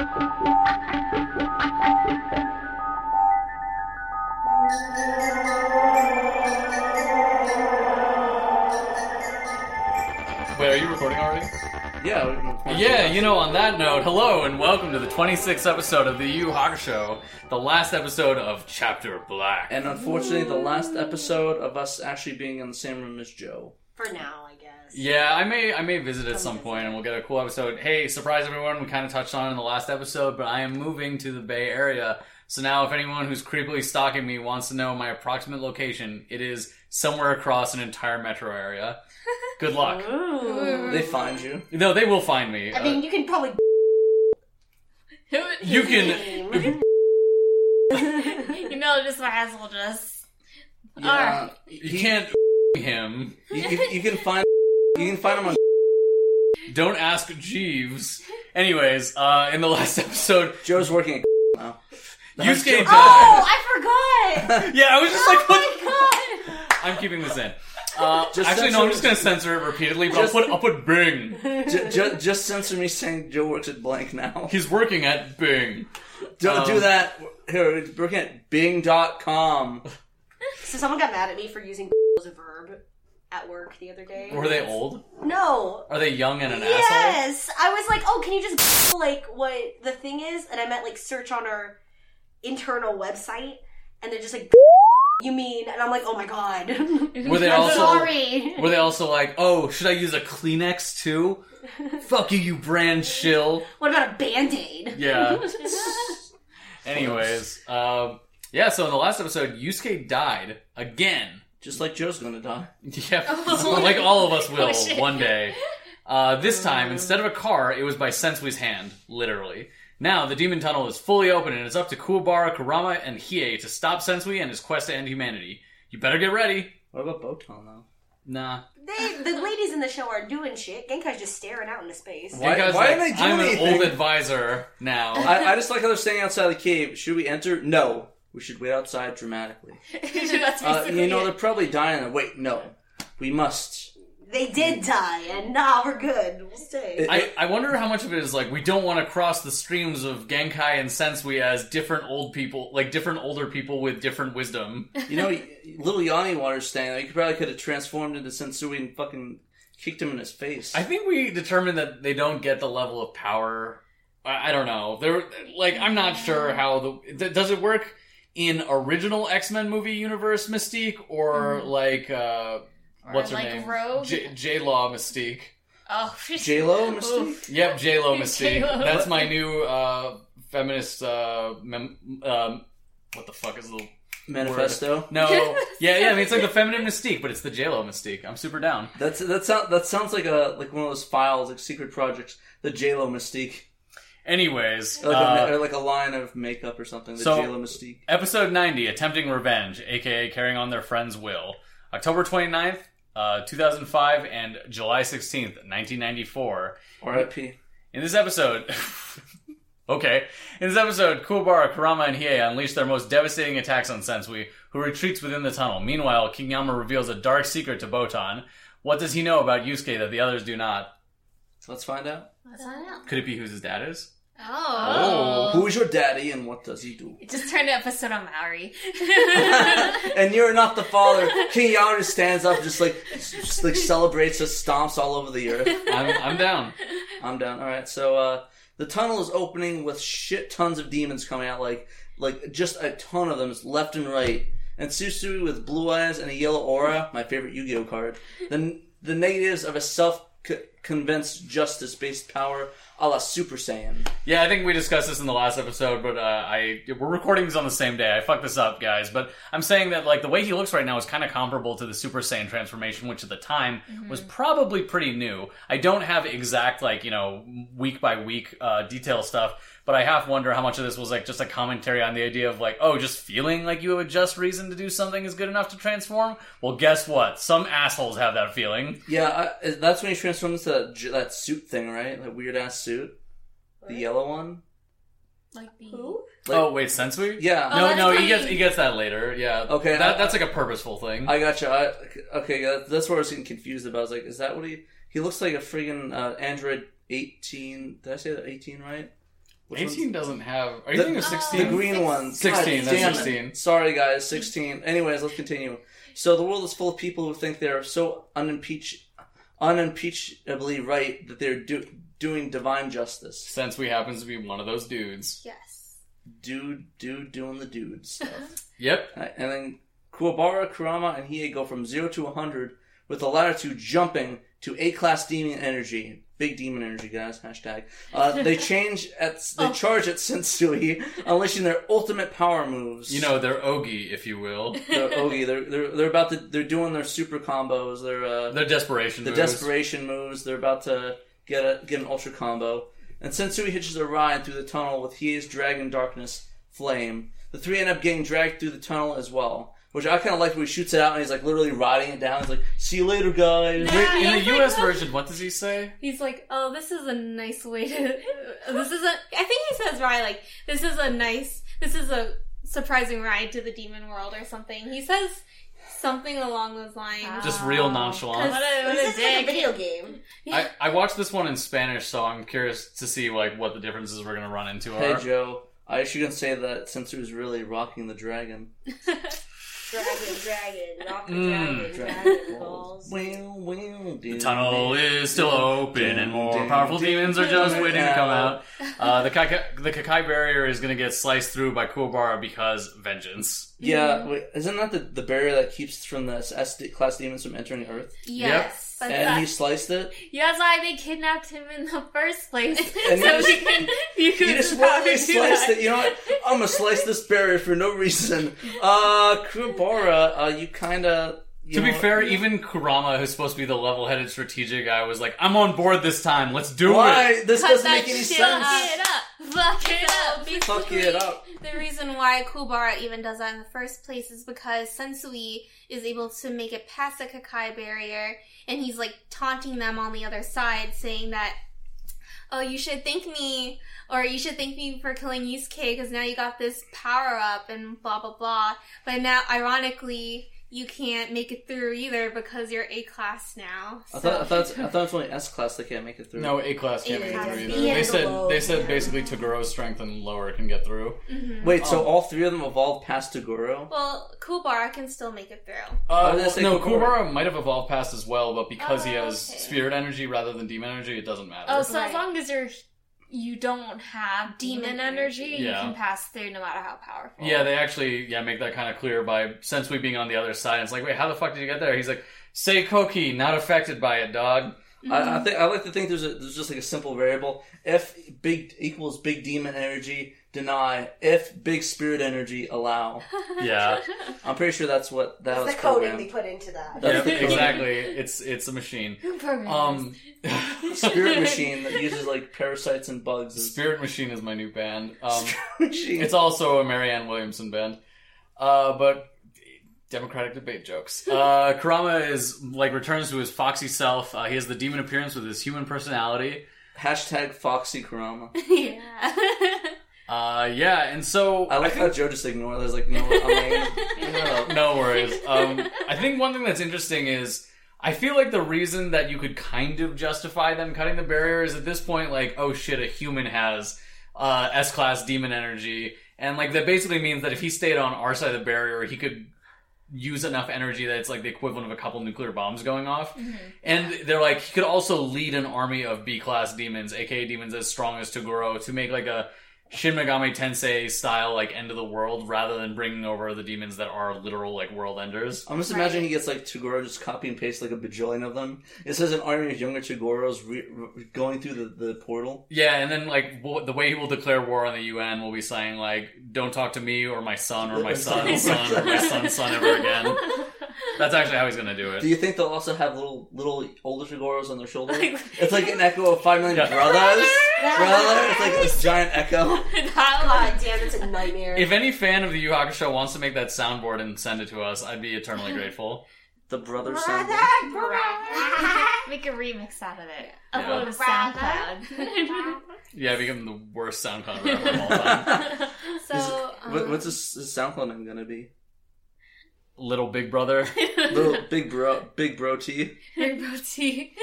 Wait, are you recording already? Yeah. Yeah, you know, on that note, hello and welcome to the 26th episode of the Yu Haga Show, the last episode of Chapter Black. And unfortunately, the last episode of us actually being in the same room as Joe. For now, I guess. Yeah, I may I may visit at some point and we'll get a cool episode. Hey, surprise everyone, we kind of touched on it in the last episode, but I am moving to the Bay Area. So now if anyone who's creepily stalking me wants to know my approximate location, it is somewhere across an entire metro area. Good luck. Ooh. They find you. No, they will find me. I mean, uh, you can probably. you can you know, just might as well just. Yeah. you can't him. You, you, you can find. You can find him on. Don't ask Jeeves. Anyways, uh, in the last episode, Joe's working at now. Yusuke. Oh, I forgot! Yeah, I was just like, oh what? my god! I'm keeping this in. Uh, Just actually, no, I'm just gonna censor it repeatedly, but Just- I'll put I'll put Bing. J- ju- just censor me saying Joe works at blank now. He's working at Bing. Don't Um, do that. Here, it's working at Bing.com. So someone got mad at me for using as a verb at work the other day. Were they old? No. Are they young and an asshole? Yes! I was like, oh, can you just like what the thing is? And I meant like search on our internal website, and they're just like, you mean? And I'm like, oh my god. Were they also sorry. were they also like, oh, should I use a Kleenex too? Fuck you, you brand shill. What about a band aid? Yeah. Anyways, um, yeah. So in the last episode, Yusuke died again. Just like Joe's gonna die. Yeah, like all of us will Oh, shit. one day. Uh, this time, instead of a car, it was by Sensui's hand, literally. Now, the demon tunnel is fully open, and it's up to Kuwabara, Kurama, and Hiei to stop Sensui and his quest to end humanity. You better get ready. What about Botan though? Nah. They, the ladies in the show aren't doing shit. Genkai's just staring out into space. Why- Because, why like, didn't they do I'm anything? an old advisor now. I, I just like how they're standing outside the cave. Should we enter? No. We should wait outside dramatically. That's Uh, basically you know, they're probably dying. there. Wait, no. We must. They did die, and nah, we're good. We'll stay. I, I wonder how much of it is like we don't want to cross the streams of Genkai and Sensui as different old people, like different older people with different wisdom. You know, little Yanni Water's standing there. You probably could have transformed into Sensui and fucking kicked him in his face. I think we determined that they don't get the level of power. I, I don't know. They're like I'm not sure how the th- does it work in original X Men movie universe Mystique or like uh, Or what's her like name Rogue. J Law Mystique. oh, J Lo Mystique. Yep, J Lo Mystique. J-Lo. That's my new uh, feminist. Uh, mem- um, what the fuck is the Manifesto. no? Yeah, yeah. I mean, it's like the feminine Mystique, but it's the J Lo Mystique. I'm super down. That's that sounds that sounds like a like one of those files like secret projects. The J Lo Mystique, Anyways, like, uh, a, like a line of makeup or something. The so- Mystique. Episode 90, Attempting Revenge, aka Carrying on Their Friend's Will. October 29th, uh, 2005, and July 16th, 1994. R.I.P. In this episode, okay, in this episode, Kuwabara, Kurama, and Hiei unleash their most devastating attacks on Sensui, who retreats within the tunnel. Meanwhile, King Yama reveals a dark secret to Botan. What does he know about Yusuke that the others do not? Let's find out. Let's find out. Could it be who his dad is? Oh. Who is your daddy and what does he do? It just turned an episode on Maury. and you're not the father. King Yama stands up, just like just like celebrates, just stomps all over the earth. I'm, I'm down. I'm down. All right, so uh, the tunnel is opening with shit tons of demons coming out, like like just a ton of them, left and right. And Sensui with blue eyes and a yellow aura, my favorite Yu-Gi-Oh card. The the negatives of a self-convinced justice-based power, a la Super Saiyan. Yeah, I think we discussed this in the last episode, but uh, I we're recording this on the same day. I fucked this up, guys. But I'm saying that like the way he looks right now is kind of comparable to the Super Saiyan transformation, which at the time was probably pretty new. I don't have exact like you know week by week uh, detail stuff, but I half wonder how much of this was like just a commentary on the idea of like oh, just feeling like you have a just reason to do something is good enough to transform. Well, guess what? Some assholes have that feeling. Yeah, I, that's when he transforms into that, that suit thing, right? That weird ass suit, the yellow one. like the. Who? Like- oh wait, Sensui? Yeah. Oh, No, that's no, he gets he gets that later. Yeah. Okay, That, I- that's like a purposeful thing. I gotcha. I, okay, that's where I was getting confused about. I was like, is that what he? He looks like a friggin' uh, Android 18. Did I say that 18 right? Which one's- 18 doesn't have. Are you The- thinking of 16? The 16? green Six- one. 16, God that's damn it. 16. Sorry, guys, 16. Anyways, let's continue. So the world is full of people who think they're so unimpeach, unimpeachably right that they're do, doing divine justice. Sensui happens to be one of those dudes. yes. Dude, dude, doing the dude stuff. Yep. And then Kuwabara, Kurama, and Hiei go from 0 to 100, with the latter two jumping to A-class demon energy. Big demon energy, guys. Hashtag. Uh, they change at they Oh. charge at Sensui, unleashing their ultimate power moves. You know, they're Ogi, if you will. they're Ogi. They're they're they're about to they're doing their super combos. They're uh, They're desperation the moves. desperation moves. They're about to get a get an ultra combo. And Sensui hitches a ride through the tunnel with Hiei's Dragon Darkness Flame. The three end up getting dragged through the tunnel as well. Which I kind of like when he shoots it out and he's like literally riding it down. He's like, "See you later, guys." Yeah. Wait, in the he's like US the- version, what does he say? He's like, oh, this is a nice way to. Uh, this is a. I think he says right, like this is a nice. This is a surprising ride to the demon world or something. He says something along those lines. Just real oh. What nonchalant. a, what This a is like a video game. I, I watched this one in Spanish, so I'm curious to see like what the differences we're gonna run into Hey are. Joe, I actually gonna say that Sensui was really rocking the dragon. Dragon, dragon, rock the Mm. dragon, dragon balls. Well, well, The tunnel is still open, and more powerful demons are just waiting to come out. Uh, the Kekkai, the Kekkai barrier is going to get sliced through by Kuwabara because vengeance. Yeah, wait, isn't that the, the barrier that keeps from the S class demons from entering Earth? Yes. But and that- he sliced it. yeah, that's why they kidnapped him in the first place. And so you just- he can, you could just have wanted to slice that. it. You know what? I'm gonna slice this barrier for no reason. Uh, Kuwabara, uh, you kind of. To be fair, even Kurama, who's supposed to be the level-headed strategic guy, was like, "I'm on board this time. Let's do it." why this Cut doesn't make any shit sense? Up. Fuck it up. Basically, Fuck it up. The reason why Kuwabara even does that in the first place is because Sensui is able to make it past the Kekkai barrier, and he's like taunting them on the other side, saying that, "Oh, you should thank me." Or you should thank me for killing Yusuke because now you got this power up and blah blah blah. But now, ironically, you can't make it through either because you're A class now. I thought I thought it's- I thought it's only S class that can't make it through. No, A class can't make it through B either. They said below, they said basically Toguro's strength and lower can get through. Mhm. Wait, so Um, all three of them evolved past Toguro? Well, Kuwabara can still make it through. Uh, Oh, they say no, Kuwabara. Kuwabara might have evolved past as well, but because he Oh, has okay. spirit energy rather than demon energy, it doesn't matter. Oh, so Right. as long as you're you don't have demon, Demon energy, energy. you can pass through no matter how powerful. Yeah, they actually yeah make that kind of clear by Sensui being on the other side. It's like, wait, how the fuck did you get there? He's like, say Koki, not affected by it, dog. I, I think I like to think there's a, there's just like a simple variable. If big equals big demon energy, deny. If big spirit energy, allow. Yeah, I'm pretty sure that's what that That's was the coding programmed. they put into that. yeah, That's the code. exactly. It's it's a machine. Programmers. Um, Spirit machine that uses like parasites and bugs. Is Spirit Machine is my new band. Um, Spirit machine. it's also a Marianne Williamson band. Uh, but Democratic debate jokes. Uh, Kurama is like returns to his foxy self. Uh, he has the demon appearance with his human personality. Hashtag Foxy Kurama. yeah. Uh, yeah, and so I like how Joe just ignored. it. I was like, you know what? I'm like, no, no worries. Um, I think one thing that's interesting is I feel like the reason that you could kind of justify them cutting the barrier is at this point, like, oh shit, a human has uh, S class demon energy, and like that basically means that if he stayed on our side of the barrier, he could use enough energy that it's like the equivalent of a couple nuclear bombs going off. Mm-hmm. And they're like, he could also lead an army of B class demons, aka demons as strong as Toguro, to make like a Shin Megami Tensei style like end of the world rather than bringing over the demons that are literal like world enders. I'm just imagining he gets like Toguro just copy and paste like a bajillion of them. It says an army of younger Toguros re- re- going through the, the portal. Yeah, and then like w- the way he will declare war on the UN will be saying like, "Don't talk to me or my son or my son's son or my son's son ever again." That's actually how he's gonna do it. Do you think they'll also have little little older Toguros on their shoulders? it's like an echo of Five Million Yeah. Brothers. Brother, it's like this giant echo. God damn, it's a nightmare. If any fan of the Yu Hakusho wants to make that soundboard and send it to us, I'd be eternally grateful. The brother sound. Make a remix out of it. Yeah. Upload to SoundCloud. Yeah, become the worst SoundCloud rapper of all time. so, What, um, what's his, his SoundCloud name gonna be? Little Big Brother. Little big bro, big bro T. Big booty.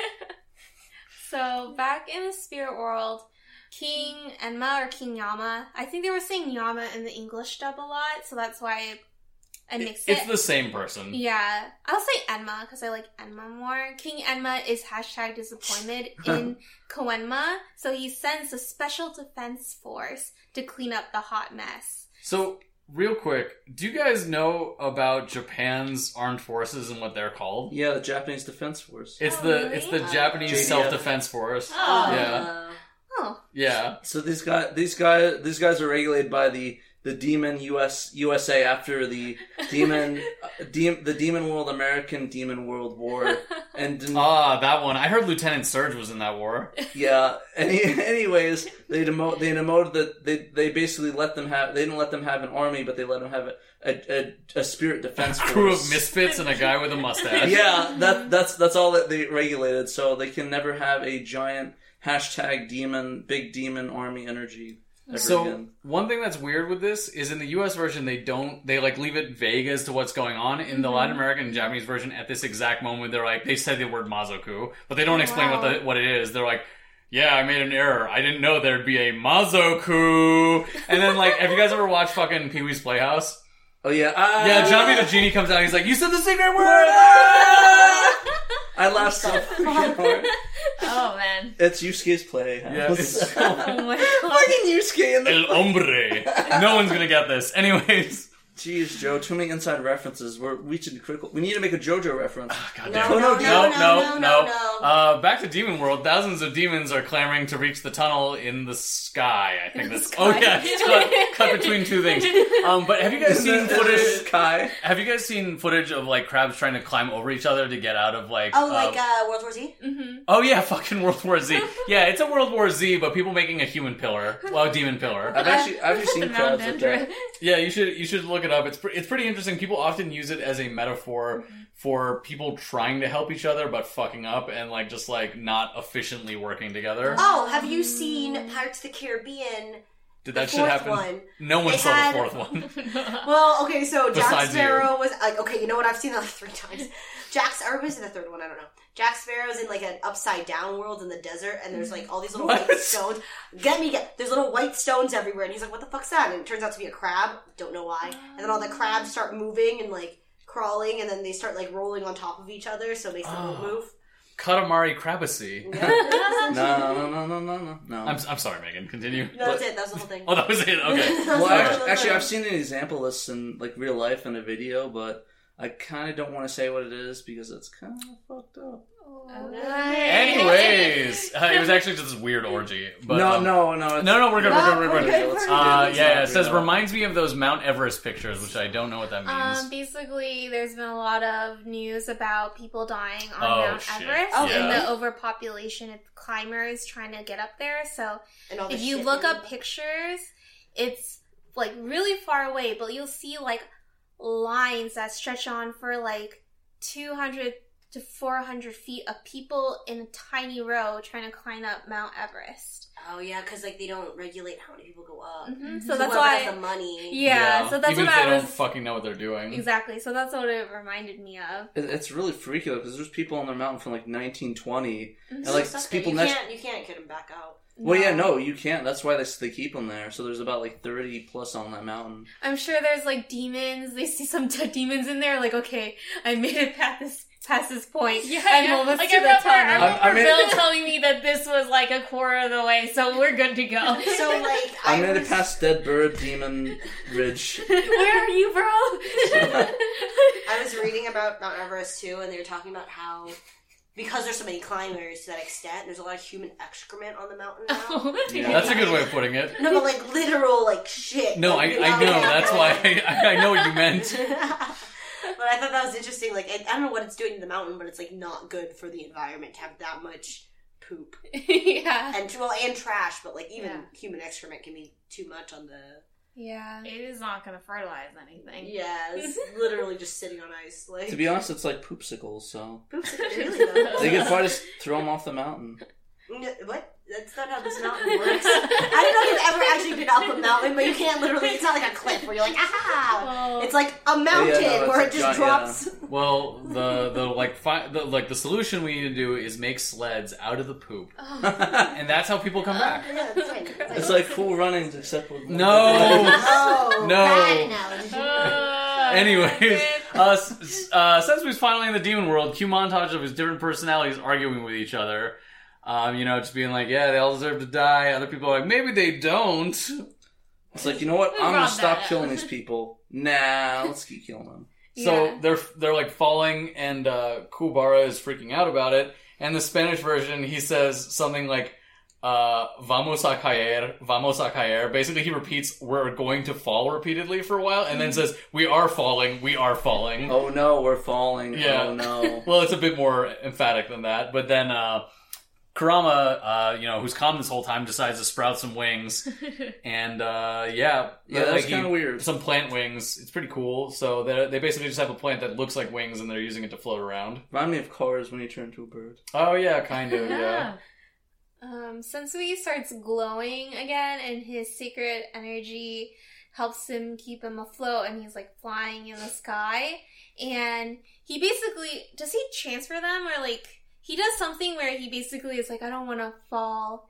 so back in the spirit world, King Enma or King Yama. I think they were saying Yama in the English dub a lot, so that's why I mixed it. It's it. the same person. Yeah, I'll say Enma because I like Enma more. King Enma is hashtag disappointed in Koenma, so he sends a special defense force to clean up the hot mess. So, real quick, do you guys know about Japan's armed forces and what they're called? Yeah, the Japanese Defense Force. It's Oh, the really? it's the Uh, Japanese JDF. self defense force. Oh. Yeah. Oh, Yeah. So these guys, these guys, these guys are regulated by the the Demon US USA after the Demon, uh, de- the Demon World American Demon World War, and den- Ah, that one. I heard Lieutenant Surge was in that war. yeah. Any, anyways, they demote they demoted that they they basically let them have they didn't let them have an army, but they let them have a a, a, a spirit defense force. Crew of misfits and a guy with a mustache. yeah, that that's that's all that they regulated. So they can never have a giant hashtag demon big demon army energy. Ever So again. one thing that's weird with this is in the U.S. version they don't they like leave it vague as to what's going on. In the Latin American and Japanese version, at this exact moment, they're like they said the word mazoku, but they don't explain what the what it is. They're like. Yeah, I made an error. I didn't know there'd be a Mazoku. And then, like, have you guys ever watched fucking Pee Wee's Playhouse? oh yeah, ah! Yeah, Johnny the Genie comes out. He's like, "You said the secret word." I laughed so fucking hard. Oh man. It's Yusuke's play. Yeah, it's oh my god. fucking Yusuke in the. El hombre. No one's gonna get this. Anyways, Jeez, Joe, too many inside references. We're reaching critical. We need to make a JoJo reference. God No, damn Oh, no, no, no, no, no, no, no, no. Uh, back to Demon World. Thousands of demons are clamoring to reach the tunnel in the sky. I think that's. Oh yeah, cut, cut between two things. Um, but have you guys seen footage? Sky. Have you guys seen footage of like crabs trying to climb over each other to get out of like? Oh, uh, like uh, World War Z? hmm oh yeah, fucking World War Z. Yeah, it's a World War Z, but people making a human pillar, well, demon pillar. I've actually, I've actually seen crabs Mount like that. Yeah, you should you should look it up. It's pre- it's pretty interesting. People often use it as a metaphor mm-hmm. for people trying to help each other but fucking up and like just like not efficiently working together. Oh, have you seen Pirates of the Caribbean? Did The that shit fourth happen? one. No one They saw had- the fourth one. Well, okay, so Jack Besides you. Sparrow was like, okay, you know what? I've seen that like three times. Jack's, or was it the third one? I don't know. Jack Sparrow's in like an upside down world in the desert, and there's like all these little What? white stones. Get me, get there's little white stones everywhere, and he's like, "What the fuck's that?" And it turns out to be a crab. Don't know why. And then all the crabs start moving and like crawling, and then they start like rolling on top of each other, so it makes them Oh. move. Katamari Crabacy. No, no, no, no, no, no, no. I'm, I'm sorry, Megan. Continue. no, that's it. That's the whole thing. Oh, that was it. Okay. well, actually, actually, I've seen an example of this in like real life in a video, but I kind of don't want to say what it is because it's kind of fucked up. Anyways, uh, it was actually just this weird orgy. But, no, um, no, no, it's- No, no, we're good. We're good. We're good. Okay, we're do Uh, it. Let's yeah, it says reminds me of those Mount Everest pictures, which I don't know what that means. Um, basically, there's been a lot of news about people dying on Oh, Mount shit. Everest Oh, and the overpopulation of climbers trying to get up there. So the if you look they up do. pictures, it's like really far away, but you'll see like lines that stretch on for like 200 to 400 feet of people in a tiny row trying to climb up Mount Everest. Oh yeah, because like they don't regulate how many people go up. hmm So So that's why, has the money. yeah, So that's Even what if they I don't was fucking know what they're doing. exactly. So that's what it reminded me of. It's really freaky though because there's people on their mountain from like 1920, and Mhm. like Suck it. people you next. can't you can't get them back out. Well, yeah, no, you can't. That's why they they keep them there. So there's about like 30 plus on that mountain. I'm sure there's like demons. They see some dead demons in there. Like, okay, I made it past this past this point. Yeah, I'm yeah. almost like to I the remember, I tunnel. remember I- I made- Bill telling me that this was like a quarter of the way, so we're good to go. So like I'm made it was, past Dead Bird Demon Ridge. Where are you, bro? I was reading about Mount Everest too, and they were talking about how because there's so many climbers to that extent, there's a lot of human excrement on the mountain now. Yeah. That's a good way of putting it. no, but like literal like shit. No, I, I know. That's why I, I know what you meant. but I thought that was interesting. Like I I don't know what it's doing to the mountain, but it's like not good for the environment to have that much poop yeah. and well and trash. But like even Yeah. human excrement can be too much on the. Yeah. It is not going to fertilize anything. Yeah, it's literally just sitting on ice. Like to be honest, it's like poopsicles. So Poops, really though. they could probably just throw them off the mountain. N- What? That's not how this mountain works. I don't know if you've ever actually been up a mountain, but you can't literally. It's not like a cliff where you're like, aha. Well, It's like a mountain Oh. no, it's where a it just giant- drops. Well, the the like fi- the like the solution we need to do is make sleds out of the poop, and that's how people come back. Yeah, that's fine. It's like cool runnings, except with No. Oh, No. bad analogy. uh, Anyways, uh, s- uh, since we're finally in the demon world, cue montage of his different personalities arguing with each other. Um, you know, just being like, yeah, they all deserve to die. Other people are like, maybe they don't. It's like you know what? I'm gonna stop killing these people. Nah, let's keep killing them. So Yeah. they're they're like falling, and uh, Kuwabara is freaking out about it. And the Spanish version, he says something like, uh, "Vamos a caer, vamos a caer." Basically, he repeats, "We're going to fall" repeatedly for a while, and then says, "We are falling, we are falling." Oh no, we're falling. Yeah. Oh no. Well, it's a bit more emphatic than that. But then uh, Kurama, uh, you know, who's calm this whole time, decides to sprout some wings, and uh, yeah, Yeah, that's like, kinda weird. Some plant wings. It's pretty cool. So they they basically just have a plant that looks like wings, and they're using it to float around. Remind me of cars when you turn into a bird. Oh yeah, kind of. Yeah. Yeah. Um, Sensui starts glowing again, and his secret energy helps him keep him afloat, and he's like flying in the sky. And he basically does he transfer them or like he does something where he basically is like, I don't want to fall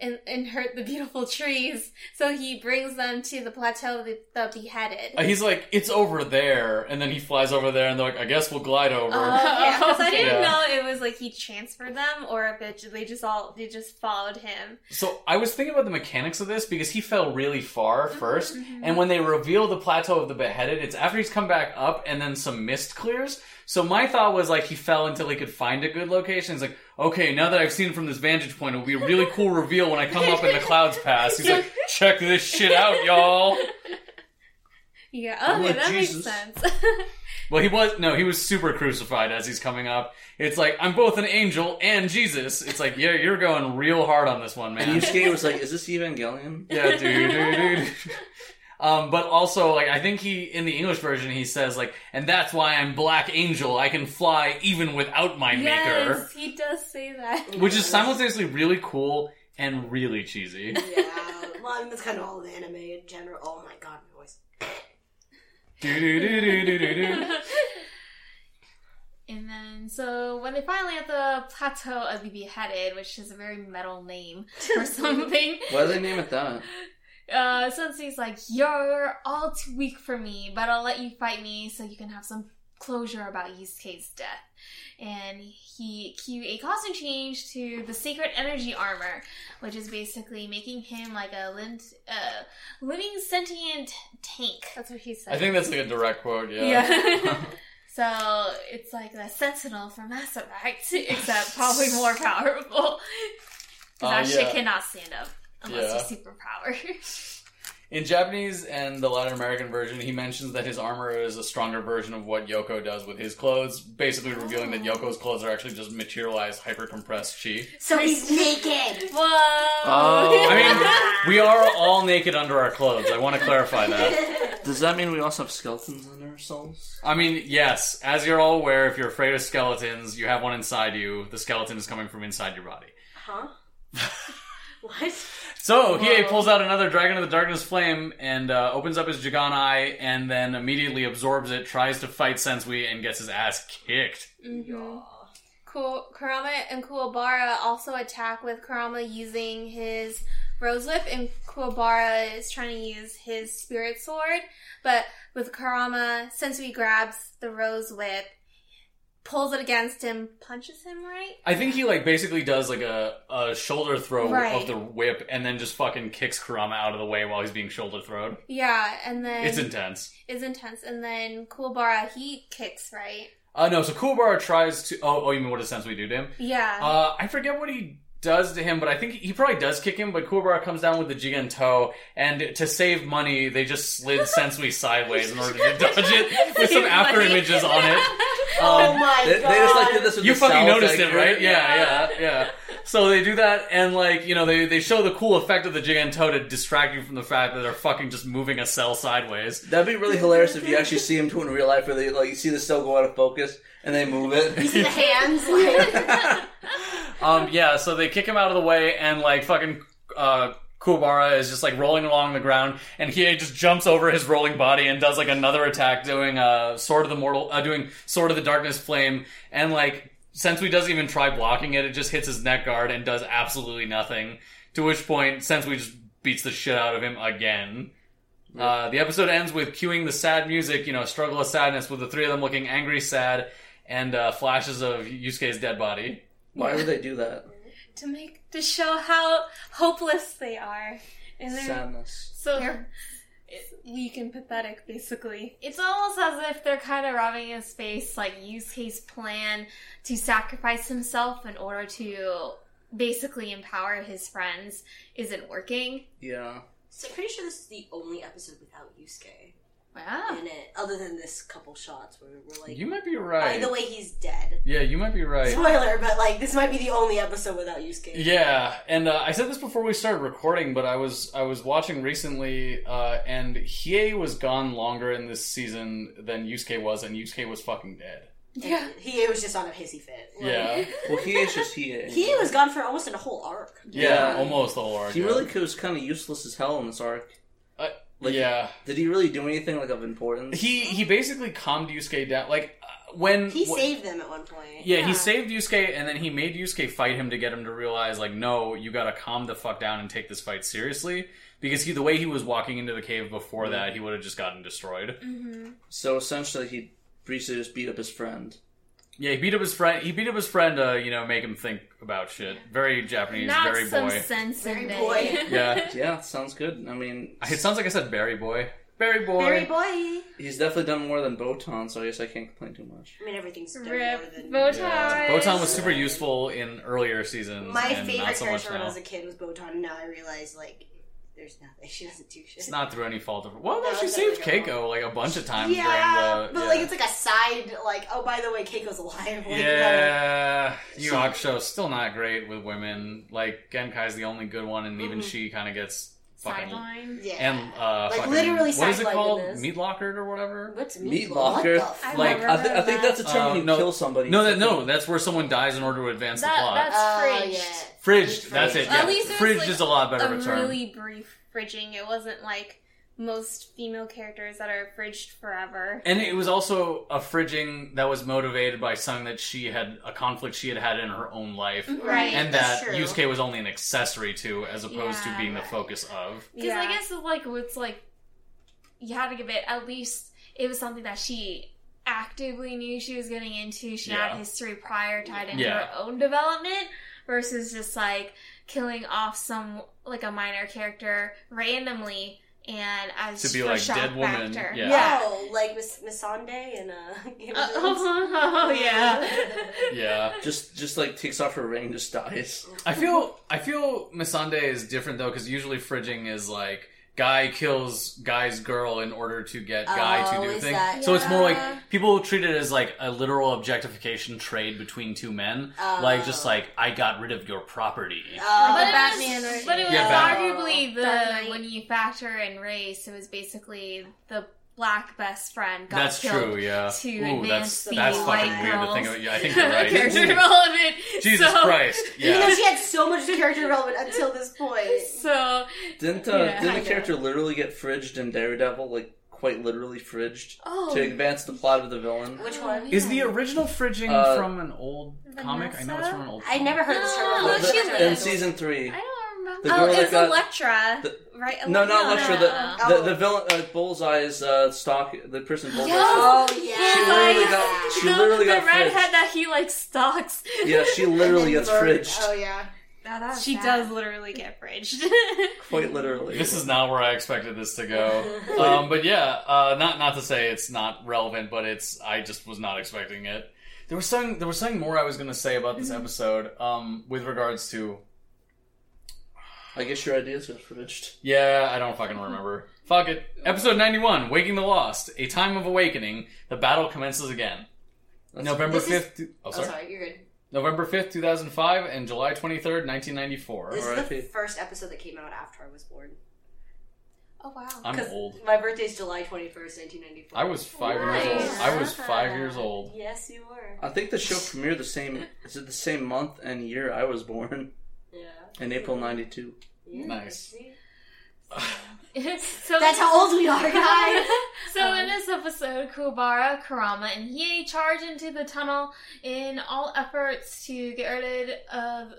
and, and hurt the beautiful trees, so he brings them to the plateau of the, the beheaded. Uh, he's like, it's over there, and then he flies over there, and they're like, I guess we'll glide over. Oh, okay. 'Cause I didn't Yeah. know it was like he transferred them or if it, they just all they just followed him. So I was thinking about the mechanics of this because he fell really far Mm-hmm, 1st and when they reveal the plateau of the beheaded, it's after he's come back up, and then some mist clears. So my thought was like he fell until he could find a good location. He's like, okay, now that I've seen it from this vantage point, it'll be a really cool reveal when I come up and the clouds pass. He's like, check this shit out, y'all. Yeah, I'm okay, like, that Jesus. makes sense. Well, he was no, he was super crucified as he's coming up. It's like I'm both an angel and Jesus. It's like, yeah, you're going real hard on this one, man. And Yusuke was like, "Is this Evangelion?" Yeah, dude, dude, dude. Um, but also, like, I think he in the English version he says like, and that's why I'm Black Angel. I can fly even without my maker, yes, he does say that. which is simultaneously really cool and really cheesy. Yeah. Well, I mean, that's kind of all of anime in general. Oh my god, my voice. Do, do, do, do, do, do, do. And then, so when they finally at the plateau of the beheaded, which is a very metal name for something, Why did they name it that? Uh, Sensui's like, You're all too weak for me, but I'll let you fight me so you can have some closure about Yusuke's death. And he cue a costume change to the sacred energy armor, which is basically making him like a lin- uh, living sentient tank. That's what he said. I think that's like a direct quote. Yeah. Yeah. so it's like the Sentinel from Mass Effect, except probably more powerful. 'Cause Uh, that shit cannot stand up unless Yeah. you're superpower. In Japanese and the Latin American version, he mentions that his armor is a stronger version of what Yoko does with his clothes, basically revealing that oh. Yoko's clothes are actually just materialized, hyper compressed chi. So he's naked. Whoa! Oh. I mean, we are all naked under our clothes. I want to clarify that. Does that mean we also have skeletons in our souls? I mean, yes, as you're all aware, if you're afraid of skeletons, you have one inside you. The skeleton is coming from inside your body. Huh? What? So Hiei Whoa. pulls out another Dragon of the Darkness flame and uh, opens up his Jagan eye, and then immediately absorbs it, tries to fight Sensui, and gets his ass kicked. Mhm. Ku- Kurama and Kuwabara also attack with Kurama using his rose whip, and Kuwabara is trying to use his spirit sword. But with Kurama, Sensui grabs the rose whip, pulls it against him, punches him right. I think he like basically does like a, a shoulder throw Right. of the whip, and then just fucking kicks Kurama out of the way while he's being shoulder throwed. Yeah, and then It's intense. it's intense. And then Kuwabara he kicks right. Uh, no, so Kuwabara tries to. Oh, oh, you mean what does Sensui do to him? Yeah. Uh, I forget what he does to him, but I think he probably does kick him. But Kuwabara comes down with the Jigen toe, and to save money, they just slid Sensui sideways in order to dodge it with some after images on it. oh Um, my They, god. they just like did this with you the fucking noticed figure. it, right? Yeah, yeah, yeah. So they do that, and like you know, they they show the cool effect of the Jigen toe to distract you from the fact that they're fucking just moving a cell sideways. That'd be really hilarious if you actually see him do it in real life, where they like you see the cell go out of focus and they move it. You see the hands like Um, yeah, so they kick him out of the way, and like fucking uh, Kuwabara is just like rolling along the ground, and he just jumps over his rolling body and does like another attack, doing uh, Sword of the Mortal, uh, doing Sword of the Darkness Flame, and like Sensui doesn't even try blocking it; it just hits his neck guard and does absolutely nothing. To which point, Sensui just beats the shit out of him again. Uh, the episode ends with cueing the sad music, you know, struggle of sadness, with the three of them looking angry, sad, and uh, flashes of Yusuke's dead body. Why would they do that? to make to show how hopeless they are, and they're Sadness. So weak and pathetic, basically. it's almost as if they're kind of rubbing in his face, like Yusuke's plan to sacrifice himself in order to basically empower his friends isn't working. Yeah. So I'm pretty sure this is the only episode without Yusuke Wow. in it, other than this couple shots where we're like, You might be right. by right. the way, he's dead. Yeah, you might be right. Spoiler, but like this might be the only episode without Yusuke. Yeah, and uh, I said this before we started recording, but I was I was watching recently, uh, and Hiei was gone longer in this season than Yusuke was, and Yusuke was fucking dead. Yeah. He was just on a hissy fit. Like, Yeah, Well, he is just he. He was gone for almost a whole arc. yeah, Yeah. almost the whole arc. He yeah. really was kind of useless as hell in this arc. Uh, Like, yeah, Did he really do anything like of importance? he he basically calmed Yusuke down. Like uh, when He wh- saved them at one point. Yeah, Yeah. he saved Yusuke, and then he made Yusuke fight him to get him to realize, like, no, you gotta calm the fuck down and take this fight seriously. Because he, the way he was walking into the cave before that, he would have just gotten destroyed. So essentially, he briefly just beat up his friend. Yeah, he beat up his friend. He beat up his friend to, you know, make him think about shit. Very Japanese, Not very some boy. sense in Very it. boy. Yeah, Yeah, sounds good. I mean, it sounds like I said Barry boy. Barry boy. Very boy. he's definitely done more than Botan, so I guess I can't complain too much. I mean, everything's done Rip more than. Botan. Yeah. Botan was super useful in earlier seasons. My and favorite not so much character when I now. was a kid was Botan. And now I realize like, there's nothing. She doesn't do shit. It's not through any fault of her. Well, no, No, she saved Keiko like a bunch of times yeah, during the. but yeah. like it's like a side. Like, oh, by the way, Keiko's alive. Like, Yeah, Yu Hakusho's still not great with women. Like Genkai's the only good one, and even Mhm. she kind of gets Sideline. Yeah. and uh, Like, fucking- literally what is it called? Meat locker or whatever? What's Meat meat locker? What the I? Like, I, th- I think that. that's a term Uh, when you no- kill somebody. No, that no, that's where someone dies in order to advance That- the plot. that's- Oh, fridged. yeah. Fridged, that's it. Fridged. Yeah. At least it Fridged like, is a lot better a of a term. really brief fridging. It wasn't like most female characters that are fridged forever. And it was also a fridging that was motivated by something that she had a conflict she had had in her own life, mm-hmm. Right. and that true. Yusuke was only an accessory to, as opposed Yeah, to being the focus of. Because I guess it's like it's like you had to give it at least it was something that she actively knew she was getting into. She Yeah. had history prior tied into Yeah. her own development versus just like killing off some like a minor character randomly and as To be for like, shock dead woman, factor. yeah. yeah. Oh, like Miss Missandei and uh. Game Uh, oh, yeah. Yeah. just just like takes off her ring, just dies. I feel I feel Missandei is different though because usually fridging is like guy kills guy's girl in order to get guy Oh, to do oh, is things. that- So it's more like people treat it as like a literal objectification trade between two men. Oh. Like just like I got rid of your property. Oh, But The it Batman, was, right? but it was Yeah, arguably the when you factor in race, it was basically the black best friend got That's killed true, yeah. to Ooh, advance that's the that's white fucking weird to girls. think of. Yeah, I think you're right. character Ooh, development. Jesus so, Christ. Even though she had so much character development until this point. So Didn't uh, Yeah, didn't I a character literally get fridged in Daredevil? Like quite literally fridged oh, to advance the plot of the villain. Which one? Is the original fridging Uh, from an old comic? I know it's from an old. I never heard of this term. no, The- she was- in season three, I don't remember. The oh, girl that it's got- Elektra, the- right? no, not No, The, the Oh. the villain uh, Bullseye is uh, stock. The person Bullseye. Oh yeah. She literally got. She literally the got redhead fridged. that he like stalks. Yeah, she literally gets then fridged. Oh yeah. She does literally get fridged. Quite literally. This is not where I expected this to go. um, but yeah, uh, not not to say it's not relevant, but it's I just was not expecting it. There was something there was something more I was going to say about this episode um, with regards to I guess your ideas got fridged. yeah I don't fucking remember. Fuck it. Episode ninety one, Waking the Lost, a time of awakening. The battle commences again. That's- November This fifth. Oh, Oh, sorry. sorry, you're good. November fifth, two thousand five, and July twenty third, nineteen ninety four. This is the first episode that came out after I was born. Oh wow. I'm 'Cause old. My birthday's July 21st, 1994. I was five years old. I was five years old. Yes, you were. I think the show premiered the same. Is it the same month and year I was born Yeah. in April '92? Yeah, Nice. so That's how old we are, guys. So in um, this episode, Kuwabara, Kurama, and Hiei charge into the tunnel in all efforts to get rid of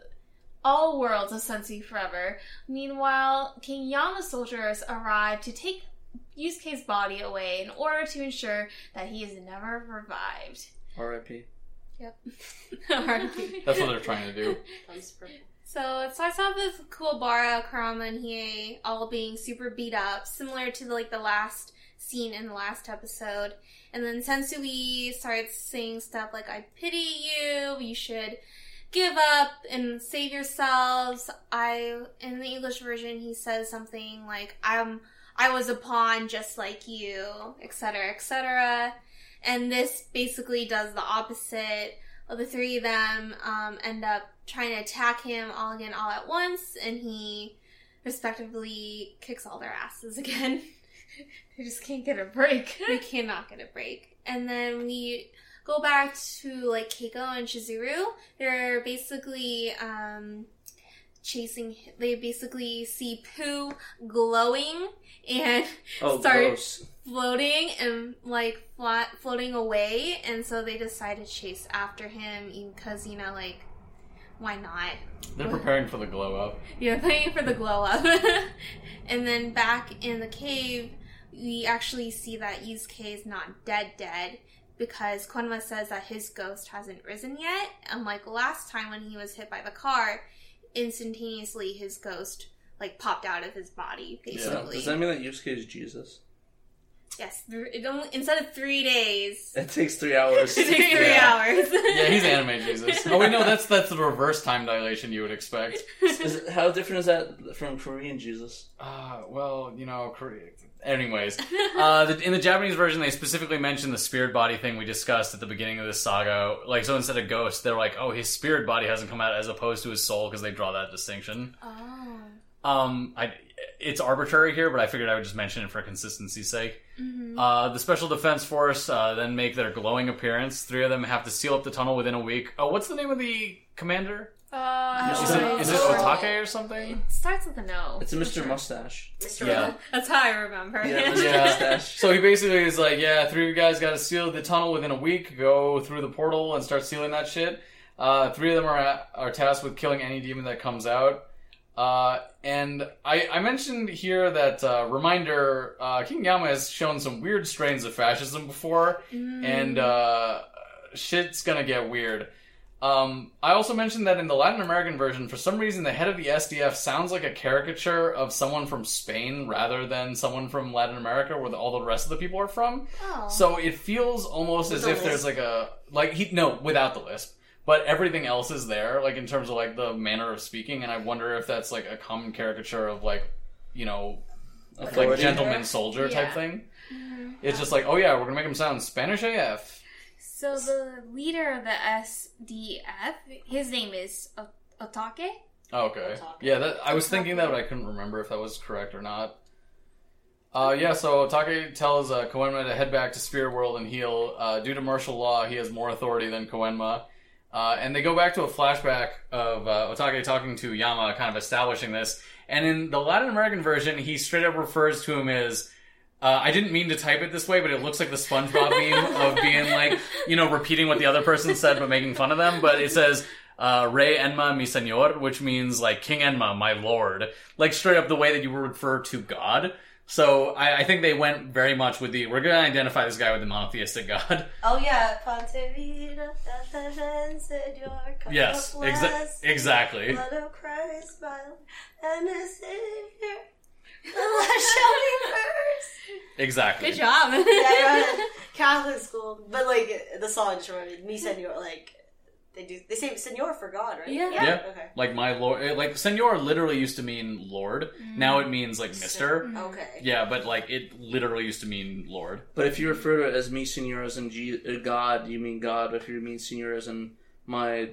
all worlds of Sensui forever. Meanwhile, King Yama's soldiers arrive to take Yusuke's body away in order to ensure that he is never revived. R.I.P. Yep. R.I.P. That's what they're trying to do. So it starts off with Kuwabara, Kurama, and Hiei all being super beat up, similar to like the last scene in the last episode. And then Sensui starts saying stuff like, I pity you, you should give up and save yourselves. I in the English version he says something like, I'm I was a pawn just like you, etc. etc. And this basically does the opposite. Well, the three of them um, end up trying to attack him all again all at once, and he respectively kicks all their asses again. They just can't get a break. they cannot get a break. And then we go back to like Keiko and Shizuru. They're basically um, chasing. They basically see Puu glowing and Oh, Start- gross. floating and like flat, floating away, and so they decide to chase after him because you know like why not? They're preparing for the glow up. You're playing for the glow up. and then back in the cave, we actually see that Yusuke is not dead dead because Koenma says that his ghost hasn't risen yet. Unlike last time when he was hit by the car, instantaneously his ghost like popped out of his body, basically. Does that mean that Yusuke is Jesus? Yes, it only, instead of three days, It takes three hours. it takes three Yeah. hours. Yeah, he's anime Jesus. Oh wait, no, that's that's the reverse time dilation you would expect. Is it, how different is that from Korean Jesus? Uh, well, you know, Korea. Anyways, uh, the, in the Japanese version, they specifically mention the spirit body thing we discussed at the beginning of this saga. Like, so instead of ghost, they're like, oh, his spirit body hasn't come out as opposed to his soul because they draw that distinction. oh. Um, I, it's arbitrary here, but I figured I would just mention it for consistency's sake. Mhm. Uh, the Special Defense Force uh, then make their glowing appearance. Three of them have to seal up the tunnel within a week. Oh, what's the name of the commander? Uh, Is it, is it. Otake or something? It starts with an O. It's a Mr. Mustache. Mr. Yeah. That's how I remember. Yeah, Mr. Yeah. Mustache. So he basically is like, yeah, three of you guys got to seal the tunnel within a week. Go through the portal and start sealing that shit. Uh, three of them are are tasked with killing any demon that comes out. Uh, and I, I mentioned here that uh, reminder: uh, King Yama has shown some weird strains of fascism before, Mm. and uh, shit's gonna get weird. Um, I also mentioned that in the Latin American version, for some reason, the head of the SDF sounds like a caricature of someone from Spain rather than someone from Latin America, where the, all the rest of the people are from. Oh. So it feels almost With as if there's like a like he no without the lisp, but everything else is there, like in terms of like the manner of speaking, and I wonder if that's like a common caricature of like you know like Authority. gentleman soldier type Yeah. thing. Mhm. It's just like, oh yeah, we're gonna make him sound Spanish AF. So the leader of the SDF, his name is O- Otake. Oh, okay. Otake. Yeah, that I was thinking that, but I couldn't remember if that was correct or not. Uh, yeah, so Take tells uh, Koenma to head back to Spirit World and heal. Uh, due to martial law, he has more authority than Koenma. Uh, and they go back to a flashback of uh, Otake talking to Yama, kind of establishing this. And in the Latin American version, he straight up refers to him as. Uh, I didn't mean to type it this way, but it looks like the SpongeBob meme of being like, you know, repeating what the other person said but making fun of them. But it says, uh, Rey Enma mi señor, which means like King Enma, my lord. Like straight up the way that you would refer to God. So I, I think they went very much with the, we're going to identify this guy with the monotheistic God. Oh yeah, Ponte Vida, Tata yes, up exa- exactly. Blood of Christ, my and a Savior, the last shall first. Exactly. Good job. Yeah, I Catholic school, but like the song just reminded me, Senor, like they do, they say Senor for God, right? Yeah. Yeah. Okay. Like my lord, eh, like Senor literally used to mean lord. Now it means like Mister. Okay. Yeah, but like it literally used to mean lord. But if you refer to it as me, senor, as in G- uh, God, you mean God. If you mean senor as in my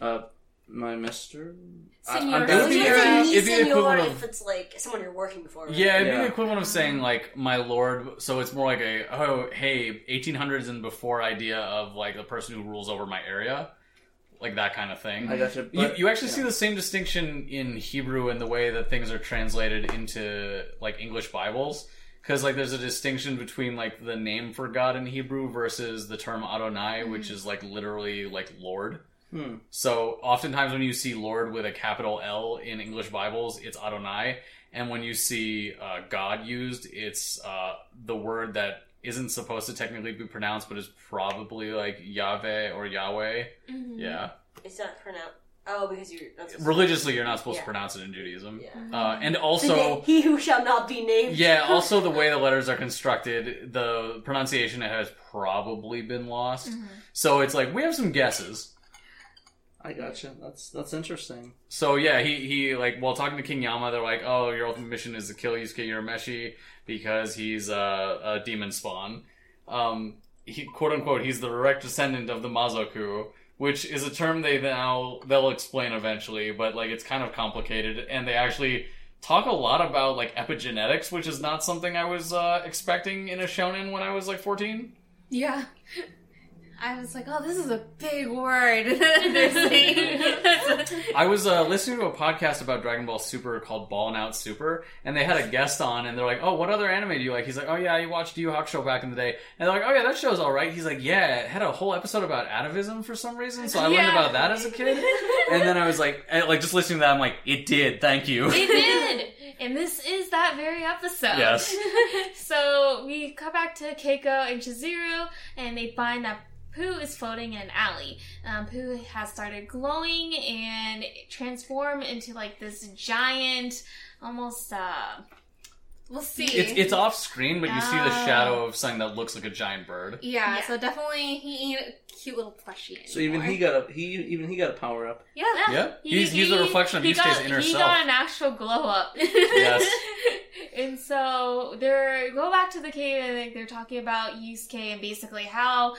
uh, my Mister. Senor. It would be- It's a it'd be the senor equivalent of- if it's like someone you're working for. right? Yeah, it'd be the equivalent of saying like my lord. So it's more like a oh hey, 1800s and before idea of like the person who rules over my area, like that kind of thing. I gotcha. You, But, you actually yeah. see the same distinction in Hebrew in the way that things are translated into like English Bibles. Because like there's a distinction between like the name for God in Hebrew versus the term Adonai, which is like literally like Lord. Hmm. So oftentimes when you see Lord with a capital L in English Bibles, it's Adonai, and when you see uh, God used, it's uh, the word that isn't supposed to technically be pronounced, but is probably like Yahweh or Yahweh. Mhm. Yeah, It's not pronounced. Oh, because you're not supposed religiously, you're not supposed Yeah. to pronounce it in Judaism. to. Yeah. Uh, and also, he who shall not be named. yeah, also the way the letters are constructed, the pronunciation has probably been lost. Mm-hmm. So it's like we have some guesses. I gotcha. That's that's interesting. So yeah, he he like while talking to King Yama, they're like, "Oh, your ultimate mission is to kill Yusuke Urameshi because he's a, a demon spawn." Um, he quote unquote, he's the direct descendant of the Mazoku, which is a term they now they'll explain eventually, but like it's kind of complicated, and they actually talk a lot about like epigenetics, which is not something I was uh, expecting in a shonen when I was like fourteen. Yeah. I was like, oh, this is a big word. I was uh, listening to a podcast about Dragon Ball Super called Ball and Out Super, and they had a guest on, and they're like, "Oh, what other anime do you like?" He's like, "Oh yeah, you watched Yu Yu Hakusho back in the day," and they're like, "Oh yeah, that show's all right." He's like, "Yeah, it had a whole episode about atavism for some reason, so I learned about that as a kid." And then I was like, eh, like just listening to that, I'm like, "It did, thank you." It did! And this is that very episode. Yes. so we cut back to Keiko and Shizuru, and they find that Puu is floating in an alley. Um, Puu has started glowing and transform into like this giant, almost uh, we'll see. It's it's off screen, but you see the Ah. shadow of something that looks like a giant bird. yeah, Yeah. so definitely he ain't a cute little plushie. So even he got a he even he got a power up. Yeah. Yeah, He- he's he's he- a reflection of he Yusuke's got, inner he self. got an actual glow up. Yes. and so they're go back to the cave and like, they're talking about Yusuke and basically how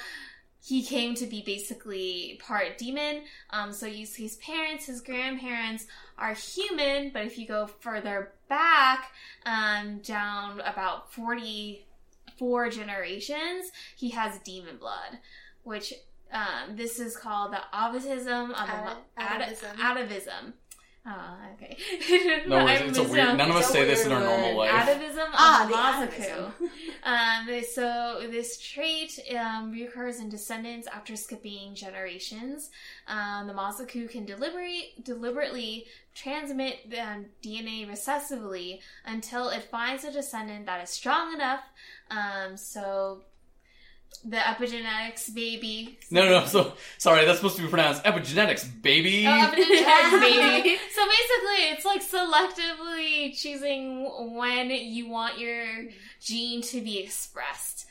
he came to be basically part demon. Um, so Yusuke's parents, his grandparents are human, but if you go further back, um, down about forty four generations, he has demon blood, which um, this is called the Avatism of the Ata- Ata- atavism. Atavism. Oh, okay. No, I it's, it's a weird. None of us say this in weird our normal word. life. Atavism Ah, the the Mazoku. Um, so this trait um, reoccurs in descendants after skipping generations. Um, the Mazoku can deliberate, deliberately transmit um, DNA recessively until it finds a descendant that is strong enough. Um, so the epigenetics baby. No, no, no. So sorry, that's supposed to be pronounced epigenetics, baby. Oh, epigenetics baby. So basically, it's like selectively choosing when you want your gene to be expressed.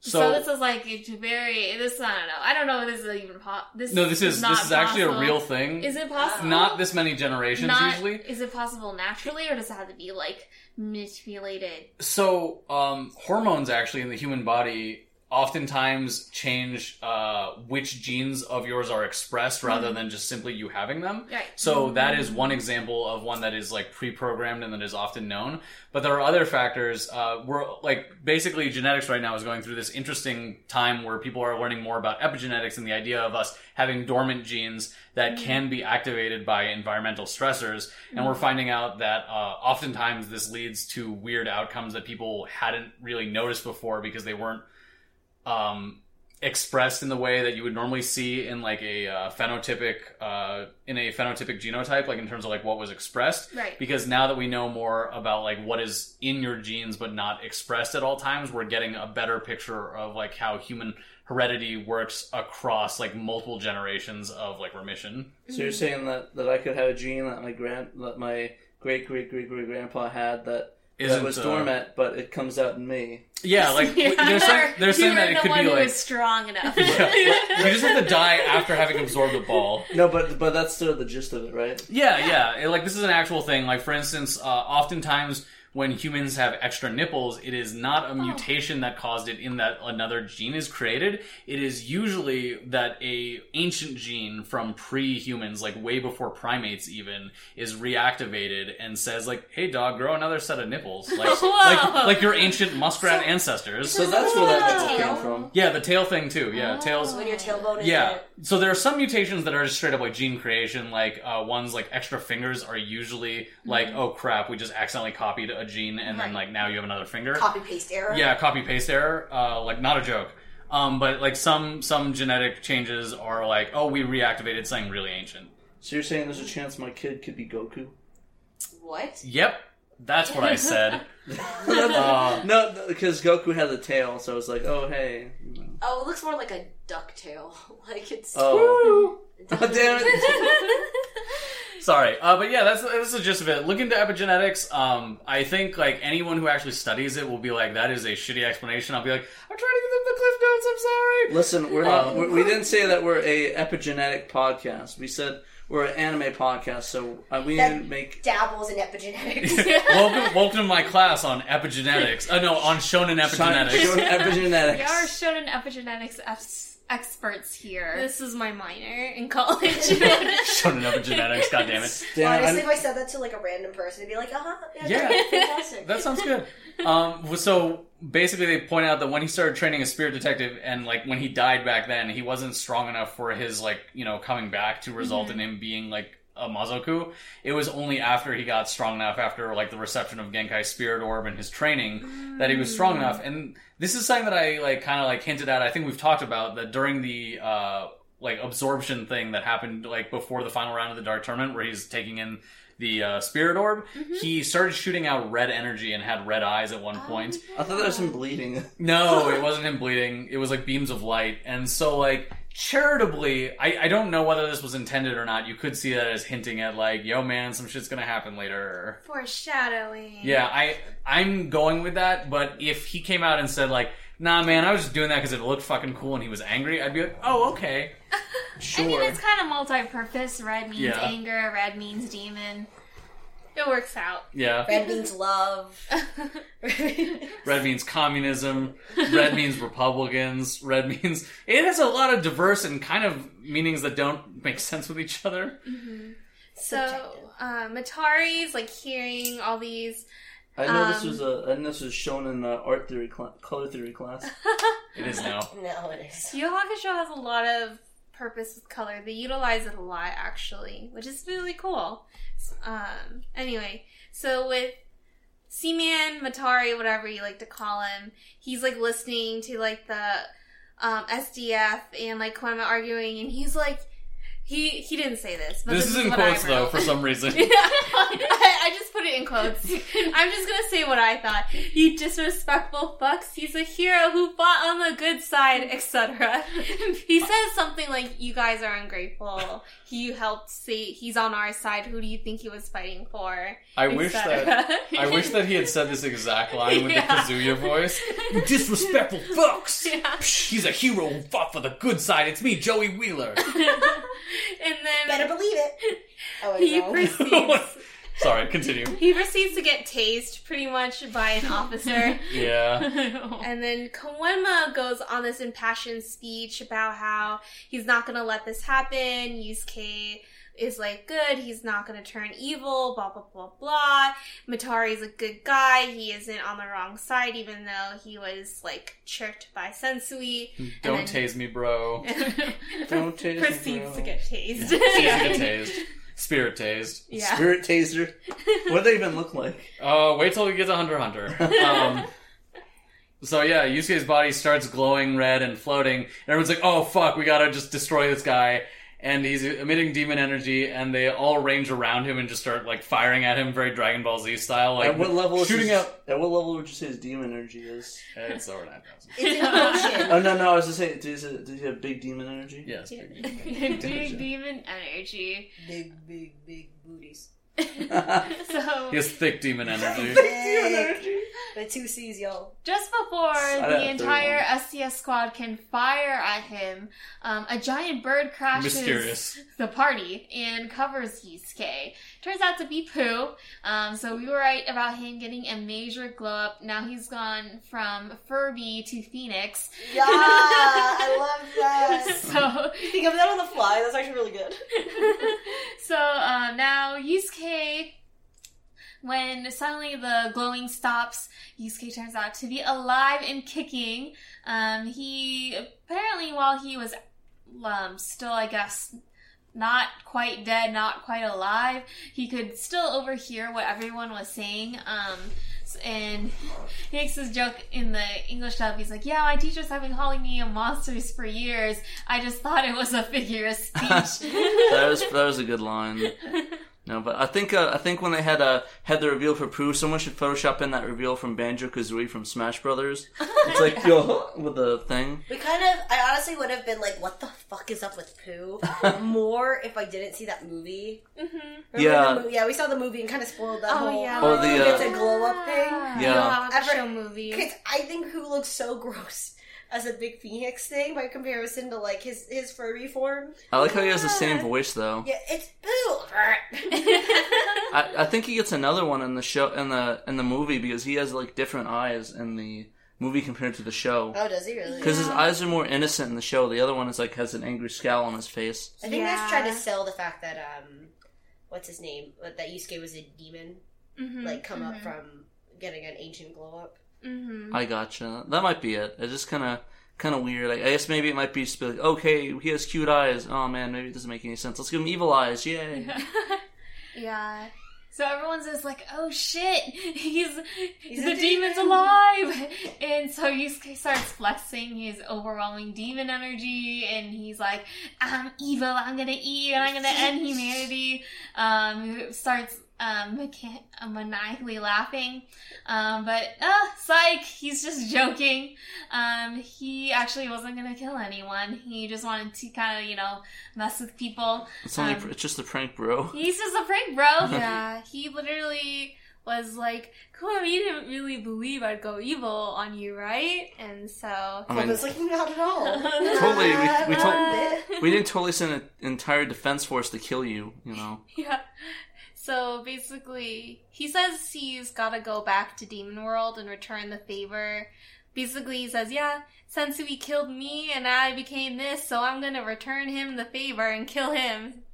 So, So- this is like it's very. This I don't know. I don't know if this is even po- this. no, this is not this is actually a real thing. Is it possible? Not this many generations Not- usually. Is it possible naturally, or does it have to be like manipulated? So, um, hormones actually in the human body oftentimes change uh, which genes of yours are expressed rather than just simply you having them. Right. So that is one example of one that is like pre-programmed and that is often known. But there are other factors. Uh, we're like basically genetics right now is going through this interesting time where people are learning more about epigenetics and the idea of us having dormant genes that can be activated by environmental stressors. And we're finding out that uh, oftentimes this leads to weird outcomes that people hadn't really noticed before because they weren't um, expressed in the way that you would normally see in like a uh, phenotypic uh, in a phenotypic genotype, like in terms of like what was expressed. Right. Because now that we know more about like what is in your genes but not expressed at all times, we're getting a better picture of like how human heredity works across like multiple generations of like remission. So you're saying that, that I could have a gene that my grand that my great great great great grandpa had that that Isn't, was uh, dormant, but it comes out in me. Yeah, like they're saying, they're saying you that it the could one be like was strong enough. Yeah, you just have to die after having absorbed the ball. No, but but that's sort of the gist of it, right? Yeah, yeah. It- like this is an actual thing. Like for instance, uh, oftentimes when humans have extra nipples, it is not a mutation that caused it in that another gene is created. It is usually that a ancient gene from pre-humans, like way before primates even, is reactivated and says like, "Hey dog, grow another set of nipples." Like like, like your ancient muskrat ancestors. So that's where that nipple Tail? came from. yeah, the tail thing too. Yeah, tails when your tailbone is yeah. there. So there are some mutations that are just straight up like gene creation. Like uh, ones like extra fingers are usually like, oh crap, we just accidentally copied a gene and then Right. like now you have another finger. copy paste error. Yeah, copy paste error. Uh, like not a joke. Um, but like some some genetic changes are like, oh, we reactivated something really ancient. So you're saying there's a chance my kid could be Goku? What? Yep, that's what I said. Uh, No, because Goku had the tail, so it's like, oh hey. Oh, it looks more like a duck tail. Like it's. Oh. Damn it. Sorry, uh, but yeah, that's that's the gist of it. Look into epigenetics. Um, I think like anyone who actually studies it will be like, that is a shitty explanation. I'll be like, I'm trying to give them the cliff notes. I'm sorry. Listen, we're not. Um, we're, we didn't say that we're a epigenetic podcast. We said we're an anime podcast, so uh, we That- didn't make. dabbles in epigenetics. welcome, welcome to my class on epigenetics. Uh, no, on shonen epigenetics. Shown epigenetics. We are shonen epigenetics ex- experts here. This is my minor in college. shonen epigenetics. God damn it. Damn, Honestly, I- if I said that to like a random person, it'd be like, uh huh, yeah, Yeah. fantastic. That sounds good. Um, so basically, they point out that when he started training as spirit detective, and like when he died back then, he wasn't strong enough for his like you know coming back to result in him being like a Mazoku. It was only after he got strong enough, after like the reception of Genkai's spirit orb and his training, that he was strong enough. And this is something that I like kind of like hinted at. I think we've talked about that during the. Uh, like absorption thing that happened like before the final round of the dark tournament where he's taking in the uh, spirit orb he started shooting out red energy and had red eyes at one point I thought that was him bleeding. no it wasn't him bleeding it was like beams of light and so like charitably I, I don't know whether this was intended or not you could see that as hinting at like yo man some shit's gonna happen later Foreshadowing. yeah i i'm going with that but if he came out and said like nah man i was just doing that because it looked fucking cool and he was angry i'd be like oh okay Sure. I mean, it's kind of multi-purpose. Red means Yeah. anger. Red means demon. It works out. yeah Red means love. Red means communism. Red means Republicans. Red means it has a lot of diverse and kind of meanings that don't make sense with each other. So, uh, Matari's like hearing all these. I know this um, was a. I know this was shown in uh, art theory, cla color theory class. It is now. no, it is. Yu Yu Hakusho has a lot of purpose with color. They utilize it a lot, actually, which is really cool. Um, anyway, so with Seaman, Matari, whatever you like to call him, he's like listening to like the um, SDF and like Koenma arguing, and he's like, he he didn't say this, but This this, is in quotes though, for some reason. I, I just put it in quotes. I'm just gonna say what I thought. You disrespectful fucks. He's a hero who fought on the good side, etc. He says something like, "You guys are ungrateful. He helped say he's on our side. Who do you think he was fighting for?" I wish that I wish that he had said this exact line with Yeah. the Kazuya voice. You disrespectful fucks! Yeah. Psh, He's a hero who fought for the good side. It's me, Joey Wheeler. and then Better believe it. Oh, I he know. proceeds. Sorry, continue. He proceeds to get tased pretty much by an officer. Yeah. And then Koenma goes on this impassioned speech about how he's not gonna let this happen. Yusuke is like good, he's not gonna turn evil, blah blah blah blah. Matari's a good guy, he isn't on the wrong side, even though he was like tricked by Sensui. Don't then- tase me, bro. Don't tase me, Proceeds to get tased. Easy to get tased. Spirit tased. Yeah. Spirit taser. What do they even look like? Oh, wait till we get to Hunter x Hunter. Um, so yeah, Yusuke's body starts glowing red and floating, and everyone's like, "Oh fuck, we gotta just destroy this guy." And he's emitting demon energy, and they all range around him and just start like firing at him, very Dragon Ball Z style, like at what level? Is shooting his, out. At what level would you say his demon energy is? Uh, it's over nine thousand. It's in motion. Oh no, no. I was just saying. Does it, does he have big demon energy? Yes. Big demon energy. Big, big, big booties. so He has thick demon energy. Big. The two C's, y'all. just before I the have entire SDF squad can fire at him, um, a giant bird crashes Mysterious. the party and covers Yusuke. Turns out to be Puu. Um, so we were right about him getting a major glow up. Now he's gone from Furby to Phoenix. Yeah, I love that. so You think of that on the fly? That's actually really good. so uh, now Yusuke, when suddenly the glowing stops, Yusuke turns out to be alive and kicking. Um, he apparently, while he was um, still, I guess, not quite dead, not quite alive, he could still overhear what everyone was saying. Um, and he makes this joke in the English dub. He's like, "Yeah, my teachers have been calling me a monsters for years. I just thought it was a figure of speech." that was that was a good line. No, but I think uh, I think when they had uh, had the reveal for Puu, someone should Photoshop in that reveal from Banjo Kazooie from Smash Brothers. It's like yo with the thing. We kind of, I honestly would have been like, what the fuck is up with Puu? More if I didn't see that movie. hmm Yeah. the mo- yeah, we saw the movie and kind of spoiled that Oh, whole. yeah. Oh, the, uh, it's a glow up thing. Yeah. Ever- show movie. Because I think Puu looks so gross as a big phoenix thing by comparison to like his his furry form. I like how he has the same voice though. Yeah, it's Puu. I, I think he gets another one in the show in the in the movie because he has like different eyes in the movie compared to the show. oh, does he really? Because his eyes are more innocent in the show. The other one is like has an angry scowl on his face. I think Yeah. they're trying to sell the fact that um, what's his name? That Yusuke was a demon, Mm-hmm. like come up from getting an ancient glow up. Hmm I gotcha. That might be it. It's just kind of kind of weird. I, I guess maybe it might be just be like, okay, he has cute eyes. Oh man, maybe it doesn't make any sense. Let's give him evil eyes. Yay. Yeah. So everyone's just like, "Oh shit, he's, He's the a demon's demon." alive!" And so Yusuke starts flexing his overwhelming demon energy, and he's like, "I'm evil. I'm gonna eat you, and I'm gonna end humanity." Um, starts um mecha- uh, maniacally laughing, um, but uh, psych, he's just joking. Um, he actually wasn't gonna kill anyone. He just wanted to kind of, you know, mess with people. It's only Um, it's just a prank, bro. He's just a prank, bro. Yeah. He literally was like, Come on, you didn't really believe I'd go evil on you, right? And so I Well, mean, it's like not at all. totally. We, we, Not a told, bit. we didn't totally send an entire defense force to kill you. You know. Yeah. So basically, he says he's got to go back to Demon World and return the favor. Basically, he says, "Yeah, Sensui killed me, and I became this, so I'm gonna return him the favor and kill him."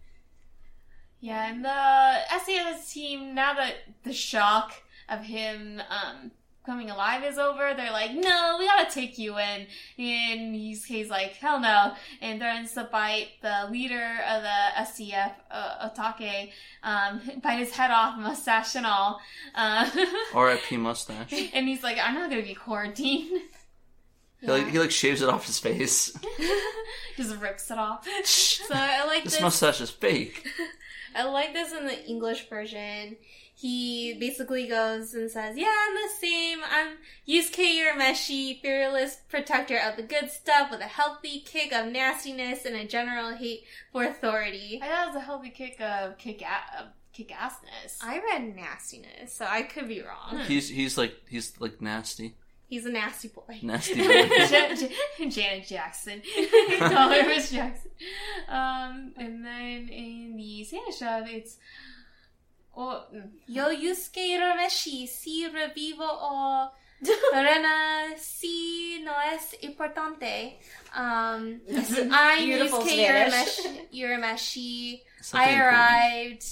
Yeah, and the SAS team, now that the shock of him um, coming alive is over, they're like, no, we gotta take you in. And he's, he's like, hell no, and threatens to bite the leader of the SDF, uh, Otake, um, bite his head off, mustache and all. Uh, R.I.P. mustache. And he's like, I'm not gonna be quarantined. like he like shaves it off his face. Just rips it off. So I like This this. mustache is fake. I like this in the English version. He basically goes and says, Yeah, I'm the same. I'm Yusuke Urameshi, fearless protector of the good stuff with a healthy kick of nastiness and a general hate for authority. I thought it was a healthy kick of kick, a- of kick assness. I read nastiness, so I could be wrong. He's he's like he's like nasty, He's a nasty boy. nasty boy. Ja- Ja- Janet Jackson. Call her Miss Jackson. Um, and then in the Santa shop, it's. Oh, mm. Yo Yusuke Urameshi, si revivo o Rena, si no es importante. Um, I'm Beautiful Yusuke Spanish. Urameshi. Urameshi. Something I important. arrived.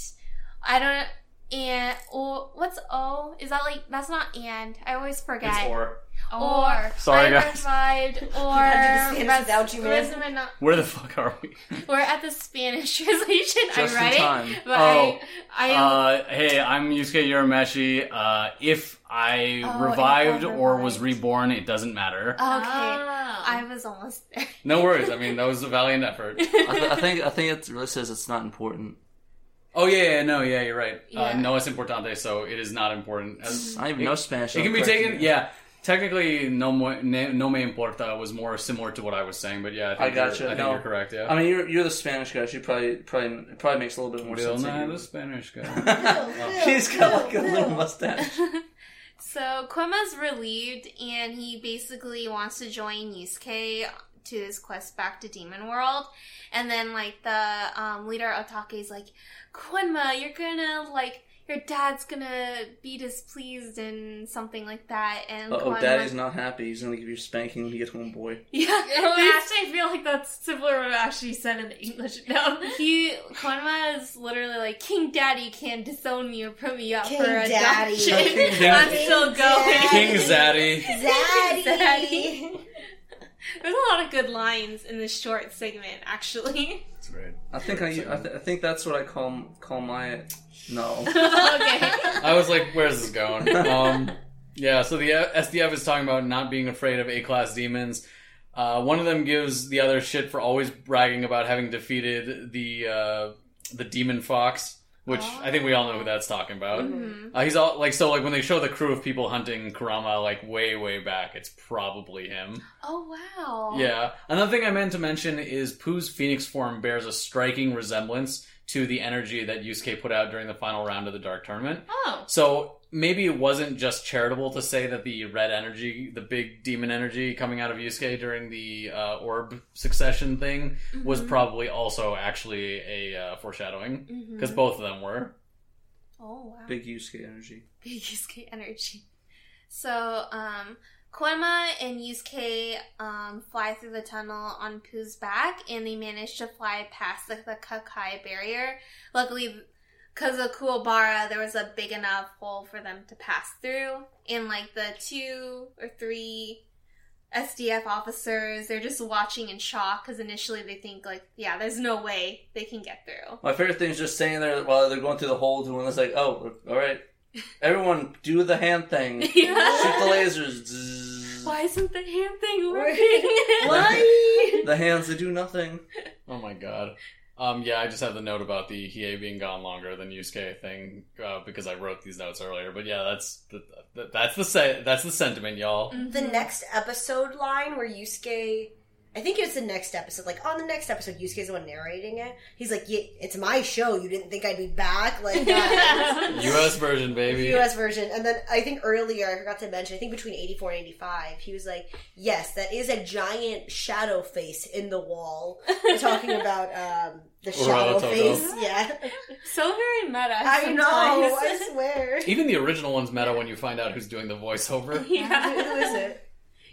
I don't. And oh, what's O? Is that like that's not and? I always forget. It's or. Or Sorry, I guys. arrived. Or gotta do the Spanish without you, man. my not- Where the fuck are we? We're at the Spanish translation. Just I read in time. it, but Oh. I, I Uh, hey, I'm Yusuke Urameshi. Uh, if I Oh, revived or was reborn, it doesn't matter. okay. Ah. I was almost there. No worries. I mean, that was a valiant effort. I, th- I think I think it really says it's not important. Oh yeah, yeah, no, yeah, you're right. Uh, no es importante, so it is not important. As, I don't even know Spanish. it can be taken. Yeah, technically, no mo- ne- no me importa was more similar to what I was saying, but yeah, I, think I gotcha. You're, I think No. you're correct. Yeah. I mean, you're you're the Spanish guy. She probably probably probably makes a little bit more Real sense. to not you. a Spanish guy. He's got like a little mustache. So Koenma's relieved, and he basically wants to join Yusuke to his quest back to Demon World. And then, like the um, leader Otake's like, Koenma, you're gonna like your dad's gonna be displeased and something like that. And Oh, daddy's not happy. He's gonna give you a spanking when you get home, boy. yeah, actually, I feel like that's similar to what Ashley said in the English dub. he Koenma is literally like King Daddy can disown me or put me up King for Daddy. adoption. King I'm Daddy. still going. King Zaddy. Zaddy. There's a lot of good lines in this short segment, actually. That's great. I think I, I, th- I think that's what I call call my no. okay. I was like, where's this going? Um, yeah, so the SDF is talking about not being afraid of A-class demons. Uh, one of them gives the other shit for always bragging about having defeated the uh, the demon fox, which I think we all know who that's talking about. Mhm. Uh, he's all like, so like when they show the crew of people hunting Kurama like way way back, it's probably him. Oh wow! Yeah. Another thing I meant to mention is Puu's phoenix form bears a striking resemblance to the energy that Yusuke put out during the final round of the Dark Tournament. Oh, So maybe it wasn't just charitable to say that the red energy, the big demon energy coming out of Yusuke during the uh, orb succession thing, was Mhm. probably also actually a uh, foreshadowing because both of them were. Oh wow. Big Yusuke energy. Big Yusuke energy. So, um, Koenma and Yusuke um, fly through the tunnel on Puu's back, and they manage to fly past the, the Kekkai barrier. Luckily, because of Kuwabara, there was a big enough hole for them to pass through. And, like, the two or three SDF officers, they're just watching in shock, because initially they think, like, yeah, there's no way they can get through. My favorite thing is just staying there while they're going through the hole, doing it's like, oh, all right, everyone, do the hand thing, shoot the lasers. Zzz. Why isn't the hand thing Working. working? Why? The hands they do nothing. Oh my god. Um, yeah, I just have the note about the Hiei being gone longer than Yusuke thing uh, because I wrote these notes earlier. But yeah, that's the, the, that's the se- that's the sentiment, y'all. the next episode line where Yusuke, I think it was the next episode. Like on the next episode, Yusuke's the one narrating it. He's like, yeah, "It's my show. You didn't think I'd be back." Like. U.S. version, baby. U.S. version, and then I think earlier I forgot to mention. I think between eighty-four and eighty-five, he was like, "Yes, that is a giant shadow face in the wall." We're talking about um, the shadow face. Yeah, So very meta. I know. sometimes. I swear. Even the original one's meta when you find out who's doing the voiceover. yeah. Who is it?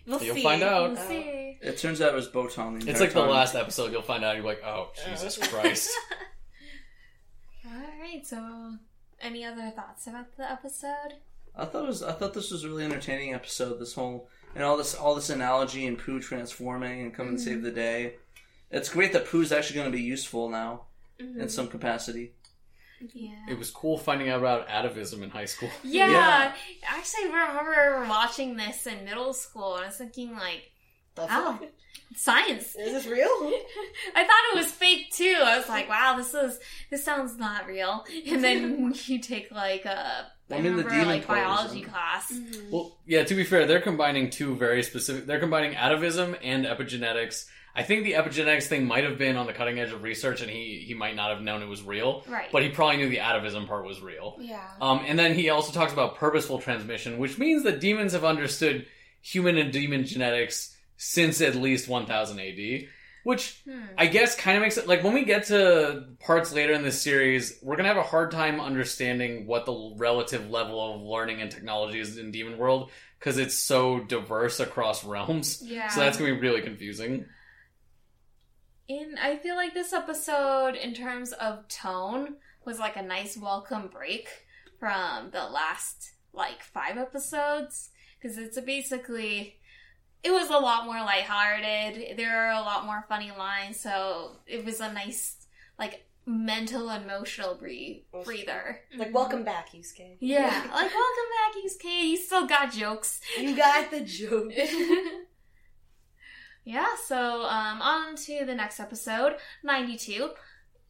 We'll You'll see. find out. We'll uh, see. It turns out it was Botan. It's like the last episode. You'll find out. You're like, oh, oh. Jesus Christ. All right. So, any other thoughts about the episode? I thought it was. I thought this was a really entertaining episode. This whole and all this, all this analogy and Puu transforming and come and save mm-hmm. the day. It's great that Puu's actually going to be useful now mm-hmm. in some capacity. Yeah. It was cool finding out about atavism in high school. Yeah. Yeah. Actually, I remember watching this in middle school, and I was thinking, like, The oh, fuck? science. Is this real? I thought it was fake too. I was like, wow, this is this sounds not real. And then you take like a I, I mean, the remember demon like part was biology in- class. Mm-hmm. Well, yeah. To be fair, they're combining two very specific. They're combining atavism and epigenetics. I think the epigenetics thing might have been on the cutting edge of research, and he he might not have known it was real. Right. But he probably knew the atavism part was real. Yeah. Um, and then he also talks about purposeful transmission, which means that demons have understood human and demon genetics since at least 1000 AD. Which Hmm. I guess kind of makes it like when we get to parts later in this series, we're gonna have a hard time understanding what the relative level of learning and technology is in Demon World because it's so diverse across realms. Yeah. So that's gonna be really confusing. And I feel like this episode, in terms of tone, was like a nice welcome break from the last like five episodes because it's a basically it was a lot more lighthearted. There are a lot more funny lines, so it was a nice like mental emotional breathe- breather. Like, mm-hmm. welcome back, Yusuke. Yeah, like welcome back, Yusuke. You still got jokes. You got the joke. yeah, so um, on to the next episode, 92.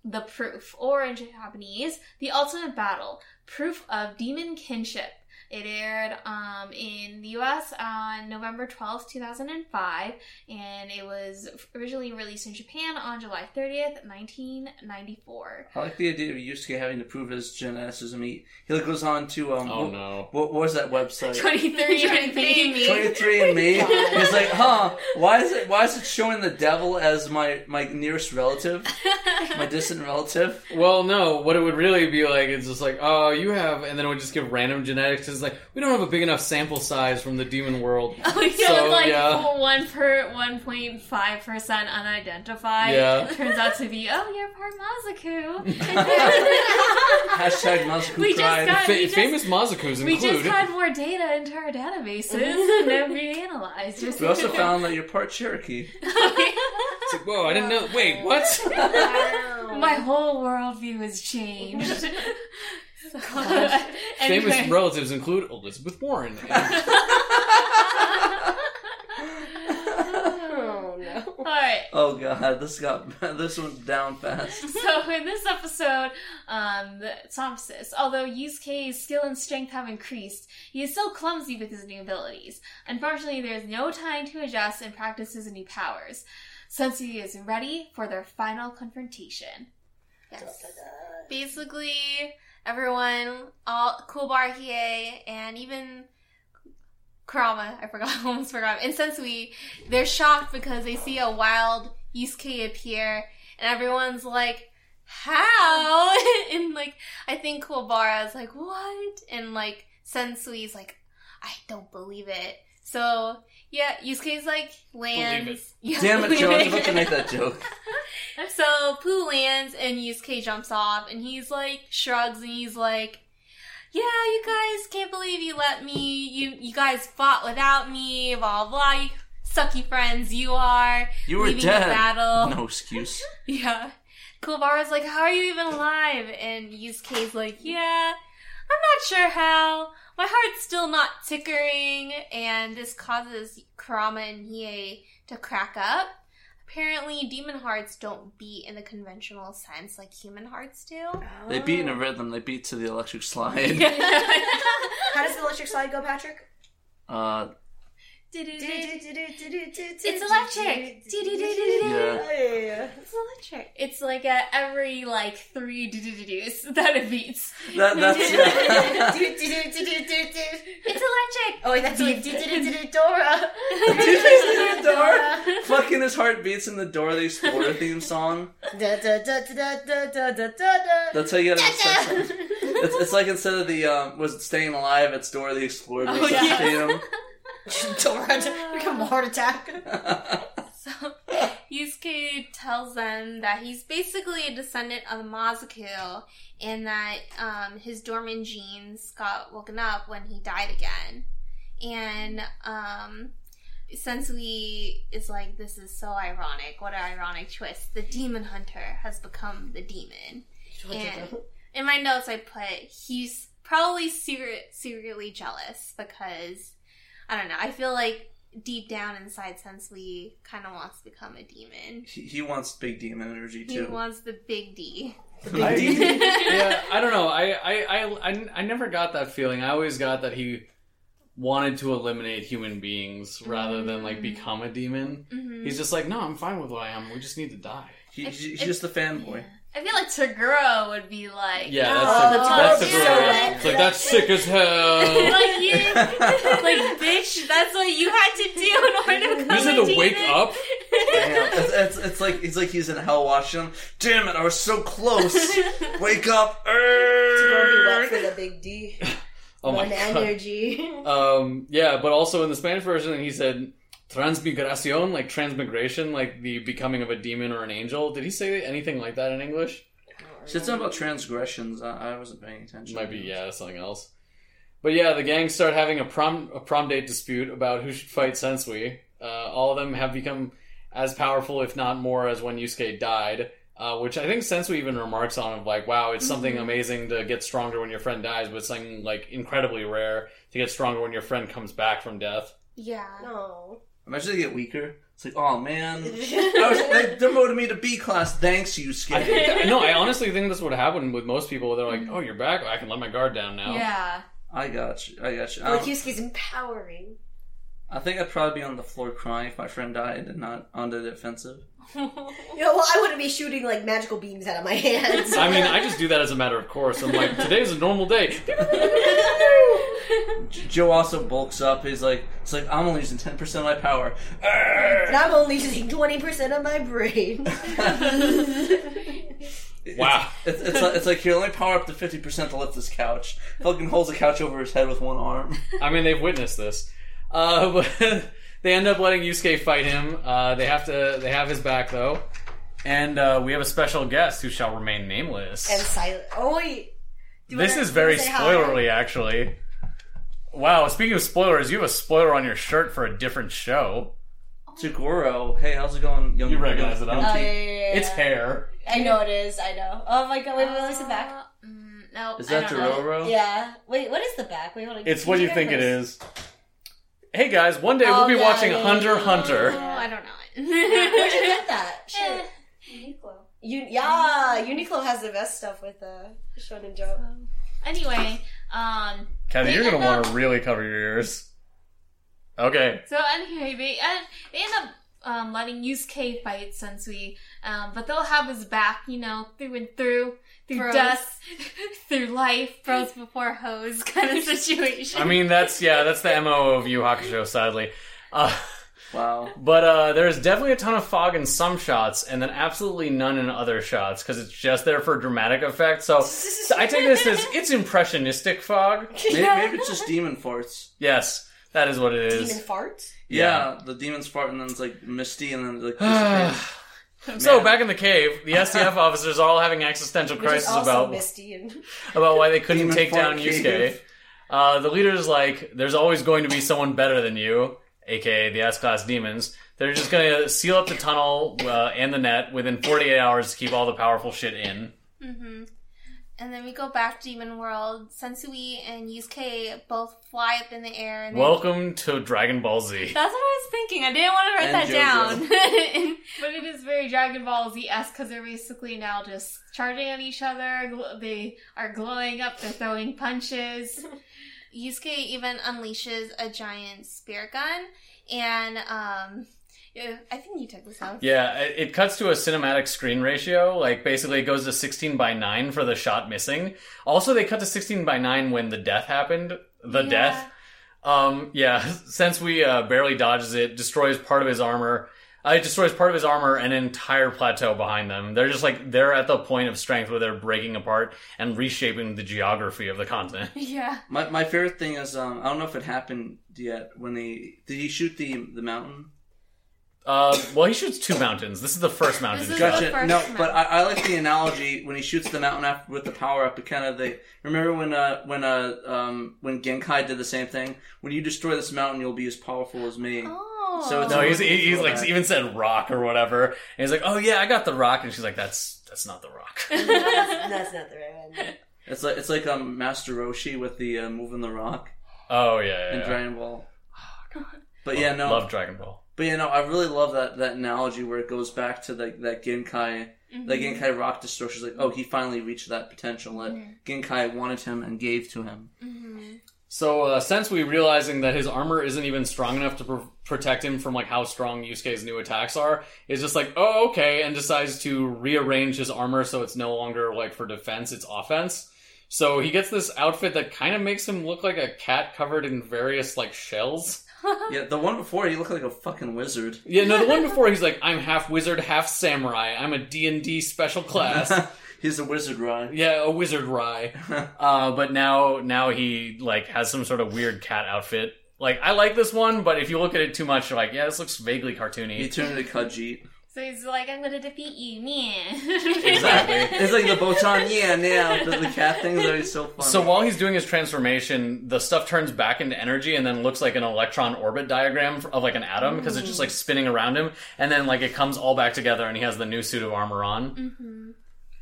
The Proof, or in Japanese, The Ultimate Battle Proof of Demon Kinship. It aired um, in the US on November 12th, 2005, and it was originally released in Japan on July 30th, 1994. I like the idea of Yusuke having to prove his geneticism. He, he goes on to um, Oh what, no. what, what was that website? 23 and me. 23 and me. He's like, huh? Why is it? Why is it showing the devil as my my nearest relative, my distant relative? Well, no. What it would really be like is just like, oh, you have, and then it would just give random genetics. It's like we don't have a big enough sample size from the demon world. Oh, yeah, So, like yeah. one per one point five percent unidentified. Yeah. turns out to be oh, you're part Mazoku. Hashtag Mazoku We just cried. got- Fa- we just- famous Mazokus we just had more data into our databases and then we analyzed. we also found that you're part Cherokee. It's like, Whoa, I didn't know. Wait, what? My whole worldview has changed. Famous Anyway. relatives include Elizabeth Warren. And- Oh no. Alright, Oh god, this got this went down fast. so in this episode, um, the synopsis, although Yusuke's skill and strength have increased, he is still clumsy with his new abilities. Unfortunately, there is no time to adjust and practice his new powers. since he is ready for their final confrontation. Yes. Basically, everyone, all Kuwabara Hiei, and even Kurama, I forgot, almost forgot, and Sensui, they're shocked because they see a wild Yusuke appear, and everyone's like, how? and like, I think Kuwabara's like, what? And like, Sensui's like, I don't believe it. So, yeah, Yusuke's like, lands. Yeah, Damn it, Joe! I was about to make that joke. so Puu lands and Yusuke jumps off and he's like shrugs and he's like, Yeah, you guys can't believe you let me you you guys fought without me, blah blah you sucky friends you are. You were Leaving dead. the battle. No excuse. Yeah. Kuwabara's like, How are you even alive? And Yusuke's like, Yeah, I'm not sure how. My heart's still not tickering, and this causes Kurama and Hiei to crack up. Apparently, demon hearts don't beat in the conventional sense like human hearts do. They beat in a rhythm. They beat to the electric slide. How does the electric slide go, Patrick? Uh, It's electric. yeah. It's electric. It's like at every like three that it beats. That, that's. It's electric. Oh, that's like Dora. Dora. Fucking his heart beats in the Dora The Explorer theme song. That's how you gotta. It's, it's like instead of the um, was it staying alive? It's Dora the Explorer. Oh, yeah. Dora become a heart attack. So Yusuke tells them that he's basically a descendant of the Mazoku and that um, his dormant genes got woken up when he died again. And um, Sensui is like, this is so ironic. What an ironic twist. The demon hunter has become the demon. And in my notes, I put he's probably secret, secretly jealous because I don't know. I feel like deep down inside, Sensui kind of wants to become a demon. he, he wants big demon energy too. He wants the big D. I, D. yeah, I don't know. I, I, I, I, I never got that feeling. I always got that he wanted to eliminate human beings rather than like become a demon. Mhm. He's just like, no, I'm fine with what I am. We just need to die. He, he's just a fanboy. I feel like Toguro would be like, Yeah, Oh, that's that's the, that's the so girl. lit. It's like that's sick as hell. like you, like bitch. That's what you had to do in order to You become just a had to demon. wake up. Damn, it's, it's, it's like it's like he's in hell watching. Damn it! I was so close. Wake up! Dora be for the big D. Oh my One god. energy. Um, yeah, but also in the Spanish version, he said transmigracion, like transmigration, like the becoming of a demon or an angel. Did he say anything like that in English? Said something about transgressions. I, I wasn't paying attention. Might be yeah, something else. But yeah, the gang start having a prom a prom date dispute about who should fight Sensui. Uh, all of them have become as powerful, if not more, as when Yusuke died. Uh, which I think Sensui even remarks on of like, wow, it's something amazing to get stronger when your friend dies, but it's something like incredibly rare to get stronger when your friend comes back from death. Yeah. No. Imagine they get weaker. It's like, oh man, I was, they demoted me to B class. Thanks, you I skid. think, no, I honestly think that's what happened with most people. They're like, "Oh, you're back. I can let my guard down now." yeah. I got you. I got you. Like Um, Yusuke's empowering. I think I'd probably be on the floor crying if my friend died and not on the defensive. You know, well, I wouldn't be shooting like magical beams out of my hands. I mean, I just do that as a matter of course. I'm like, today's a normal day. Joe also bulks up. He's like, it's like I'm only using ten percent of my power. and I'm only using twenty percent of my brain. Wow. It's, it's, like, it's like here, let me power up to fifty percent to lift this couch. Fucking holds the couch over his head with one arm. I mean, they've witnessed this. Uh, but they end up letting Yusuke fight him. Uh, they have to. They have his back though, and uh, we have a special guest who shall remain nameless. and silent. Oh wait. Do you this wanna- is very say hi? spoilery, actually. Wow. Speaking of spoilers, you have a spoiler on your shirt for a different show. Toguro, hey, how's it going? Young, You recognize it, young huh? Oh teen? yeah, yeah, yeah, It's yeah. hair. I know it is. I know. Oh my god! Wait, wait, let me the back. Uh, mm, no, Is I that don't know. Dororo? Yeah. Wait, what is the back? Wait, hold on. It's what you get think it is. is. Hey guys, one day we'll Oh, be yeah, watching yeah, Hunter yeah. Hunter. Oh, I don't know Where'd you get that? Shit. Uniqlo. You, yeah, Uniqlo has the best stuff with uh, Shonen Jump. Anyway, um, Kathy, They you're gonna end want to really cover your ears. Okay. so anyway, they end, they end up um, letting Yusuke fight Sensui, um, but they'll have his back, you know, through and through, through Bros. dust, through life. Bros before hose kind of situation. I mean, that's yeah, that's the mo of Yu Hakusho, sadly. Uh, Wow. but uh, there's definitely a ton of fog in some shots, and then absolutely none in other shots because it's just there for dramatic effect. So I take this as it's impressionistic fog. Maybe, maybe it's just demon farts. Yes, that is what it is. Demon farts. Yeah, the demons fart and then it's like misty and then like disappears. so back in the cave, the SDF officers are all having existential Which is crisis also about misty and about why they couldn't Demon take down cave. Yusuke. Uh, the leader's like, there's always going to be someone better than you, aka the S-Class demons. They're just going to seal up the tunnel uh, and the net within 48 hours to keep all the powerful shit in. hmm And then we go back to Demon World. Sensui and Yusuke both fly up in the air. And they- Welcome to Dragon Ball Z. That's what I was thinking. I didn't want to write And that down. But it is very Dragon Ball Z esque because they're basically now just charging at each other. They are glowing up. They're throwing punches. Yusuke even unleashes a giant spirit gun, and um, yeah, I think you took this out. Yeah, it, it cuts to a cinematic screen ratio. Like, basically, it goes to 16 by 9 for the shot missing. Also, they cut to 16 by 9 when the death happened. The Yeah. death. Um, yeah, Sensui uh, barely dodges it, destroys part of his armor. Uh, it destroys part of his armor and an entire plateau behind them. They're just like they're at the point of strength where they're breaking apart and reshaping the geography of the continent. Yeah. My my favorite thing is um I don't know if it happened yet when they did he shoot the the mountain. Uh, well, he shoots two mountains. This is the first mountain. This is shot. the Gotcha. first No, mountain. but I, I like the analogy when he shoots the mountain after, with the power up. It kind of they remember when uh when uh um when Genkai did the same thing. When you destroy this mountain, you'll be as powerful as me. Oh. So it's No, he's, It's he's like even said rock or whatever. And he's like, oh yeah, I got the rock, and she's like, that's that's not the rock. that's, that's not the right one. It's like it's like um Master Roshi with the uh, moving the rock oh yeah, in yeah. yeah. Dragon Ball. But yeah, no. love Dragon Ball. But you know, I really love that that analogy where it goes back to like that Genkai. Mm-hmm. Like Genkai rock destroyer. She's like, oh, he finally reached that potential that Genkai wanted him and gave to him. Mm-hmm. So uh, Sensui realizing that his armor isn't even strong enough to pr- protect him from like how strong Yusuke's new attacks are, is just like, oh okay, and decides to rearrange his armor so it's no longer like for defense, it's offense. So he gets this outfit that kind of makes him look like a cat covered in various like shells. Yeah, the one before he looked like a fucking wizard. Yeah, no, the one before he's like, I'm half wizard, half samurai. I'm a D&D special class. He's a wizard, right? yeah, a wizard rye. Uh, but now, now he like has some sort of weird cat outfit. Like, I like this one, but if you look at it too much, you're like, yeah, this looks vaguely cartoony. He turned into Khajiit. So he's like, I'm gonna defeat you, man. Exactly. It's like the Botan, yeah, now. The, the cat things are so funny. So while he's doing his transformation, the stuff turns back into energy and then looks like an electron orbit diagram of like an atom because it's just like spinning around him, and then like it comes all back together and he has the new suit of armor on. Mm-hmm.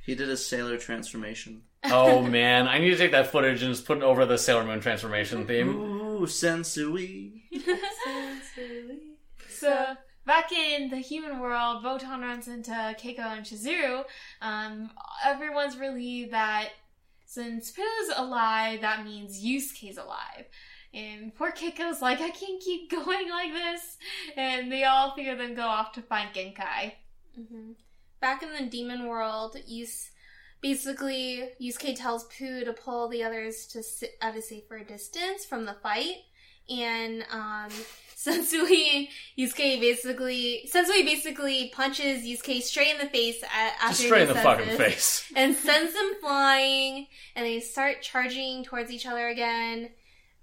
he did a sailor transformation. oh man, I need to take that footage and just put it over the Sailor Moon transformation theme. Ooh, Sensui. So back in the human world, Botan runs into Keiko and Shizuru. Um, everyone's relieved that since Puu's alive, that means Yusuke's alive. And poor Keiko's like, I can't keep going like this. And they all figure them go off to find Genkai. hmm Back in the demon world, Yus basically Yusuke tells Puu to pull the others to sit at a safer distance from the fight, and um, Sensui Yusuke basically Sensui basically punches Yusuke straight in the face at, after Just straight in the fucking this, face. and sends them flying, and they start charging towards each other again.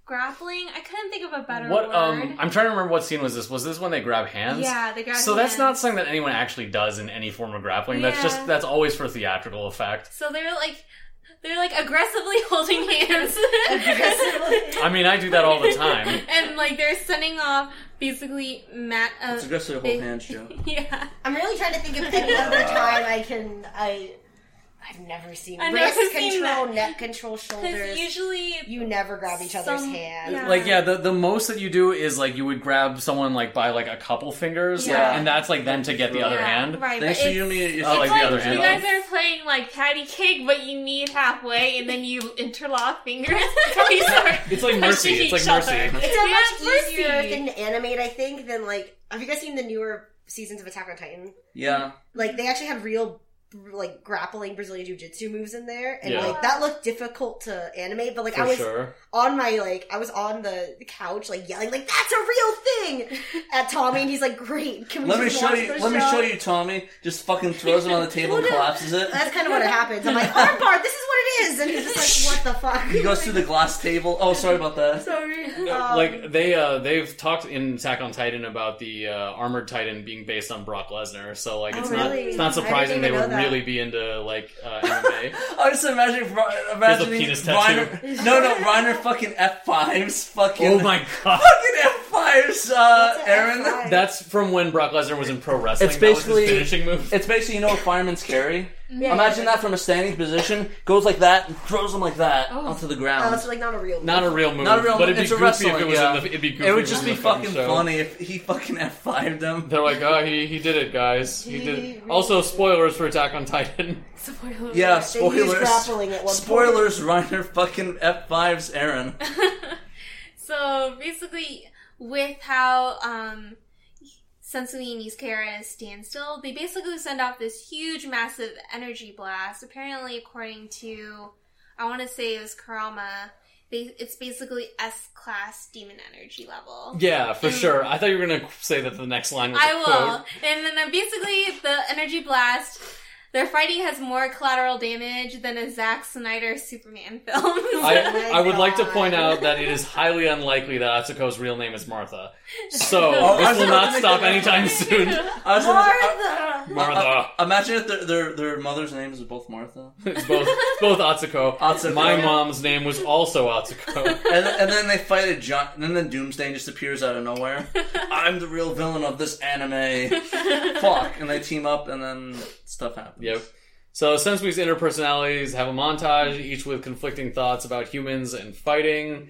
Grappling. I couldn't think of a better What? word. Um, I'm trying to remember what scene was this. Was this when they grab hands? yeah, they grab hands. So that's not something that anyone actually does in any form of grappling. That's just that's always for theatrical effect. So they're like, they're like aggressively holding hands. Aggressively. I mean, I do that all the time. and like they're sending off basically Matt. Uh, It's aggressive they- hold hands, Joe. yeah, I'm really trying to think of any other time I can. I. I've never seen I've wrist never seen control, that. neck control, shoulders. usually you never grab each other's Some- hands. yeah. Like yeah, the the most that you do is like you would grab someone like by like a couple fingers, like, Yeah. and that's like then to get the other yeah, hand. right? Thanks but you, me. Oh, like it's the other you hand. You guys are playing like patty cake, but you meet halfway, and then you interlock fingers before you start. It's like mercy. It's like mercy. other. It's a Yeah, much easier mercy. thing to animate, I think, than like. Have you guys seen the newer seasons of Attack on Titan? Yeah. Like they actually had real like grappling Brazilian Jiu Jitsu moves in there, and Yeah. like that looked difficult to animate. But like I was sure. on my like I was on the couch like yelling like that's a real thing at Tommy, and he's like, "Great, can we Let me just show watch you. the Let me show?" show you, Tommy. Just fucking throws it on the table and collapses it. That's kind of what it happens. I'm like, armbar, this is what it is, and he's just like, "What the fuck?" He goes through the glass table. Oh, sorry about that. Sorry. Um, like they uh they've talked in Attack on Titan about the uh, armored Titan being based on Brock Lesnar, so like Oh, it's not really? it's not I didn't surprising they even would know that. Really be into like uh, MMA. I just imagine imagining penis tattoo. Reiner. No, no, Reiner fucking F fives. Fucking oh my god. fucking F fives. Uh, Eren. F5? That's from when Brock Lesnar was in pro wrestling. It's That was his basically- finishing move. It's basically you know what firemen's carry. Yeah, Imagine yeah. that from a standing position. Goes like that and throws them like that Oh. onto the Oh, ground. it's like not a real. Not a real move, Not a real but it'd be It's a goofy wrestling, if it was yeah. in the. It'd be goofy it would just be fucking fucking show. funny if he fucking F fived them. They're like, oh, he, he did it, guys. He He did. really Also, spoilers for Attack on Titan. Spoiler. Yeah, They use spoilers. grappling at one point. Spoilers. Reiner fucking F fives Eren. so basically, with how um, Sensui and Yusuke are at a standstill, they basically send off this huge, massive energy blast. Apparently, according to, I want to say it was Kurama, they, it's basically S class demon energy level. Yeah, for sure. I thought you were gonna say that the next line was I a will. quote. And then basically, the energy blast. Their fighting has more collateral damage than a Zack Snyder Superman film. I, oh my I would like to point out that it is highly unlikely that Atsuko's real name is Martha. So Oh, this will not stop anytime soon. I was Martha. Martha. Uh, imagine if their, their their mother's names are both Martha, It's both it's both Atsuko. Atsuko. My mom's name was also Atsuko. and, and then they fight a giant. And then Doomsday just appears out of nowhere. I'm the real villain of this anime. Fuck, and they team up, and then stuff happens. Yep. So Sensui's interpersonalities have a montage, each with conflicting thoughts about humans and fighting.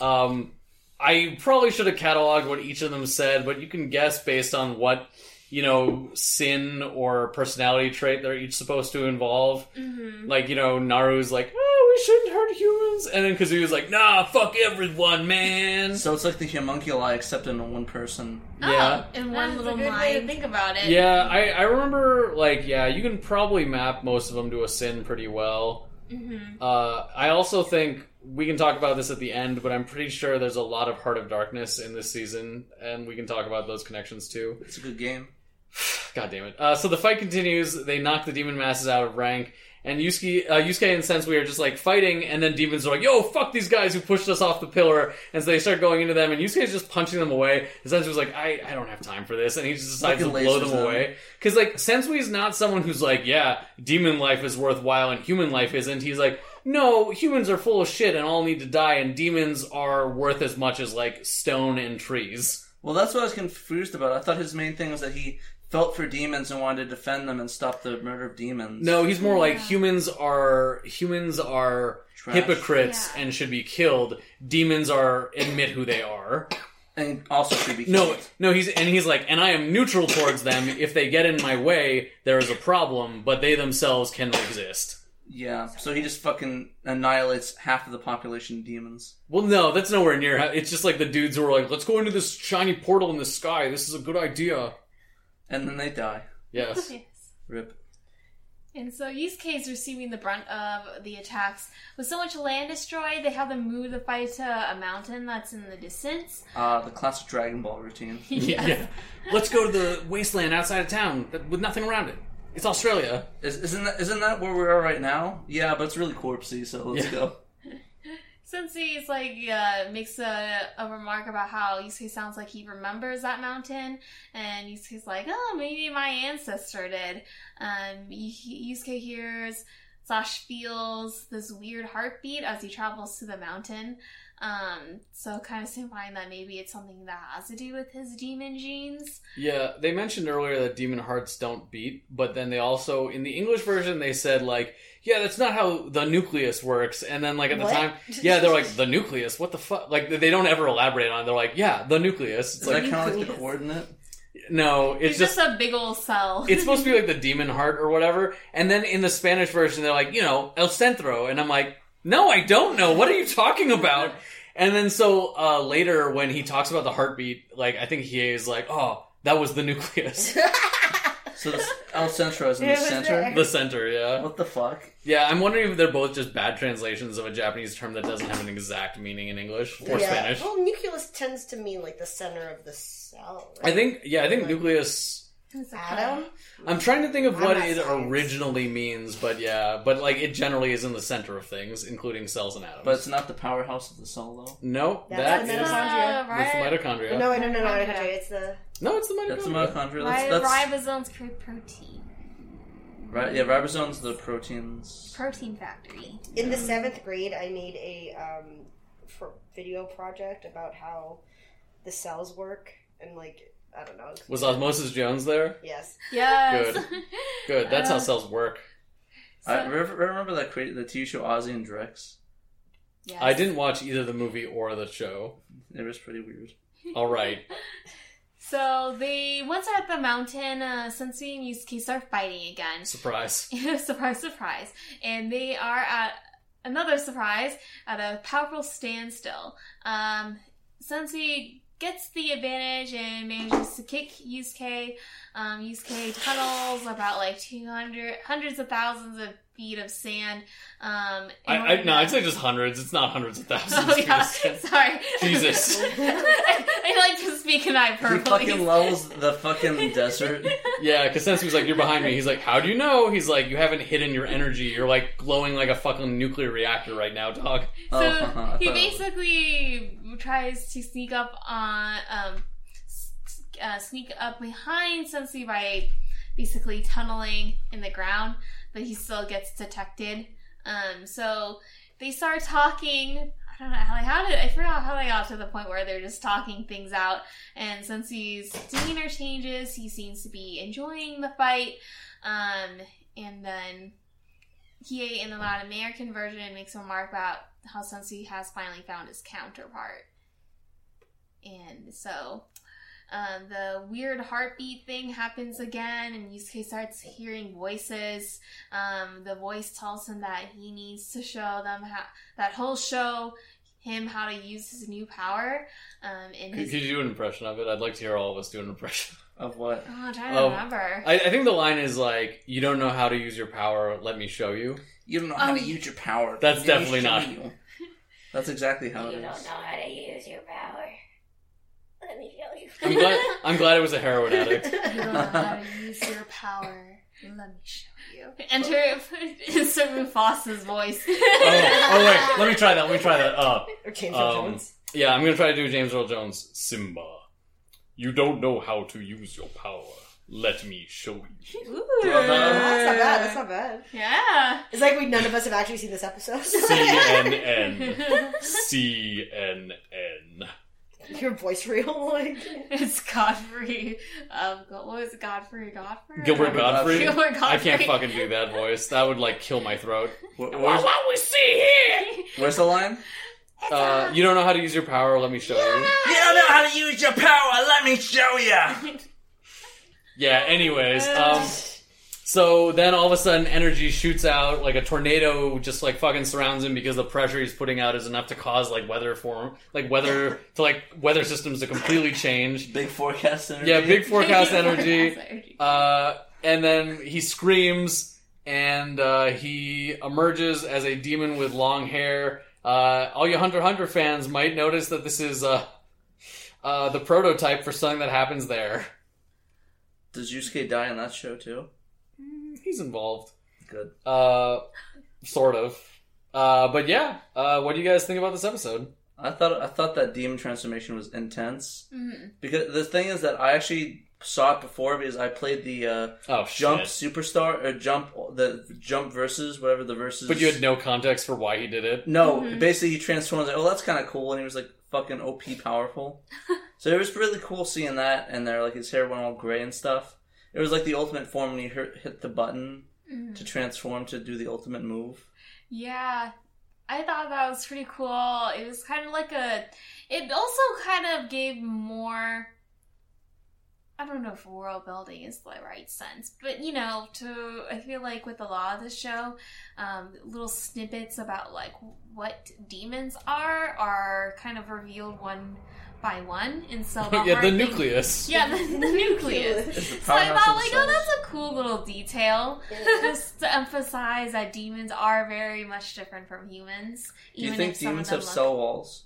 Um, I probably should have cataloged what each of them said, but you can guess based on what you know sin or personality trait they're each supposed to involve. Mhm. Like you know, Naru's like, "Oh, we shouldn't hurt humans," and then Kazuya's like, "Nah, fuck everyone, man." So it's like the homunculi, except in one person. yeah. in That's one a little good way to mind. think about it. Yeah, I, I remember, like, yeah, you can probably map most of them to a sin pretty well. Mhm. Uh, I also think we can talk about this at the end, but I'm pretty sure there's a lot of Heart of Darkness in this season, and we can talk about those connections too. It's a good game. God damn it. Uh, so the fight continues. They knock the demon masses out of rank, and Yusuke, uh, Yusuke and Sensui are just like fighting, and then demons are like, "Yo, fuck these guys who pushed us off the pillar!" And so they start going into them, and Yusuke's just punching them away. And Sensui's like, "I, I don't have time for this," and he just decides Fucking to blow them them. away. Because like Sensui's not someone who's like, "Yeah, demon life is worthwhile and human life isn't." He's like. No, humans are full of shit and all need to die, and demons are worth as much as like stone and trees. Well, that's what I was confused about. I thought his main thing was that he felt for demons and wanted to defend them and stop the murder of demons. No, he's more like Yeah. humans are humans are Trash. hypocrites Yeah. and should be killed. Demons are admit who they are. and also should be No, killed. no, he's and he's like, and I am neutral towards them. If they get in my way, there is a problem, but they themselves can exist. Yeah, so he just fucking annihilates half of the population of demons. Well, no, that's nowhere near. how- It's just like the dudes who are like, "Let's go into this shiny portal in the sky. This is a good idea." And then they die. Yes. Yes. Rip. And so Yusuke is receiving the brunt of the attacks. With so much land destroyed, they have to move the fight to a mountain that's in the distance. Uh, the classic Dragon Ball routine. Yeah. Let's go to the wasteland outside of town that- with nothing around it. It's Australia. Is, isn't that isn't that where we are right now? Yeah, but it's really corpsey, so let's Yeah. go. Sensui is like uh, makes a, a remark about how Yusuke sounds like he remembers that mountain, and Yusuke's like, "Oh, maybe my ancestor did." Um, Yu- Yusuke hears slash feels this weird heartbeat as he travels to the mountain. Um, so kind of signifying that maybe it's something that has to do with his demon genes. Yeah, they mentioned earlier that demon hearts don't beat, but then they also in the English version they said like, yeah, that's not how the nucleus works. And then like at the What? time, yeah, they're like the nucleus. What the fuck? Like they don't ever elaborate on. it. They're like, yeah, the nucleus. It's Is like that kind of like the coordinate? No, it's It's just just a big old cell. it's supposed to be like the demon heart or whatever. And then in the Spanish version, they're like, you know, El Centro. And I'm like, no, I don't know. What are you talking about? And then so uh, later, when he talks about the heartbeat, like I think he is like, oh, that was the nucleus, So this El Centro is in It the was center. there. the center. Yeah, What the fuck? yeah. I'm wondering if they're both just bad translations of a Japanese term that doesn't have an exact meaning in English or yeah. Spanish. Well, nucleus tends to mean like the center of the cell. Right? I think, yeah, I think Like- nucleus. It's a atom. I'm trying to think of I'm what not it science. originally means, but yeah, but like it generally is in the center of things, including cells and atoms. But it's not the powerhouse of the cell, though. no, That's that the is mitochondria. that's the mitochondria. No, wait, no, no, no, no, Mitochondria. mitochondria. It's the No, it's the mitochondria. That's the mitochondria. Why That's, that's ribosomes create protein? right. Yeah, ribosomes, the proteins. Protein factory. in the seventh grade. I made a um, for video project about how the cells work and like I don't know. Was Osmosis Jones there? Yes. Yes. Good. Good. That's how Uh, cells work. I So- remember, remember that cra- the TV show Ozzy and Drex. yes. I didn't watch either the movie or the show. It was pretty weird. All right. So they once at the mountain, uh, Sensui and Yusuke start fighting again. Surprise. surprise, surprise. And they are at another surprise at a powerful standstill. Um, Sensui gets the advantage and manages to kick Yusuke. Um, Yusuke tunnels about like 200, hundreds of thousands of feet of sand. Um, I, I, no, I'd say just hundreds. It's not hundreds of thousands. Oh, yeah. Because- Sorry. Jesus. I, I like to speak in hyperbole. He hyperbole. fucking levels the fucking desert. Yeah, because Sensui was like, "You're behind me," he's like, "How do you know?" He's like, "You haven't hidden your energy. You're like glowing like a fucking nuclear reactor right now, dog." So Oh, he thought- basically tries to sneak up on, um, uh, sneak up behind Sensui by basically tunneling in the ground, but he still gets detected. Um, so they start talking. I don't know how, how did I forgot how they got to the point where they're just talking things out. And since Sensui's demeanor changes. He seems to be enjoying the fight. Um, and then he, in the Latin American version, makes a remark about how Sensui has finally found his counterpart. And so um, the weird heartbeat thing happens again, and Yusuke starts hearing voices. Um, the voice tells him that he needs to show them how that he'll show him how to use his new power. Um, in Could, his, could you do an impression of it? I'd like to hear all of us do an impression. Of what? oh, I'm trying to Oh, remember. I, I think the line is like, "You don't know how to use your power. Let me show you." You don't know how Oh, to use your power. That's definitely not- you. That's exactly how it you don't know how to use your power. Let me show you. I'm glad. I'm glad it was a heroin addict. You don't know how to use your power. Let me show you. Enter insert Mufasa's voice. Oh, oh wait, let me try that. Let me try that. Uh, or James Um, Earl Jones. yeah, I'm gonna try to do James Earl Jones. Simba, you don't know how to use your power. Let me show you. Ooh. Well done. That's not bad. That's not bad. Yeah. It's like we none of us have actually seen this episode. CNN. CNN. Your voice real like. it's Godfrey. Um, what was it? Godfrey? Godfrey? Gilbert Godfrey. Gilbert Godfrey. I can't fucking do that voice. That would like kill my throat. What, Where's, we see here? where's the line? Uh, you don't know how to use your power. Let me show you. You don't know how to use your power. Let me show you. Yeah. Anyways, um, So then all of a sudden, energy shoots out like a tornado, just like fucking surrounds him because the pressure he's putting out is enough to cause like weather form, like weather to like weather systems to completely change. Big forecast energy. Yeah, big forecast energy. energy. Uh, and then he screams, and uh, he emerges as a demon with long hair. Uh, all you Hunter x Hunter fans might notice that this is uh, uh, the prototype for something that happens there. Does Yusuke die in that show too? He's involved. Good. Uh, sort of. Uh, but yeah, uh, what do you guys think about this episode? I thought I thought that demon transformation was intense Mhm. because the thing is that I actually saw it before because I played the uh, Oh, Jump shit. Superstar or Jump the Jump versus whatever the versus. But you had no context for why he did it. no. Basically, he transformed. Like, oh, that's kind of cool, and he was like fucking OP powerful. so it was really cool seeing that, and there like his hair went all gray and stuff. It was like the ultimate form when you hit, hit the button to transform to do the ultimate move. Yeah, I thought that was pretty cool. It was kind of like a. It also kind of gave more. I don't know if world building is the right sense, but you know, to I feel like with a lot of the show, um, little snippets about like what demons are are kind of revealed one by one, and so the yeah, the thing- nucleus. Yeah, the, the nucleus. The So I thought, like, the oh, that's a cool little detail. Just to emphasize that demons are very much different from humans. Do you even think if demons have look- cell walls?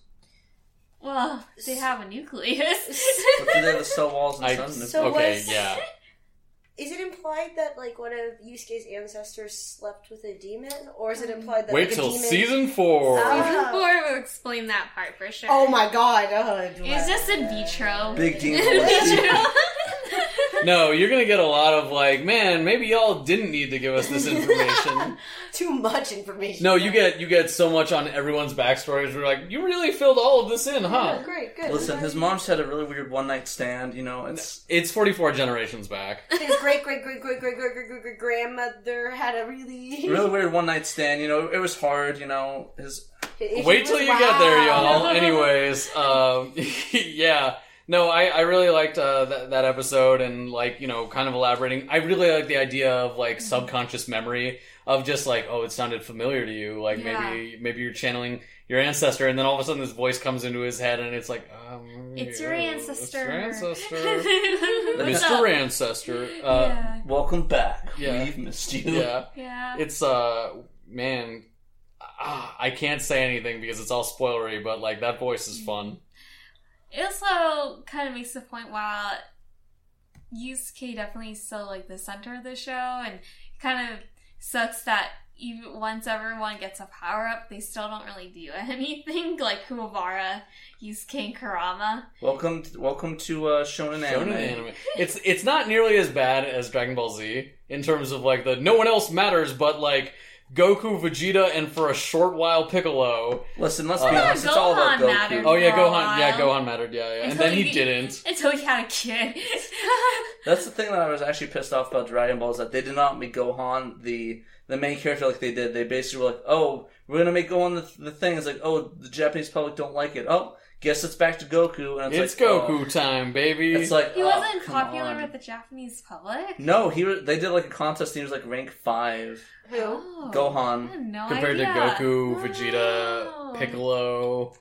Well, they have a nucleus. But do they have the cell walls and I, sun? So okay, was- yeah. Is it implied that like one of Yusuke's ancestors slept with a demon, or is it implied that Wait like, a till demon... season four. Ah. Season four will explain that part for sure. Oh my god! Oh, It's just in vitro. Big demon. In vitro. No, you're gonna get a lot of like, man, maybe y'all didn't need to give us this information. Too much information. no, you get you get so much on everyone's backstories. We're like, you really filled all of this in, huh? great, good. Listen, his mom's had a really weird one night stand. You know, it's It's 44 generations back. His great great great great great great great great great grandmother had a really. really weird one night stand. You know, it was hard. You know, his Wait till you get there, y'all. Anyways, um, yeah. No, I, I really liked uh, that, that episode and like you know kind of elaborating. I really like the idea of like subconscious memory of just like oh it sounded familiar to you like maybe maybe you're channeling your ancestor and then all of a sudden this voice comes into his head and it's like um, It's your ancestor. it's your ancestor, Mr. up? Ancestor. Uh, yeah. welcome back. Yeah. We've missed you. yeah. Yeah. It's uh man, ah, I can't say anything because it's all spoilery, but like that voice is fun. It also kind of makes the point while Yusuke definitely is still like the center of the show, and it kind of sucks that even once everyone gets a power up, they still don't really do anything. Like Kuwabara, Yusuke, and Kurama. Welcome, to, welcome to uh, Shonen Anime. Anime. It's it's not nearly as bad as Dragon Ball Z in terms of like the no one else matters but like Goku, Vegeta, and for a short while Piccolo. Listen, let's Uh, be honest. It's all about Goku. mattered. Oh yeah, Gohan. Yeah. Gohan mattered. Yeah, yeah. and then he he- didn't. Until he had a kid. That's the thing that I was actually pissed off about Dragon Ball is that they did not make Gohan the the main character like they did. They basically were like, "Oh, we're gonna make Gohan the, the thing." It's like, "Oh, the Japanese public don't like it." Oh, guess it's back to Goku, and it's, It's like, oh. Goku oh. time, baby. It's like he oh, wasn't come popular on. with the Japanese public. No, he was, they did like a contest. And he was like rank five. Who? Oh, Gohan. No compared idea. to Goku, oh. Vegeta, Wow. Piccolo.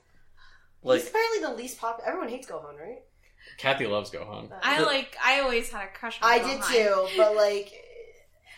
Like He's apparently the least popular. Everyone hates Gohan, right? Kathy loves Gohan. I like. I always had a crush on I Gohan. did too, but like,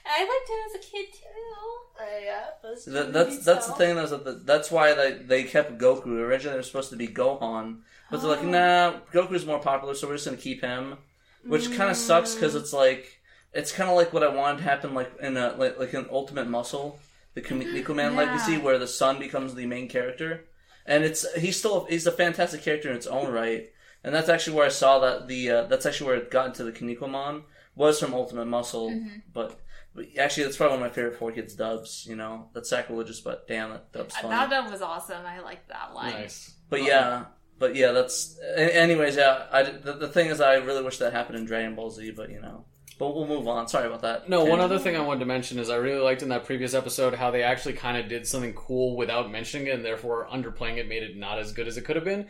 I liked him as a kid too. uh, yeah, that's that, that's that's the thing. Is that the, that's why they they kept Goku. Originally, it was supposed to be Gohan, but they're like, Oh. nah, Goku's more popular, so we're just gonna keep him. Which kind of sucks because it's like it's kind of like what I wanted to happen, like in a like, like an Ultimate Muscle, the Kinnikuman Yeah. legacy, where the son becomes the main character, and it's he's still he's a fantastic character in its own right, and that's actually where I saw that the uh, that's actually where it got into the Kaneko was from Ultimate Muscle, but. But actually, that's probably one of my favorite Four Kids dubs. You know, that's sacrilegious, but damn, that dub's fun. That dub was awesome. I like that line. Nice. But yeah, but yeah, that's. Anyways, yeah. I, the, the thing is, I really wish that happened in Dragon Ball Z, but you know. But we'll move on. Sorry about that. No, one other thing I wanted to mention is I really liked in that previous episode how they actually kind of did something cool without mentioning it, and therefore underplaying it made it not as good as it could have been.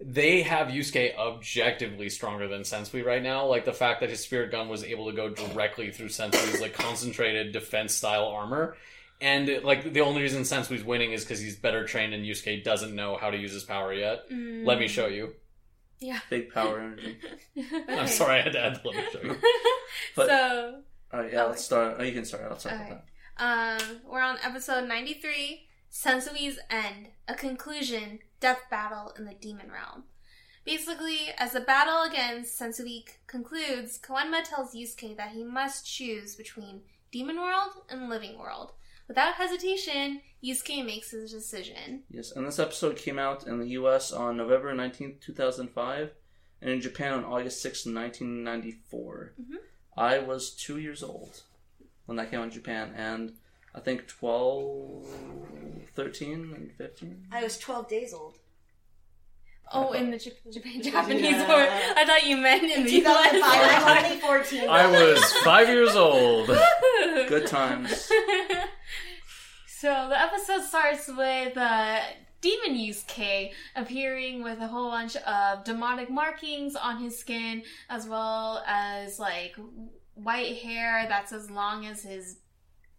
They have Yusuke objectively stronger than Sensui right now. Like the fact that his spirit gun was able to go directly through Sensui's like concentrated defense style armor. And like the only reason Sensui's winning is because he's better trained and Yusuke doesn't know how to use his power yet. Mm. Let me show you. Big power energy. I'm sorry I had to add the let me show. But- so All right, yeah, let's start. Oh, you can start. I'll start Alright. with that. Um, we're on episode 93, Sensui's End, a conclusion, death battle in the demon realm. Basically, as the battle against Sensui concludes, Koenma tells Yusuke that he must choose between demon world and living world. Without hesitation, Yusuke makes his decision. Yes, and this episode came out in the U.S. on November nineteenth, two thousand five, and in Japan on August sixth, nineteen ninety four. Mhm. I was two years old when that came out in Japan, and I think 12, 13, and fifteen. I was 12 days old. oh, in the Jap- Japan Japanese Yeah. word, I thought you meant in the 2005. U.S. I'm only 14. I was five years old. Good times. so the episode starts with uh, Demon Yusuke appearing with a whole bunch of demonic markings on his skin, as well as like white hair that's as long as his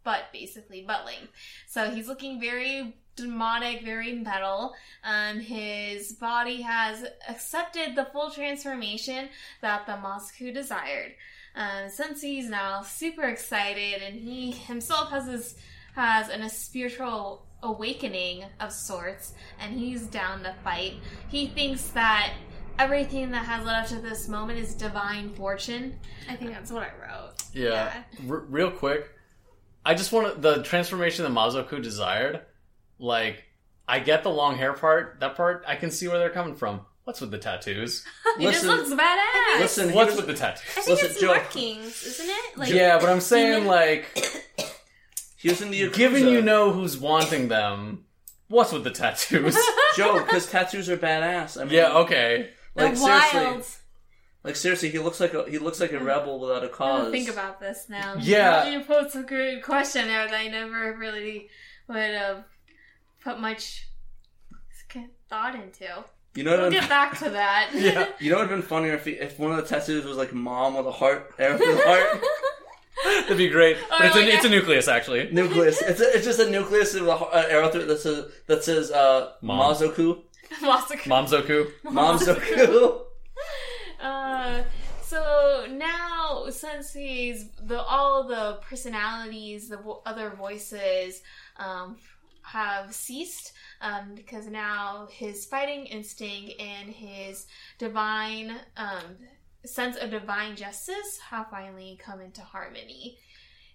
butt, basically butt length. So he's looking very demonic, very metal. Um, his body has accepted the full transformation that the Mazoku desired. Um, Sensui he's now super excited and he himself has his has an, a spiritual awakening of sorts and he's down to fight. He thinks that everything that has led up to this moment is divine fortune. I think that's what I wrote. Yeah. R- real quick, I just want the transformation that Mazoku desired. Like, I get the long hair part. That part, I can see where they're coming from. What's with the tattoos? It just looks badass. Listen, What's here's- with the tattoos? I think Listen, it's Joe. markings, isn't it? Like, yeah, but I'm saying like, He was in the Yakuza. given you know who's wanting them, what's with the tattoos? Joe, because tattoos are badass. I mean, yeah, okay. they're like seriously, wild. like seriously, he looks like a he looks like a rebel without a I'm cause. gonna think about this now. Yeah. You posed a good question there that I never really would have put much thought into. You know? We'll I'd- get back to that. Yeah. You know what would have been funnier if, he, if one of the tattoos was like mom with a heart, arrow through the heart, That'd be great. But Or it's, a, it's a- a nucleus, actually. nucleus. It's a, it's just a nucleus with a h- uh, arrow through it that says that says uh, Mom. Mazoku, Massacre. Momzoku. Momzoku. Uh, so now, since he's the all the personalities, the vo- other voices, um, have ceased, um, because now his fighting instinct and his divine um sense of divine justice have finally come into harmony.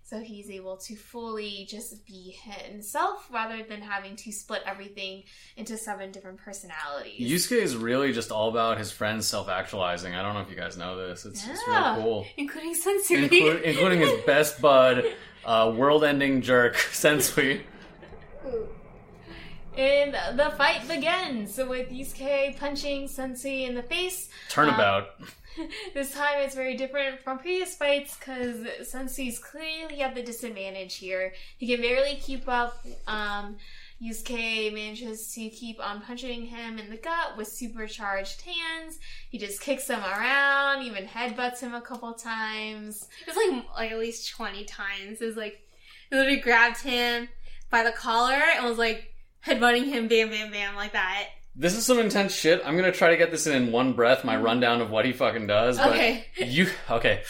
So he's able to fully just be himself rather than having to split everything into seven different personalities. Yusuke is really just all about his friends self-actualizing. I don't know if you guys know this. It's, it's really cool. including Sensui. Inclu- including his best bud, uh, world-ending jerk, Sensui. And the fight begins with Yusuke punching Sensui in the face. Turnabout. This time it's very different from previous fights because Sensui's clearly at the disadvantage here. He can barely keep up. Um, Yusuke manages to keep on punching him in the gut with supercharged hands. He just kicks him around, even headbutts him a couple times. It was like like at least twenty times. It was like he literally grabbed him by the collar and was like headbutting him, bam, bam, bam, like that. This is some intense shit. I'm gonna try to get this in in one breath, my rundown of what he fucking does. But Okay. You okay?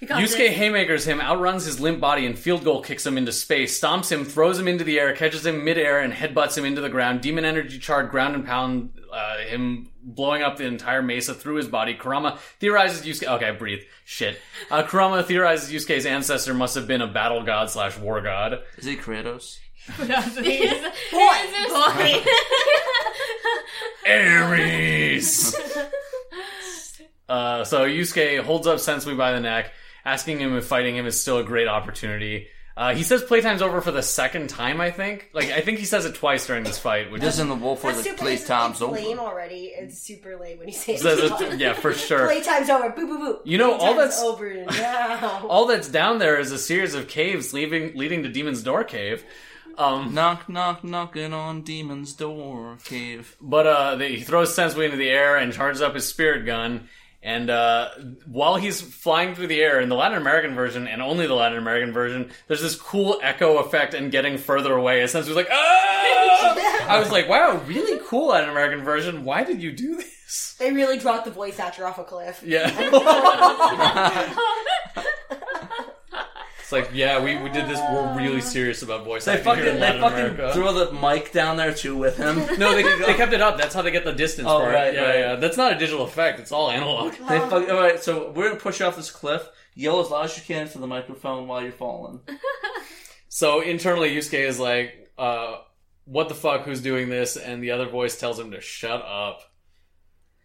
He Yusuke this. haymakers him, outruns his limp body, and field goal kicks him into space, stomps him, throws him into the air, catches him midair, and headbutts him into the ground. Demon energy charred ground and pound uh, him, blowing up the entire mesa through his body. Kurama theorizes Yusuke. Okay, I breathe. Shit. Uh, Kurama theorizes Yusuke's ancestor must have been a battle god slash war god. Is he Kratos? Boy, boy. Ares. uh, so Yusuke holds up Sensui by the neck, asking him if fighting him is still a great opportunity. Uh, he says playtime's over for the second time, I think. Like, I think he says it twice during this fight, which Just is in the wolf where That's the super playtime's it's over. lame already. It's super lame when you say it. says it- yeah, for sure. Playtime's over. Boo boo boo. You know, all Playtime's that's- over now. All that's down there is a series of caves leaving, leading to Demon's Door Cave. Um, Knock, knock, knocking on demon's door, cave. But uh, they, he throws Sensui into the air and charges up his spirit gun. And uh, while he's flying through the air in the Latin American version, and only the Latin American version, there's this cool echo effect and getting further away. And Sensui's like, ah! I was like, wow, really cool Latin American version. Why did you do this? They really dropped the voice actor off a cliff. Yeah. it's like, yeah, we, we did this. We're really serious about voice They acting fucking, here in they Latin fucking America. throw the mic down there too with him. No, they, they kept it up. That's how they get the distance Oh, part. right, yeah, right. yeah. That's not a digital effect. It's all analog. They fuck, all right, so we're gonna push you off this cliff. Yell as loud as you can into the microphone while you're falling. So internally, Yusuke is like, uh, "What the fuck? Who's doing this?" And the other voice tells him to shut up.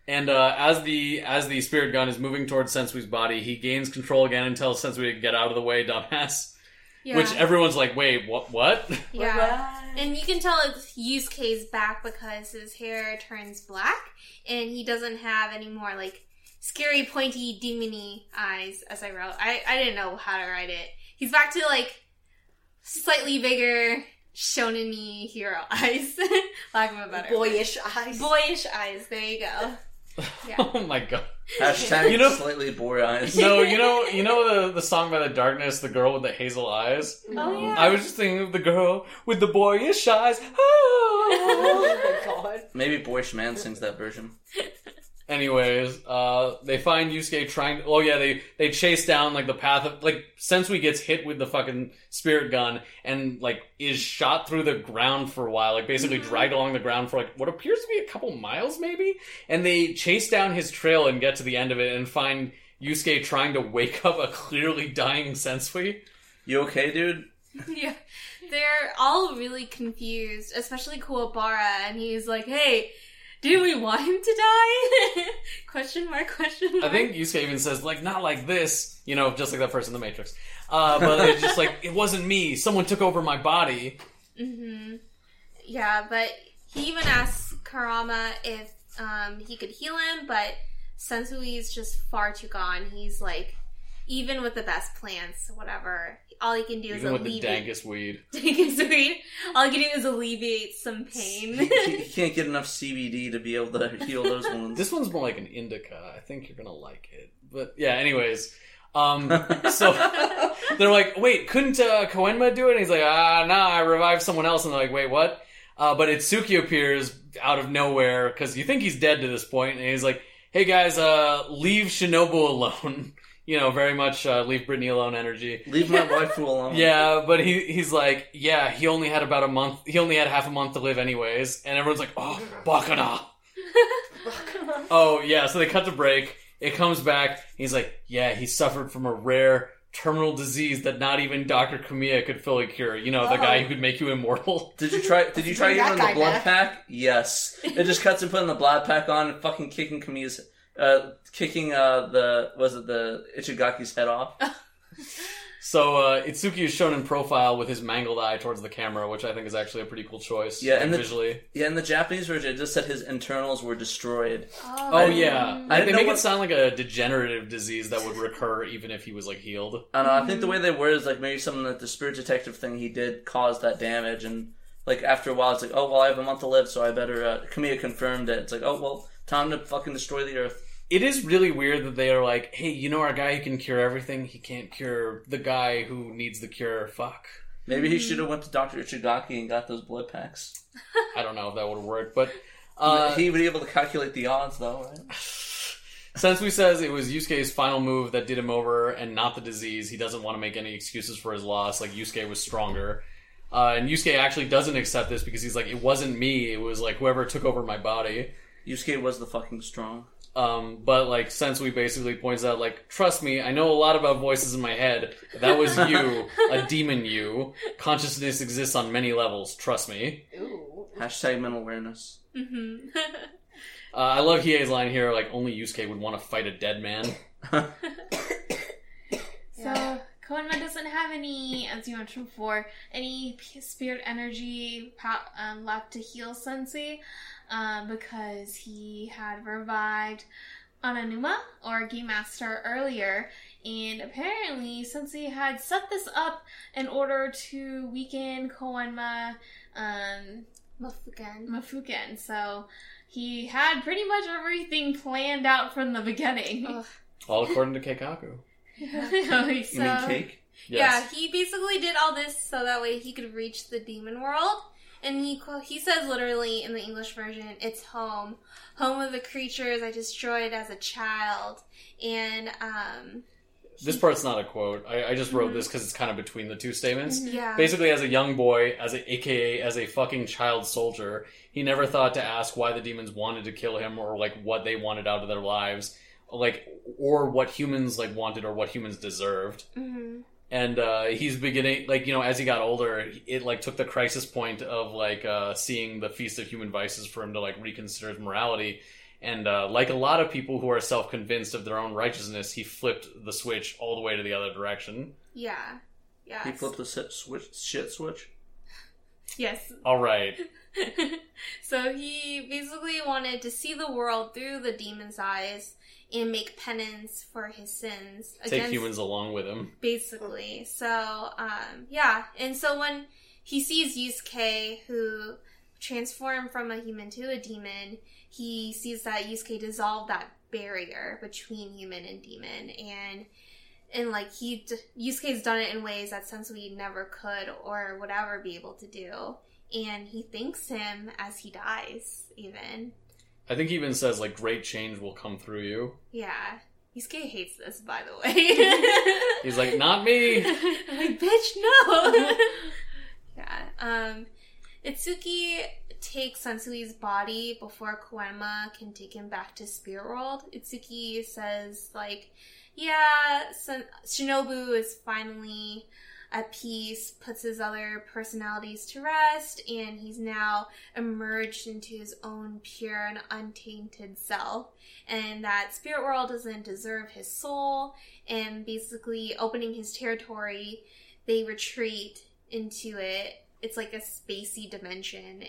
And uh, as the as the spirit gun is moving towards Sensui's body, he gains control again and tells Sensui to get out of the way, dumbass. Yeah. Which everyone's like, "Wait, what? What?" yeah. And you can tell it's Yusuke's back because his hair turns black and he doesn't have any more like scary pointy demony eyes as I wrote. I, I didn't know how to write it. He's back to like slightly bigger shonen hero eyes. Lack of a better. Boyish eyes. boyish eyes. There you go. Yeah. oh my god! Hashtag You know- slightly bored eyes. No, you know, you know the the song by the Darkness, the girl with the hazel eyes. Oh mm-hmm. yeah. I was just thinking of the girl with the boyish eyes. oh my god. Maybe Boyish Man sings that version. Anyways, uh, they find Yusuke trying. Oh yeah, they they chase down like the path of like Sensui gets hit with the fucking spirit gun and like is shot through the ground for a while, like basically dragged along the ground for like what appears to be a couple miles maybe. And they chase down his trail and get to the end of it and find Yusuke trying to wake up a clearly dying Sensui. You okay, dude? Yeah, they're all really confused, especially Kuwabara, and he's like, "Hey, did we want him to die?" question mark? Question mark. I think Yusuke even says like not like this, you know, just like that person in the Matrix. Uh, but it's just like it wasn't me. Someone took over my body. Mm-hmm. Yeah, but he even asks Kurama if um, he could heal him, but Sensui is just far too gone. He's like, even with the best plans, whatever, all he can do is Even with the alleviate. dankest weed. Dankest weed. All he can do is alleviate some pain. you, he can't get enough CBD to be able to heal those wounds. This one's more like an indica. I think you're gonna like it. But yeah, anyways. Um, so they're like, wait, couldn't uh, Koenma do it? And he's like, ah, nah, I revived someone else. And they're like, wait, what? Uh, but Itsuki appears out of nowhere because you think he's dead to this point, and he's like, hey guys, uh, leave Shinobu alone. You know, very much uh, leave Brittany alone energy. Leave my wife alone. Yeah, but he he's like, yeah, he only had about a month. He only had half a month to live, anyways. And everyone's like, oh, Bakana. oh yeah, so they cut the break. It comes back. He's like, yeah, he suffered from a rare terminal disease that not even Doctor Kamiya could fully cure. You know, the guy who could make you immortal. Did you try? Did you try Bring giving that him the blood back. pack? Yes. It just cuts and putting the blood pack on and fucking kicking Kamiya's, uh, kicking uh the was it the Ichigaki's head off? So uh, Itsuki is shown in profile with his mangled eye towards the camera, which I think is actually a pretty cool choice. Yeah, like, and the- visually. Yeah, in the Japanese version, it just said his internals were destroyed. Oh I- yeah, I they make know it sound like a degenerative disease that would recur even if he was like healed. I don't know. I think the way they word is like maybe something that the spirit detective thing he did caused that damage, and like after a while, it's like, oh well, I have a month to live, so I better. Uh, Kamiya confirmed it. It's like, oh well, time to fucking destroy the earth. It is really weird that they are like, hey, you know our guy who can cure everything? He can't cure the guy who needs the cure. Fuck. Maybe he should have went to Doctor Ichigaki and got those blood packs. I don't know if that would have worked, but uh, he would be able to calculate the odds, though, right? Sensui says it was Yusuke's final move that did him over and not the disease. He doesn't want to make any excuses for his loss. Like, Yusuke was stronger. Uh, and Yusuke actually doesn't accept this because he's like, it wasn't me. It was like whoever took over my body. Yusuke was the fucking strong. Um, but like Sensui basically points out, like, trust me, I know a lot about voices in my head. That was you, a demon you. Consciousness exists on many levels. Trust me. Ooh. Hashtag mental awareness. hmm Uh, I love Hiei's line here, like, only Yusuke would want to fight a dead man. So Koenma doesn't have any, as you mentioned before, any spirit energy po- um, left to heal Sensui um, because he had revived Amanuma or Game Master earlier, and apparently since he had set this up in order to weaken Koenma um, Mafukan. Mafukan. So he had pretty much everything planned out from the beginning. Ugh. All according to Keikaku. so, You mean cake? Yeah, he basically did all this so that way he could reach the demon world. And he he says literally in the English version, "It's home, home of the creatures I destroyed as a child." And um, This part's not a quote. I, I just wrote this because it's kind of between the two statements. yeah, Basically, as a young boy, as a AKA as a fucking child soldier, he never thought to ask why the demons wanted to kill him or like what they wanted out of their lives, like or what humans like wanted or what humans deserved. hmm And uh, he's beginning, like you know, as he got older, it like took the crisis point of like uh, seeing the feast of human vices for him to like reconsider his morality. And uh, like a lot of people who are self convinced of their own righteousness, he flipped the switch all the way to the other direction. yeah, yeah. He flipped the sit switch, shit switch. yes. All right. so he basically wanted to see the world through the demon's eyes and make penance for his sins Take humans along with him. basically. So, um, yeah. And so when he sees Yusuke, who transformed from a human to a demon, he sees that Yusuke dissolved that barrier between human and demon. And, and like, he, Yusuke's done it in ways that Sensui never could or would ever be able to do. And he thanks him as he dies, even. I think he even says like great change will come through you. Yeah. Yusuke hates this, by the way. He's like, not me. I'm like, bitch, no. yeah. Um, Itsuki takes Sensui's body before Koenma can take him back to Spirit World. Itsuki says, like, yeah, Shinobu is finally at peace, puts his other personalities to rest, and he's now emerged into his own pure and untainted self. And that Spirit World doesn't deserve his soul, and basically opening his territory, they retreat into it. It's like a spacey dimension,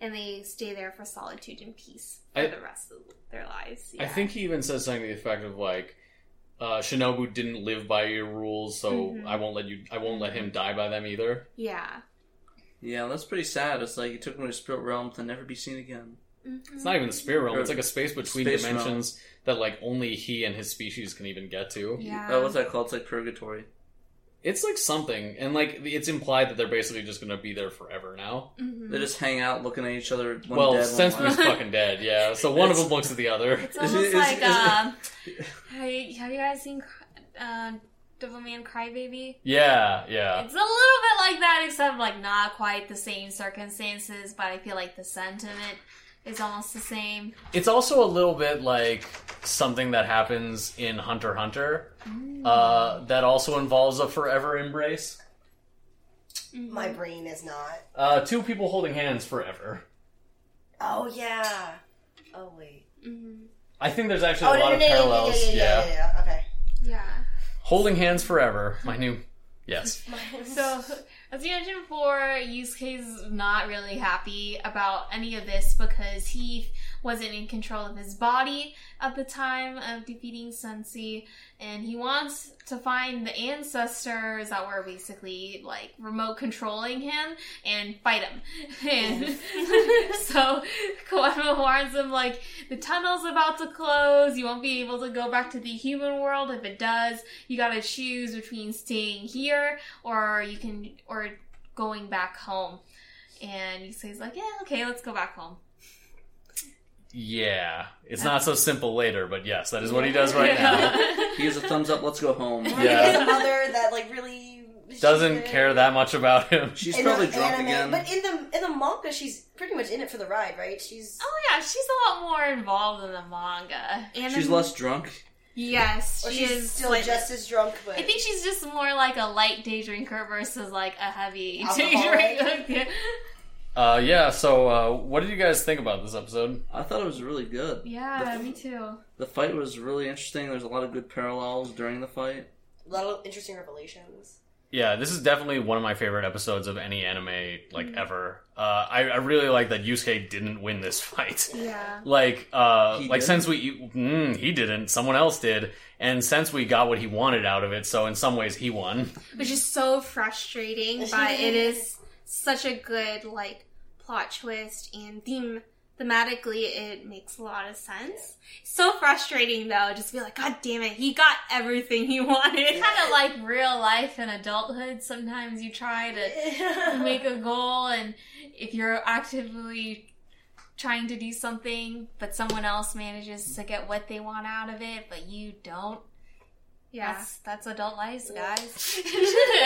and they stay there for solitude and peace for I- the rest of their lives. I think he even says something to the effect of like, uh, Shinobu didn't live by your rules, so Mhm. I won't let you. I won't let him die by them either. Yeah. Yeah, that's pretty sad. It's like he took him to the spirit realm to never be seen again. It's not even the spirit realm. It's like a space between Space dimensions that like only he and his species can even get to. Yeah. Oh, what's that called? It's like purgatory. It's like something, and like it's implied that they're basically just going to be there forever now. Mhm. They just hang out looking at each other. One well, dead, one fucking dead, yeah. So one of them looks at the other. It's almost is- like is it- um, have, you, have you guys seen uh, Devilman Crybaby? Yeah, yeah. It's a little bit like that, except like not quite the same circumstances. But I feel like the sentiment is almost the same. It's also a little bit like something that happens in Hunter x Hunter. Uh, that also involves a forever embrace. My brain is not. Uh, two people holding hands forever. Oh yeah. Oh wait. Mhm. I think there's actually Oh a lot no, of no, yeah, yeah, parallels. yeah, yeah, yeah, yeah, yeah. Okay. Yeah. Holding hands forever. My new. Yes. So, as you mentioned before, Yusuke's not really happy about any of this because he wasn't in control of his body at the time of defeating Sensui, and he wants to find the ancestors that were basically like remote controlling him and fight him. And so Koenma warns him like the tunnel's about to close, you won't be able to go back to the human world. If it does, you gotta choose between staying here or you can or going back home. And he says like, Yeah, okay, let's go back home. Yeah. It's uh, not so simple later, but yes, that is what he does right now. He gives a thumbs up. Let's go home. Yeah. His mother that like really Doesn't care that much about him. She's in probably the drunk anime, again. But in the in the manga, she's pretty much in it for the ride, right? She's Oh yeah, she's a lot more involved in the manga. And She's in- less drunk. Yes, or she she's is still slightly- just as drunk, but I think she's just more like a light day drinker versus like a heavy day Alcoholic? drinker. Uh, yeah, so uh, what did you guys think about this episode? I thought it was really good. yeah, The- me too. The fight was really interesting. There's a lot of good parallels during the fight. A lot of interesting revelations. Yeah, this is definitely one of my favorite episodes of any anime like Mm-hmm. ever. Uh, I, I really like that Yusuke didn't win this fight. Yeah. Like, uh, like did? since we mm, he didn't, someone else did, and since we got what he wanted out of it, so in some ways he won. Which is so frustrating, but it is such a good like plot twist and theme thematically it makes a lot of sense. So frustrating though, just be like, God damn it, he got everything he wanted. kind of like real life and adulthood. Sometimes you try to make a goal, and if you're actively trying to do something, but someone else manages to get what they want out of it, but you don't. Yeah. That's that's adult life, guys.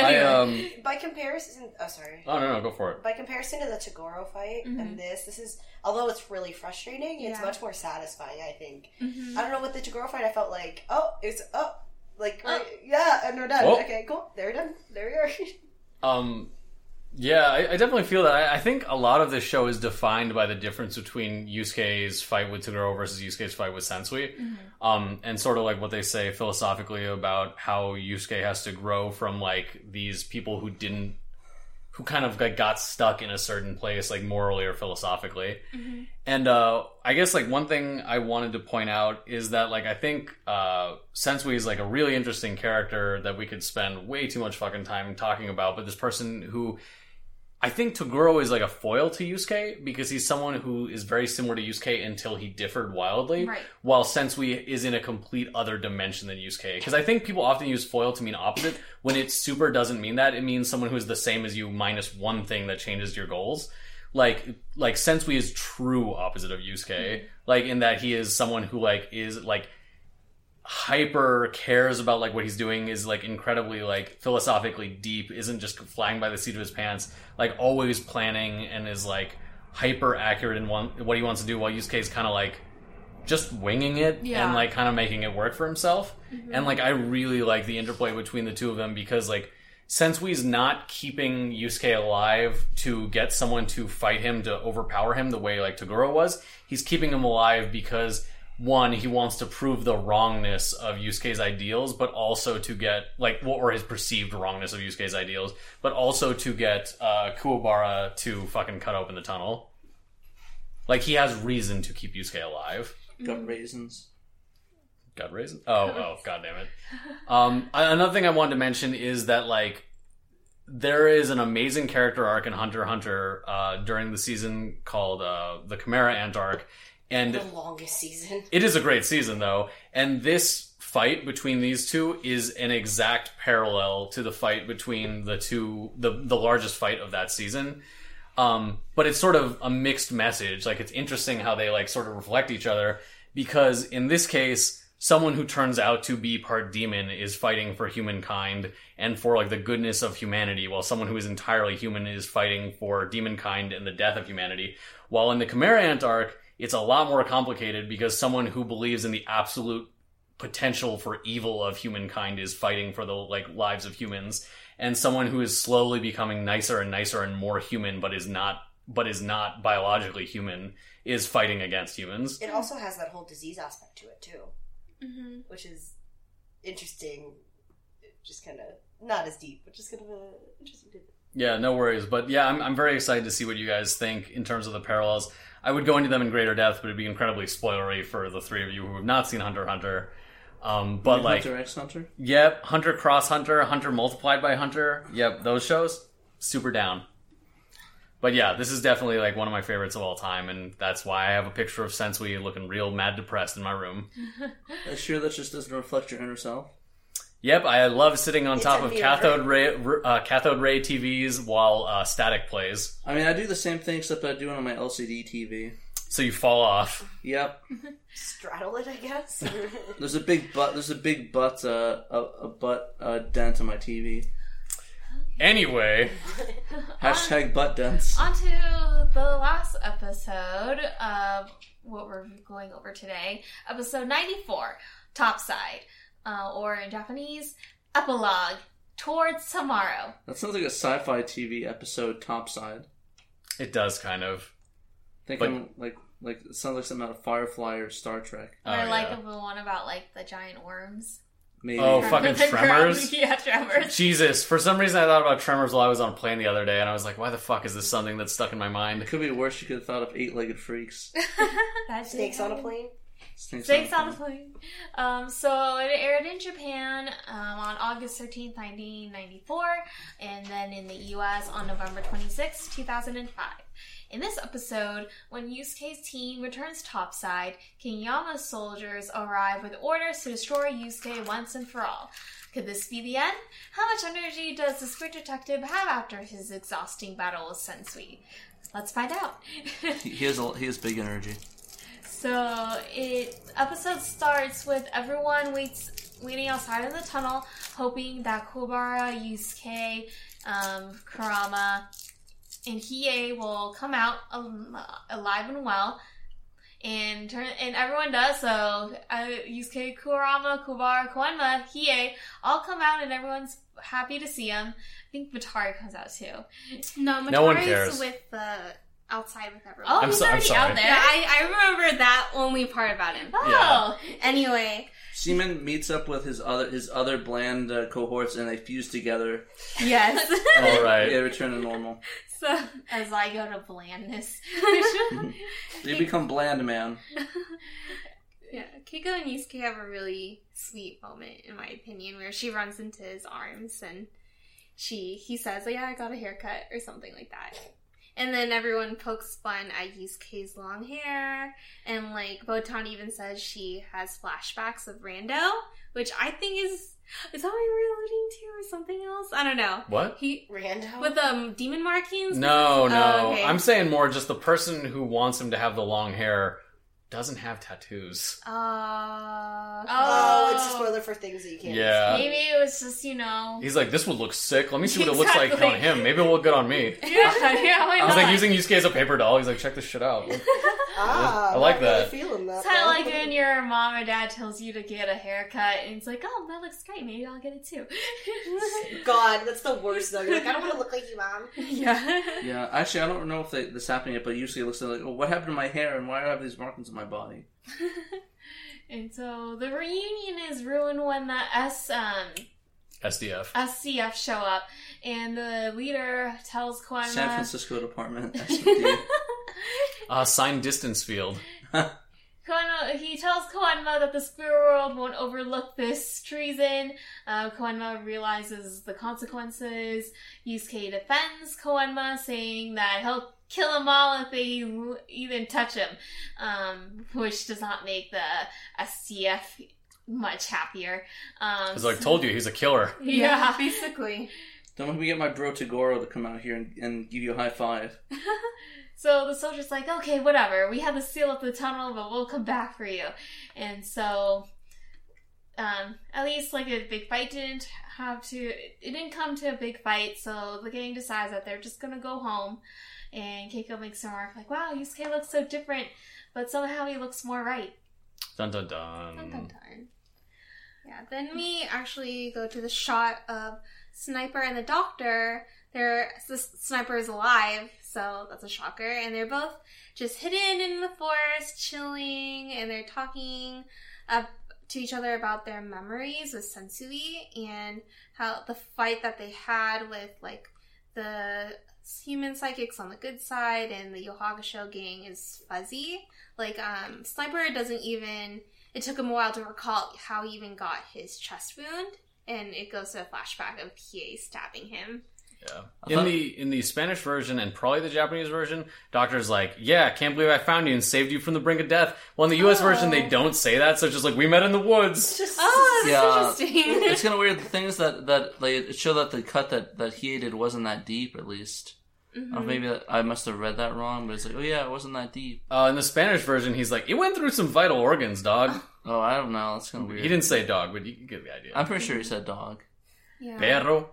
I um. By comparison, oh sorry. Oh no no, go for it. By comparison to the Toguro fight Mhm. and this, this is although it's really frustrating, it's Yeah. much more satisfying. I think. Mhm. I don't know with the Toguro fight. I felt like oh, it's oh, like Oh. right, yeah, and we're done. Oh. Okay, cool. They're done. There we are. Um, yeah, I, I definitely feel that. I, I think a lot of this show is defined by the difference between Yusuke's fight with Toguro versus Yusuke's fight with Sensui. Um, and sort of like what they say philosophically about how Yusuke has to grow from like these people who didn't, who kind of like got stuck in a certain place, like morally or philosophically. And uh, I guess like one thing I wanted to point out is that like I think uh, Sensui is like a really interesting character that we could spend way too much fucking time talking about. But this person who I think Toguro is like a foil to Yusuke because he's someone who is very similar to Yusuke until he differed wildly. Right. While Sensui is in a complete other dimension than Yusuke. Because I think people often use foil to mean opposite when it super doesn't mean that. It means someone who is the same as you minus one thing that changes your goals like like Sensui is true opposite of Yusuke. Mm-hmm. Like in that he is someone who like is like hyper cares about like what he's doing is like incredibly like philosophically deep, isn't just flying by the seat of his pants, like always planning and is like hyper accurate in one what he wants to do while Yusuke is kind of like just winging it Yeah. and like kind of making it work for himself. Mm-hmm. And like I really like the interplay between the two of them because like Sensui's not keeping Yusuke alive to get someone to fight him to overpower him the way like Toguro was. He's keeping him alive because one, he wants to prove the wrongness of Yusuke's ideals, but also to get like what or his perceived wrongness of Yusuke's ideals, but also to get uh, Kuwabara to fucking cut open the tunnel. Like he has reason to keep Yusuke alive. Got raisins. God raisin. Oh, oh, god damn it. Um, another thing I wanted to mention is that like there is an amazing character arc in Hunter x Hunter uh, during the season called uh, the Chimera Ant arc, and the longest season. it is a great season though. And this fight between these two is an exact parallel to the fight between the two, the the largest fight of that season. Um, but it's sort of a mixed message. Like it's interesting how they like sort of reflect each other because in this case, someone who turns out to be part demon is fighting for humankind and for like the goodness of humanity, while someone who is entirely human is fighting for demonkind and the death of humanity. While in the Chimera Ant arc, it's a lot more complicated because someone who believes in the absolute potential for evil of humankind is fighting for the like lives of humans and someone who is slowly becoming nicer and nicer and more human but is not but is not biologically human is fighting against humans It also has that whole disease aspect to it too, Mhm. which is interesting. Just kind of not as deep, but just kind of a interesting. tidbit. yeah no worries but yeah I'm, I'm very excited to see what you guys think in terms of the parallels i would go into them in greater depth but it'd be incredibly spoilery for the three of you who have not seen hunter hunter um, but like Hunter X Hunter. Yep, Hunter Cross Hunter, Hunter multiplied by Hunter. Yep, those shows super down. But yeah, this is definitely like one of my favorites of all time, and that's why I have a picture of Sensui looking real mad depressed in my room. Are you sure that just doesn't reflect your inner self? Yep, I love sitting on It's top of cathode ray uh, cathode ray TVs while uh, static plays, I mean, I do the same thing except I do it on my LCD TV. so you fall off. Yep. Straddle it, I guess. There's a big butt. There's a big butt. Uh, a, a butt uh, dent on my TV. Anyway, Hashtag butt dents. On to the last episode of what we're going over today. Episode 94, Topside, uh, or in Japanese, Epilogue, Towards Tomorrow. That sounds like a sci-fi TV episode. Topside. it does kind of. Think But- I'm like like it sounds like something out of Firefly or Star Trek. Oh, I like yeah. the one about like the giant worms. Maybe. Oh, fucking The ground- Tremors? yeah, Tremors. Jesus, for some reason I thought about Tremors while I was on a plane the other day, and I was like, why the fuck is this something that's stuck in my mind? It could be worse. You could have thought of eight-legged freaks. That Snakes on a happen. plane. Snakes, Snakes on a plane. Um, so it aired in Japan um, on August 13th, 1994, and then in the US on November 26th, 2005. In this episode, when Yusuke's team returns topside, King Yama's soldiers arrive with orders to destroy Yusuke once and for all. Could this be the end? How much energy does the spirit detective have after his exhausting battle with Sensui? Let's find out. He he has a, he has big energy. So it episode starts with everyone waits waiting outside of the tunnel, hoping that Kuwabara, Yusuke, um, Kurama, and Hiei will come out al- alive and well. And turn and everyone does so. Uh, Yusuke, Kurama, Kuwabara, Koenma, Hiei all come out, and everyone's happy to see him. I think Batari comes out too. No, No one cares. with the outside with everyone. Oh, I'm he's so- I'm already sorry. out there. yeah, I, I remember that only part about him. Oh, Anyway, Seaman meets up with his other his other bland uh, cohorts, and they fuse together. yes. All right. They return to normal. so as I go to blandness. They become bland, man. yeah, Keiko and Yusuke have a really sweet moment, in my opinion, where she runs into his arms and she he says, "Yeah, I got a haircut" or something like that. And then everyone pokes fun at Yusuke's long hair, and like Botan even says she has flashbacks of Rando, which I think is is that what you were alluding to, or something else? I don't know. What? He Rando. with um demon markings. No, no. Oh, okay. I'm saying more just the person who wants him to have the long hair doesn't have tattoos. Uh, oh, it's a spoiler for things that you can't. Yeah. Maybe it was just, you know. He's like, this would look sick. Let me see what it looks like on him. Maybe it'll look good on me. Yeah, yeah, I was not? like using Yusuke as a paper doll. He's like, check this shit out. Ah, I like I'm really that. Feeling that. It's kind of like when your mom or dad tells you to get a haircut, and it's like, oh, that looks great. Maybe I'll get it too. God, that's the worst though. You're like, I don't want to look like you, mom. yeah. Yeah, actually, I don't know if they, this happened yet, but usually it looks like, oh, what happened to my hair, and why do I have these markings on my body? and so the reunion is ruined when the S um SDF. SCF show up, and the leader tells Koenma. San Francisco Department, SFD. Uh, sign distance field. Koenma, he tells Koenma that the spirit world won't overlook this treason. Uh, Koenma realizes the consequences. Yusuke defends Koenma, saying that he'll kill them all if they even touch him, um, which does not make the SCF much happier. Um, Because like told you, he's a killer. yeah. basically. Don't let me get my bro Toguro to come out here and, and give you a high five. So the soldier's like, okay, whatever. We had to seal up the tunnel, but we'll come back for you. And so, um, at least like a big fight didn't have to. It didn't come to a big fight. So the gang decides that they're just gonna go home. And Keiko makes a remark like, "Wow, Yusuke looks so different, but somehow he looks more right." Dun dun dun. Dun, dun, dun. Yeah, then we actually go to the shot of Sniper and the Doctor. They're the Sniper is alive, so that's a shocker. And they're both just hidden in the forest, chilling, and they're talking up to each other about their memories with Sensui and how the fight that they had with like the human psychics on the good side and the Yohagasho gang is fuzzy. Like um Sniper doesn't even it took him a while to recall how he even got his chest wound, and it goes to a flashback of Hiei stabbing him. Yeah. In thought- the in the Spanish version and probably the Japanese version, Doctor's like, "Yeah, can't believe I found you and saved you from the brink of death." Well, in the U.S. version, they Oh. don't say that, so it's just like we met in the woods. Just Oh, that's Yeah. interesting. it's kind of weird. The thing is that that like it showed that the cut that that he did wasn't that deep, at least. Mm-hmm. Or maybe I must have read that wrong, but it's like, oh yeah, it wasn't that deep. Uh, in the Spanish version, he's like, "It went through some vital organs, dog." Oh, I don't know. That's kind of weird. He didn't say dog, but you can get the idea. I'm pretty sure he said dog. yeah. Perro.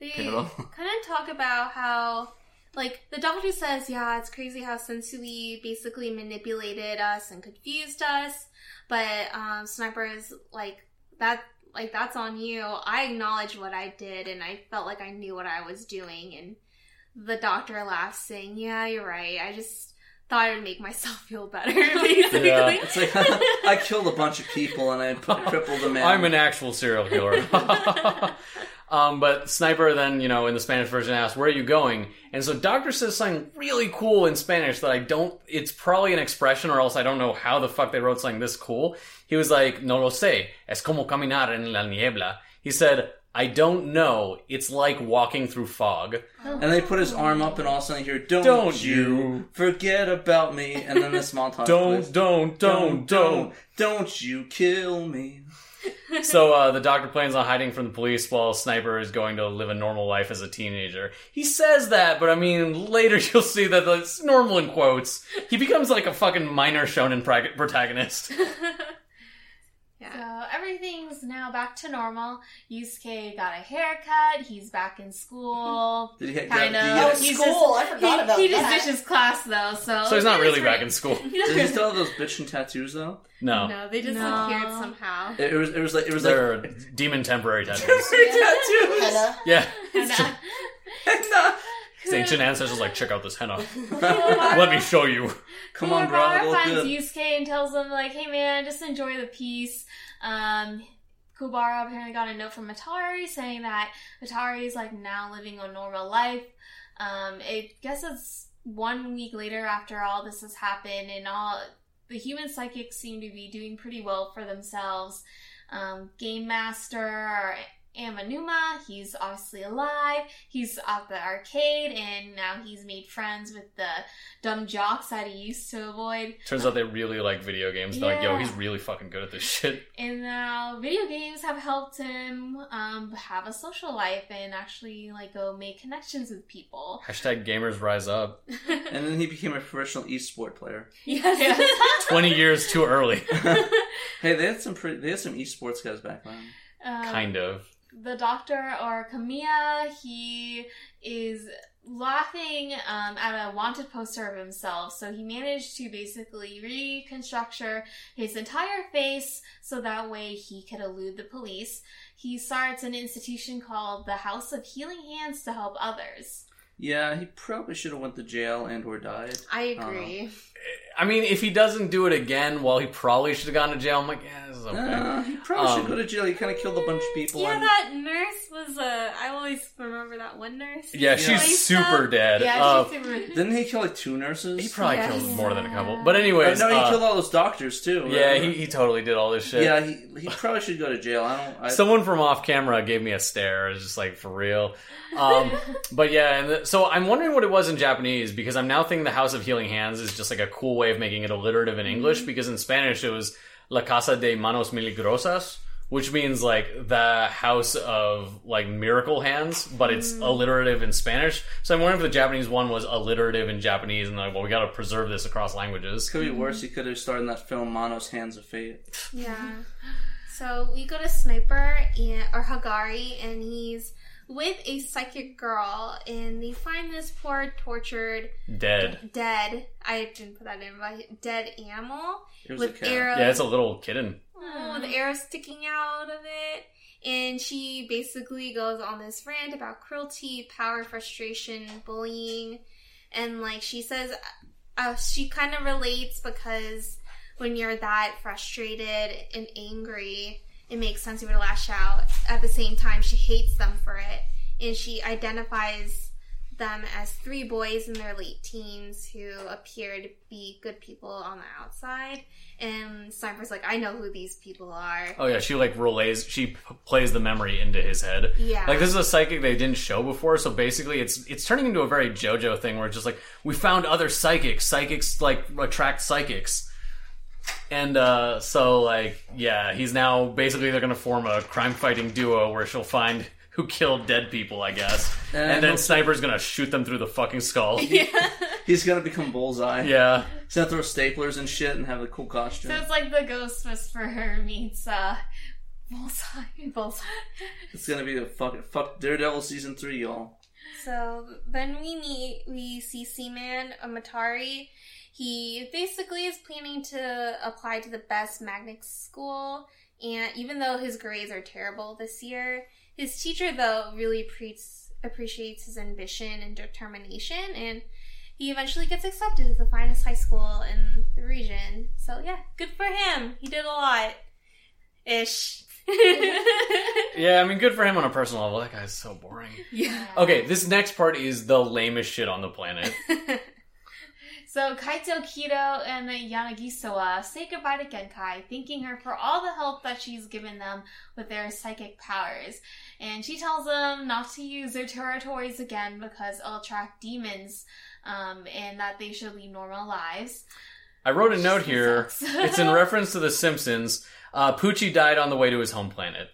They Pero. kind of talk about how, like, the doctor says, yeah, it's crazy how Sensui basically manipulated us and confused us, but um, Sniper is like, that, like, that's on you. I acknowledge what I did, and I felt like I knew what I was doing, and the doctor laughs, saying, yeah, you're right. I just thought it would make myself feel better, basically. Yeah. It's like I killed a bunch of people and I put, crippled a man. I'm an actual serial killer. um, but Sniper then, you know, in the Spanish version asks, where are you going? And so Doctor says something really cool in Spanish that I don't, it's probably an expression or else I don't know how the fuck they wrote something this cool. He was like, no lo sé, es como caminar en la niebla. He said, I don't know, it's like walking through fog. and they put his arm up and all of a sudden you hear, don't, Don't you you. forget about me. And then this montage Don't, plays, don't, don't, don't. don't you kill me. So uh, the doctor plans on hiding from the police while Sniper is going to live a normal life as a teenager. He says that, but I mean, later you'll see that it's normal in quotes. He becomes like a fucking minor shonen protagonist. So everything's now back to normal. Yusuke got a haircut. He's back in school. Did he get, Kind of. Uh, oh, He's school, just- I forgot he, about he just that. ditches class though, so So he's not really back in school. did he still have those bitchin' tattoos though? No, No, they just No. appeared somehow. It, it was it was like it was like they're demon temporary tattoos. temporary tattoos. Henna. Yeah, Henna. Henna. his ancient ancestors like check out this henna. Let me show you. Come on, bro. I finds good. Yusuke and tells him like, "Hey man, just enjoy the peace." Um, Kuwabara apparently got a note from Atari saying that Atari is like now living a normal life. Um, I guess it's one week later after all this has happened, and all the human psychics seem to be doing pretty well for themselves. Um, Game Master Amanuma, he's obviously alive. He's at the arcade, and now he's made friends with the dumb jocks that he used to avoid. Turns out they really like video games. They're like, yo, he's really fucking good at this shit. And now video games have helped him um, have a social life and actually like go make connections with people. Hashtag gamers rise up. And then he became a professional esport player. yes. 20 years too early. Hey, they had some pretty, they had some esports guys back then. Um, kind of. The doctor or Kamiya, he is laughing um, at a wanted poster of himself. So he managed to basically reconstructure his entire face so that way he could elude the police. He starts an institution called the House of Healing Hands to help others. Yeah, he probably should have went to jail and or died. I agree. I mean, if he doesn't do it again, well, he probably should have gone to jail. I'm like, yeah, this is okay. Uh, he probably Um, should go to jail. He kind of killed a bunch of people. Yeah, and- that nurse was. Uh, I always remember that one nurse. Yeah, she's Yeah. super dead. Yeah, Uh, she's super. Didn't he kill like two nurses? he probably Yes. killed more than a couple. But anyways, Oh, no, he uh, killed all those doctors too. yeah, he, he totally did all this shit. yeah, he he probably should go to jail. I don't. I, Someone from off camera gave me a stare. It's just like for real. Um, but yeah, and the, so I'm wondering what it was in Japanese because I'm now thinking the House of Healing Hands is just like a cool way of making it alliterative in English mm-hmm. because in Spanish it was La Casa de Manos Milagrosas, which means like the house of like miracle hands, but it's mm. alliterative in Spanish. So I'm wondering if the Japanese one was alliterative in Japanese and like, well, we got to preserve this across languages. could be worse. He could have starred in that film Manos Hands of Fate. Yeah. So we go to Sniper and or Hagiri, and he's with a psychic girl, and they find this poor tortured Dead. dead. I didn't put that in, but dead animal It with arrows. Yeah, it's a little kitten. Oh, with arrows sticking out of it. And she basically goes on this rant about cruelty, power, frustration, bullying. And like she says, uh, she kind of relates because when you're that frustrated and angry, it makes sense for you would lash out. At the same time, she hates them for it. And she identifies them as three boys in their late teens who appear to be good people on the outside. And Sniper's like, I know who these people are. Oh yeah, she like relays. She p- plays the memory into his head. Yeah. Like this is a psychic they didn't show before, so basically it's it's turning into a very JoJo thing where it's just like we found other psychics. Psychics like attract psychics. And uh so like yeah, he's now basically they're gonna form a crime fighting duo where she'll find who killed dead people, I guess. And And then Sniper's gonna shoot them through the fucking skull. yeah. He's gonna become Bullseye. Yeah. He's gonna throw staplers and shit and have a cool costume. So it's like the Ghost Whisperer meets uh, Bullseye. Bullseye. It's gonna be a fucking fuck Daredevil season three, y'all. So then we meet, we see Seaman Mitarai. He basically is planning to apply to the best magnet school, and even though his grades are terrible this year, his teacher though really appreciates appreciates his ambition and determination, and he eventually gets accepted to the finest high school in the region. So yeah, good for him. He did a lot. Ish. Yeah, I mean, good for him on a personal level. That guy's so boring. yeah. Okay, this next part is the lamest shit on the planet. So Kaito Kido and Yanagisawa say goodbye to Genkai, thanking her for all the help that she's given them with their psychic powers. And she tells them not to use their territories again because it'll attract demons, um, and that they should lead normal lives. I wrote a note here. It's in reference to The Simpsons. Uh, Poochie died on the way to his home planet.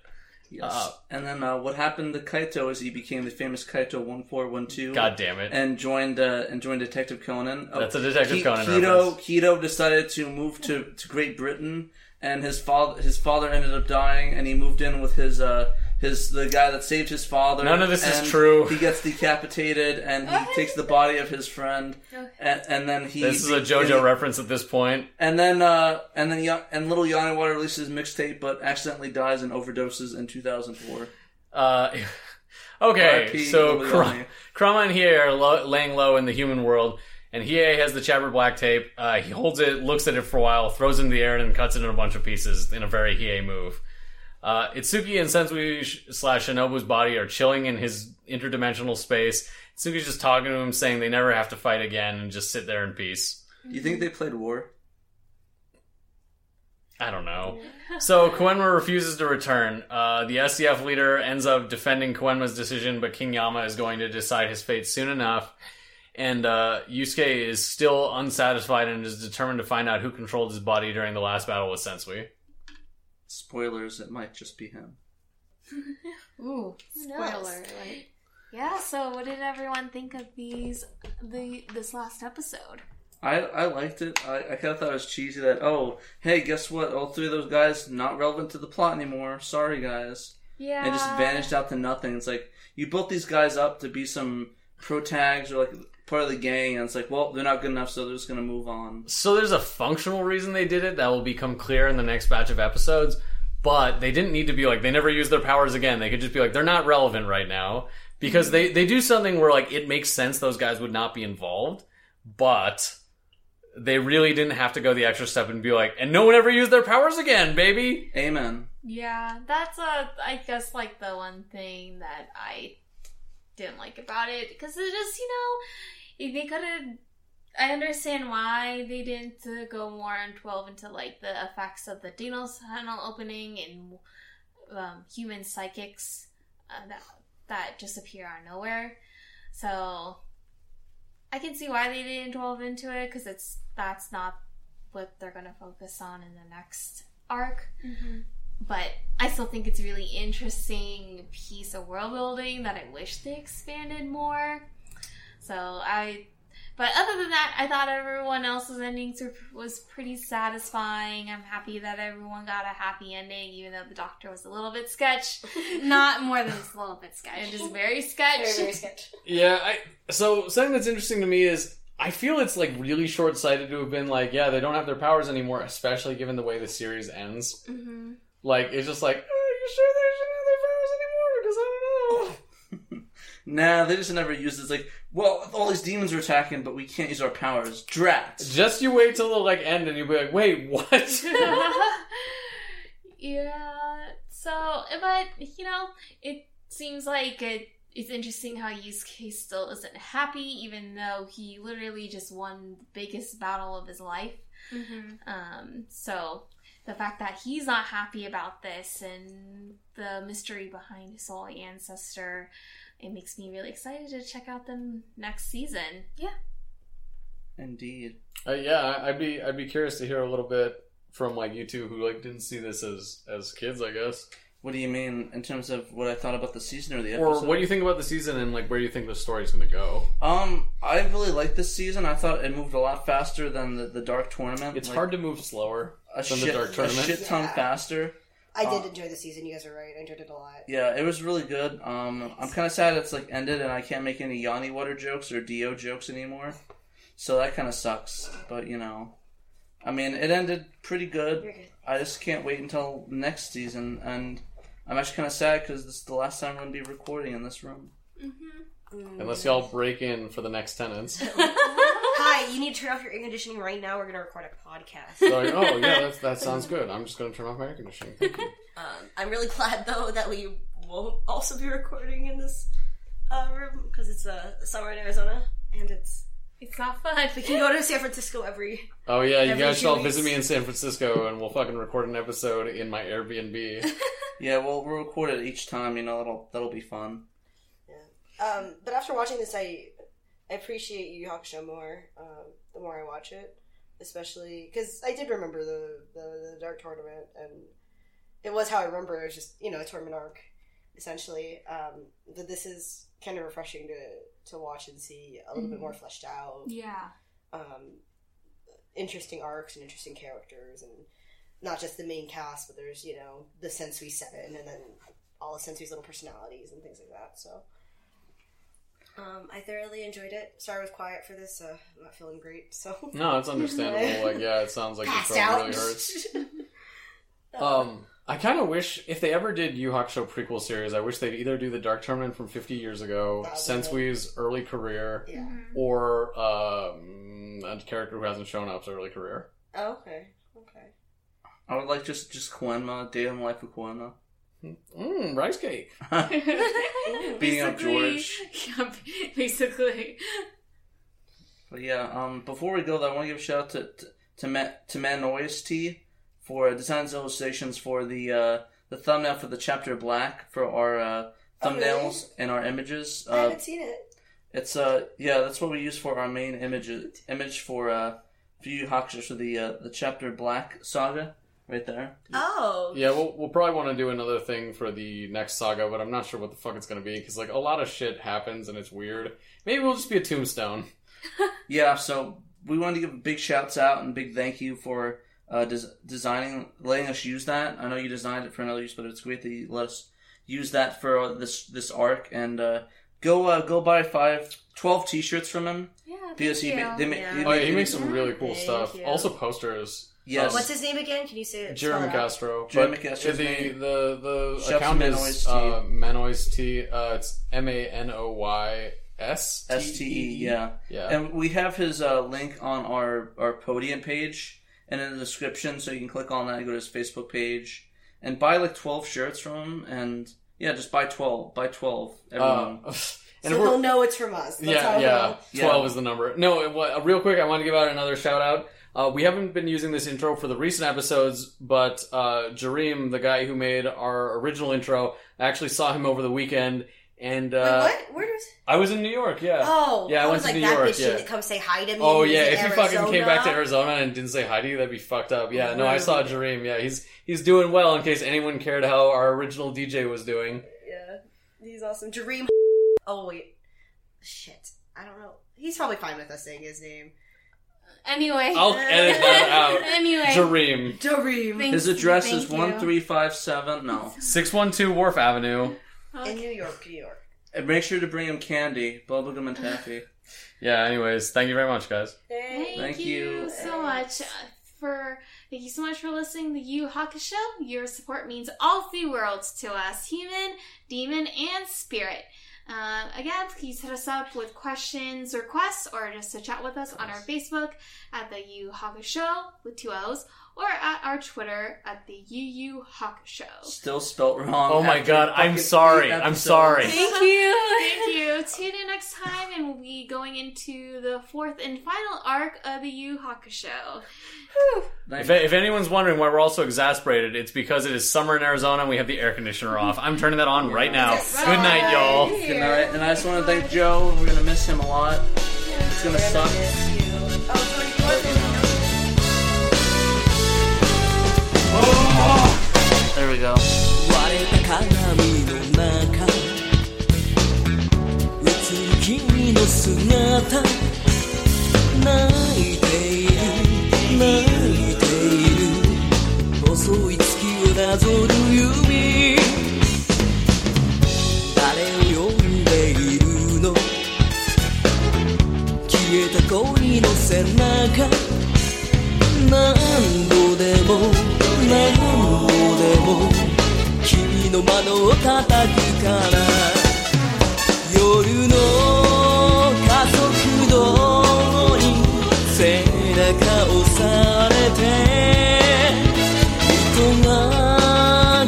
Yes. Uh, and then uh, what happened to Kaito is he became the famous Kaito one four one two. God damn it. And joined uh, and joined Detective Conan. Oh, That's a Detective Conan Kaito reference. Kaito decided to move to, to Great Britain, and his father his father ended up dying, and he moved in with his uh his the guy that saved his father. None of this is true. He gets decapitated, and he takes the body of his friend, and, and then he. This is a JoJo and, reference at this point. and then uh and then Ya- and little Yanni Water releases his mixtape, but accidentally dies and overdoses in 2004. Uh, okay, R.I.P. so Lil Kra- Yanni. Kurama and Hiei are lo- laying low in the human world, and Hiei has the Chapter Black tape. Uh, he holds it, looks at it for a while, throws it in the air, and then cuts it in a bunch of pieces in a very Hiei move. Uh, Itsuki and Sensui slash Shinobu's body are chilling in his interdimensional space. Itsuki's just talking to him, saying they never have to fight again and just sit there in peace. Do you think they played war? I don't know. So Koenma refuses to return. Uh, the SCF leader ends up defending Koenma's decision, but King Yama is going to decide his fate soon enough. And uh, Yusuke is still unsatisfied and is determined to find out who controlled his body during the last battle with Sensui. Spoilers, it might just be him. Ooh, spoiler alert. Yeah, so what did everyone think of these the this last episode? I I liked it. I, I kind of thought it was cheesy that oh hey guess what all three of those guys not relevant to the plot anymore. Sorry guys. Yeah. And just vanished out to nothing. It's like you built these guys up to be some pro tags or like part of the gang, and it's like well they're not good enough, so they're just gonna move on. So there's a functional reason they did it that will become clear in the next batch of episodes. But they didn't need to be like they never use their powers again. They could just be like they're not relevant right now because mm. they they do something where like it makes sense those guys would not be involved, but they really didn't have to go the extra step and be like and no one ever used their powers again, baby. Amen. Yeah, that's a I guess like the one thing that I didn't like about it because it just you know if they could have. I understand why they didn't uh, go more in twelve into like the effects of the Denos tunnel opening and um, human psychics uh, that that just appear out of nowhere. So I can see why they didn't delve into it because it's that's not what they're gonna focus on in the next arc but I still think it's a really interesting piece of world building that I wish they expanded more. So I, but other than that, I thought everyone else's endings were, was pretty satisfying. I'm happy that everyone got a happy ending, even though the doctor was a little bit sketch. Not more than just a little bit sketch. It is very sketch. Very, very sketch. Yeah, I so something that's interesting to me is I feel it's like really short sighted to have been like, yeah, they don't have their powers anymore, especially given the way the series ends. Mm-hmm. Like it's just like, oh, you sure they shouldn't have their powers anymore? Because I don't know. Nah, they just never used it. It's like, well, all these demons are attacking, but we can't use our powers. Drat. Just you wait till the like end, and you'll be like, wait, what? yeah. So, but you know, it seems like it, it's interesting how Yusuke still isn't happy, even though he literally just won the biggest battle of his life. Mm-hmm. Um, so the fact that he's not happy about this and the mystery behind his soul ancestor, it makes me really excited to check out them next season. Yeah. Indeed. uh, yeah, I'd be I'd be curious to hear a little bit from like you two who like didn't see this as as kids, I guess. What do you mean in terms of what I thought about the season or the Or episode? what do you think about the season and like where do you think the story's gonna go? Um, I really liked this season. I thought it moved a lot faster than the, the Dark Tournament. It's Like, hard to move slower a than shit, the Dark Tournament. a shit ton Yeah. faster. I did Uh, enjoy the season. You guys are right. I enjoyed it a lot. Yeah, it was really good. Um, I'm kind of sad it's like ended and I can't make any Yanni Water jokes or Dio jokes anymore. So that kind of sucks. But you know, I mean, it ended pretty good. You're good. I just can't wait until next season, and I'm actually kind of sad because this is the last time I'm going to be recording in this room. Unless y'all break in for the next tenants. guy, you need to turn off your air conditioning right now. We're gonna record a podcast. So like, oh yeah, that's, that sounds good. I'm just gonna turn off my air conditioning. Thank you. Um, I'm really glad though that we won't also be recording in this uh, room because it's uh, summer in Arizona and it's It's not fun. we can go to San Francisco every. Oh yeah, you Every guys two should all visit me in San Francisco, and we'll fucking record an episode in my Airbnb. Yeah, well, we'll record it each time. You know, that'll that'll be fun. Um, but after watching this, I I appreciate Yu Yu Hakusho more. Um, the more I watch it, especially because I did remember the, the the Dark Tournament, and it was how I remember. It was just you know a tournament arc, essentially. Um, but this is kind of refreshing to to watch and see a little bit more fleshed out. Yeah. um, interesting arcs and interesting characters, and not just the main cast, but there's you know the Sensui Seven, and then all of Sensui's little personalities and things like that. So, um, I thoroughly enjoyed it. Sorry I was quiet for this. Uh, I'm not feeling great, so No, it's understandable. Like, yeah, it sounds like your passed throat out. really hurts. Um, I kind of wish if they ever did Yu Hakusho prequel series, I wish they'd either do the Dark Tournament from 50 years ago, That was Sensui's early career, yeah. or um, a character who hasn't shown up's early career. Oh, okay. Okay. I would like just just Koenma, Day in the Life of Koenma. Mmm, rice cake. Beating up George. Yeah, basically. But yeah, um, before we go, though, I want to give a shout out to to to, Ma- to T for uh, designs illustrations for the uh, the thumbnail for the chapter Black for our uh, Oh, really? thumbnails and our images. I Uh, haven't seen it. it's uh yeah, that's what we use for our main image image for uh you Hakusho for the uh, the chapter Black saga right there. Oh. Yeah, we'll, we'll probably want to do another thing for the next saga, but I'm not sure what the fuck it's going to be because like a lot of shit happens and it's weird. Maybe we'll just be a tombstone. Yeah, so we wanted to give big shouts out and big thank you for uh, des- designing, letting us use that. I know you designed it for another use, but it's great that you let us use that for uh, this this arc. And uh, go uh, go buy five, 12 t-shirts from him Yeah, because thank he you. ma- they ma- Yeah. he Oh, yeah, he makes some really cool Thank stuff. you. Also posters. Yes. What's his name again? Can you say it? Jeremy Spell it out. Castro. Jeremy Castro. The, the the Shouts account is T. uh, Manoystee. Uh, it's M A N O Y S S T E, yeah. Yeah. And we have his uh, link on our, our podium page and in the description, so you can click on that and go to his Facebook page and buy like 12 shirts from him. And yeah, just buy 12. Buy 12, everyone. Uh, and we're, they'll know it's from us. That's yeah, how yeah. Yeah. Twelve is the number. No, it, wa- real quick, I want to give out another shout out. Uh, we haven't been using this intro for the recent episodes, but uh, Jareem, the guy who made our original intro, I actually saw him over the weekend, and Wait, uh, what? Where was? I was in New York. Yeah. Oh, Yeah, I went was to like New that York, bitch yeah. didn't come say hi to me. Oh yeah, if you fucking came back to Arizona. And didn't say hi to you, that'd be fucked up. Yeah, no, I saw Jareem. Yeah, he's he's doing well. In case anyone cared how our original DJ was doing. Yeah, he's awesome. Dream. Oh wait, shit. I don't know. He's probably fine with us saying his name. Anyway. I'll edit that out. Anyway. Jareem, Dream Thank- his address thank is you. 1357. No. six one two Wharf Avenue. in New York, New York. And make sure to bring him candy, bubblegum and taffy. Yeah. Anyways, thank you very much, guys. Thank, Thank you, you. so much uh, for thank you so much for listening to Yu Hakusho. Your support means all three worlds to us: human, demon, and spirit. Uh, again, please hit us up with questions, requests, or just to chat with us on our Facebook at the Yu Hakusho with two O's, or at our Twitter at the Yu Hawk Show. Still spelt wrong. Oh my God, I'm sorry. I'm sorry. Thank you. Thank you. Tune in next time, and we'll be going into the fourth and final arc of the Yu Hakusho. Thank If, if anyone's wondering why we're all so exasperated, it's because it is summer in Arizona and we have the air conditioner off. I'm turning that on right now. Yes. Good night, y'all. Good night. And I just want to thank Joe. We're gonna miss him a lot. It's gonna suck. There we go. 割れた鏡の中。映る君の姿。泣いている。泣いている。細い月をなぞる指誰を呼んでいるの？消えた恋の背中。何度でもの腕君の窓を叩くから夜の加速度に背中をされて人が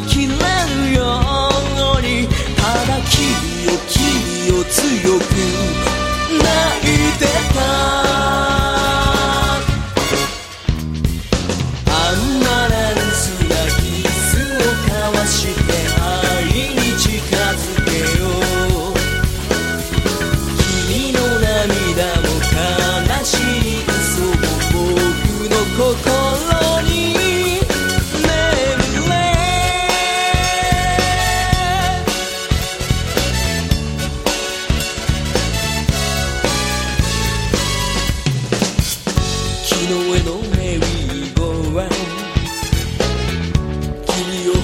切れるように肌君を君を強く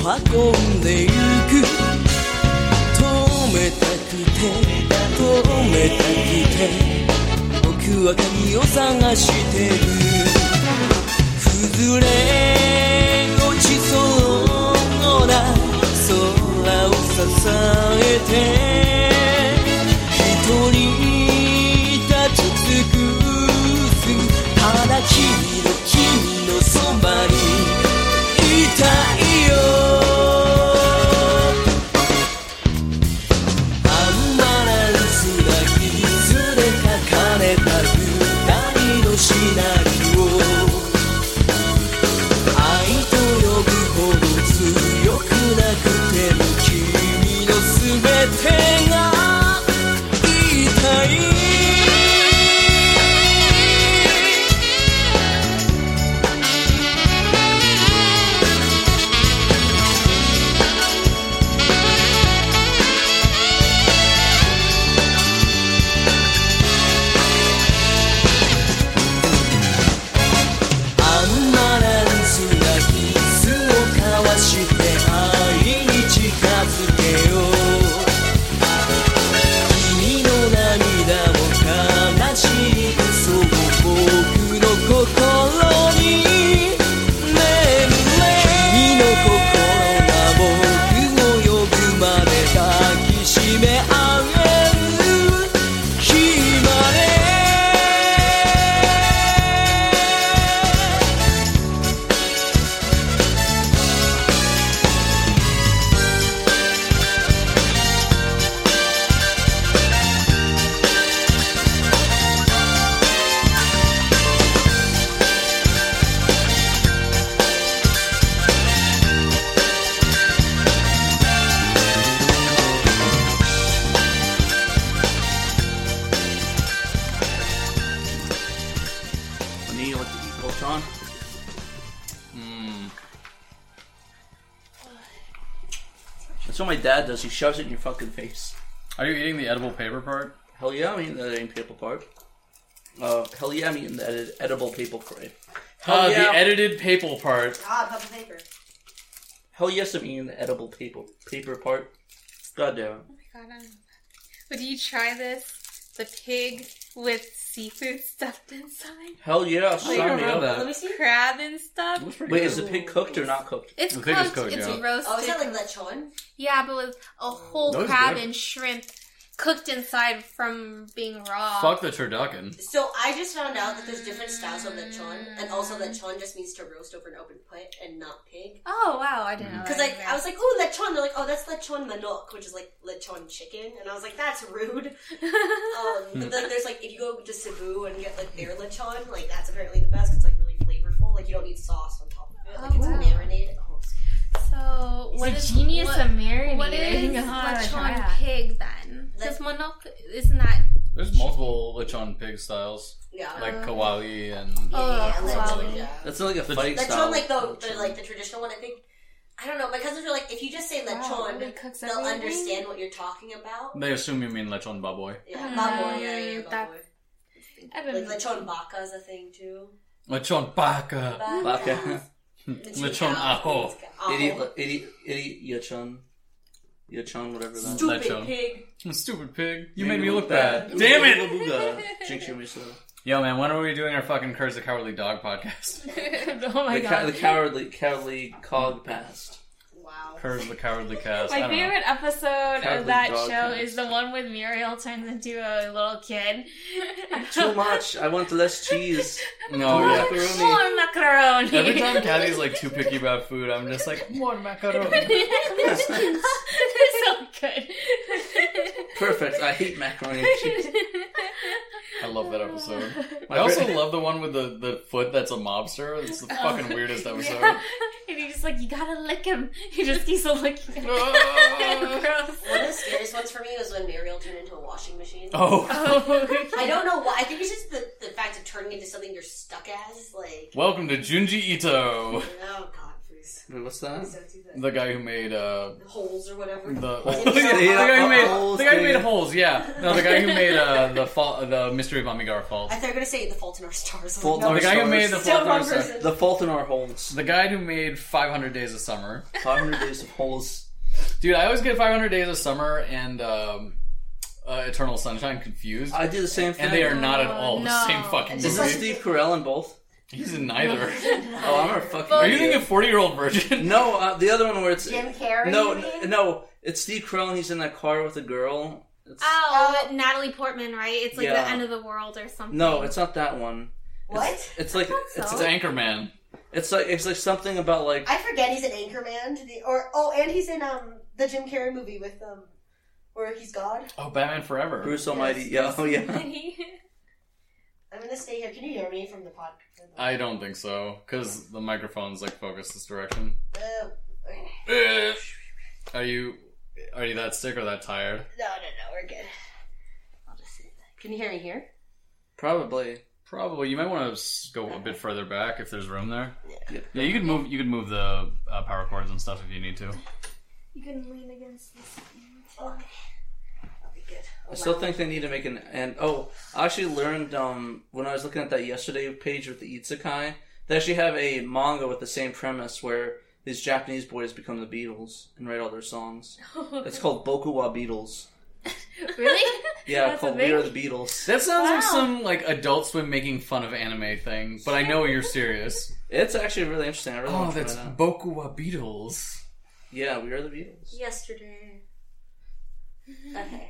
運んでゆく。止めたくて止めたくて。僕は鍵を探してる。崩れ落ちそうな空を支えて。一人 shoves it in your fucking face. Are you eating the edible paper part? Hell yeah, I'm eating the edible paper part. Uh, hell yeah, I'm eating the edit- edible paper part. Hell Uh, yeah, the edited paper part. Ah, purple paper. hell yes, I'm eating the edible paper paper part. God damn it. Oh my god, I don't know. Would you try this? The pig with seafood stuffed inside? Hell yeah, oh, you sign don't me up. that. Let me see. Crab and stuff? Wait, good. is the pig cooked or not cooked? It's The pig cooked, is cooked, it's yeah. roasted. Oh, is that like lechon? yeah, but with a whole That was crab good. and shrimp cooked inside from being raw. Fuck the turducken. So I just found out that there's different styles of lechon, and also lechon just means to roast over an open pit and not pig. Oh wow, I didn't know. Because like I was like, oh lechon, they're like, oh that's lechon manok, which is like lechon chicken, and I was like, that's rude. Um, but like there's like if you go to Cebu and get like their lechon, like that's apparently the best. It's like really flavorful. Like you don't need sauce on top of it. Like Oh, it's wow. marinated. Oh, so what a genius what, of marinating. what is I try lechon pig then? Le- Because manok isn't that? There's multiple lechon pig styles, yeah. like kawali and. Oh, yeah, kawali. lechon, yeah. That's not like a The- fighting Lechon, style. like the, the like the traditional one, I think. I don't know. My cousins were like, if you just say Wow, lechon, really cooks they'll everything? understand what you're talking about. They assume you mean lechon baboy. Yeah, Mm, baboy. Yeah, yeah, that- baboy. I Like don't know. lechon baka is a thing too. Lechon baka. Baka. Lechon ah, oh. aho. idiot, idiot, idiot, yachon. Yachon, whatever that. Stupid Lechon. pig. Stupid pig. You made me look bad. Damn it! Booga. Jinx your miso. Yo, man, when are we doing our fucking Courage the Cowardly Dog podcast? oh my The, ca- god. the cowardly, cowardly cog passed. Wow. Curse the Cowardly Cast. My don't know. favorite episode Cowardly of that show cast. is the one with Muriel turns into a little kid. Too much. I want less cheese. No, yeah. Macaroni. More macaroni. Every time Kathy's like too picky about food, I'm just like, more macaroni. They're so good. Perfect. I hate macaroni and cheese. I love that episode. I also love the one with the, the foot that's a mobster. It's the fucking weirdest episode. Yeah. and he's just like, you gotta lick him. He just keeps on licking him. Ah. Gross. One of the scariest ones for me was when Muriel turned into a washing machine. Oh, Oh, I don't know why. I think it's just the, the fact of turning into something you're stuck as. Like, welcome to Junji Ito, oh god, please. Wait, what's that? That. the guy who made uh Holes or whatever. the, Holes. the, guy who made Holes, the guy who yeah. made holes. Yeah, no, the guy who made uh the fall, the Mystery of Amigara Fault. I thought you were gonna say the Fault in Our Stars. Fault in no, the guy who made the Fault in Our Stars. The Fault in Our Holes. The guy who made 500 Days of Summer. 500 Days of Holes. Dude, I always get 500 Days of Summer and um, uh, Eternal Sunshine confused. I do the same thing. and they are not at all the same fucking It's Isn't movie. just Steve Carell in both? He's in neither. Oh, I'm a fucking. Are you idiot. thinking 40 year old virgin? No, uh, the other one where it's Jim Carrey. no, n- no, it's Steve Carell and he's in that car with a girl. It's, Oh, Oh. Natalie Portman, right? It's like Yeah. the end of the world or something. no, it's not that one. What? It's like thought it's, so. It's Anchorman. it's like it's like something about like I forget he's an Anchorman. To the, or oh, and he's in um the Jim Carrey movie with um where he's God. Oh, Batman Forever. Bruce Almighty. Yeah, oh yeah. I'm gonna stay here. Can you hear me from the pod? I don't think so, because the microphone's like focused this direction. Uh. Eh. Are you are you that sick or that tired? No, no, no. We're good. I'll just sit. Can you hear me here? Probably. Probably. You might want to go a bit further back if there's room there. Yeah. Yeah, you could move. You could move the uh, power cords and stuff if you need to. You can lean against this. Okay. I'll good. I still think they need to make an and oh, I actually learned um when I was looking at that yesterday page with the Itsukai, they actually have a manga with the same premise where these Japanese boys become the Beatles and write all their songs. It's called Boku wa Beatles. really? Yeah, That's called thing? We Are the Beatles. That sounds like some like Adult Swim making fun of anime thing, but I know you're serious. It's actually really interesting. I really Oh, want to that's try that. Boku wa Beatles. Yeah, We Are the Beatles. Yesterday. Okay.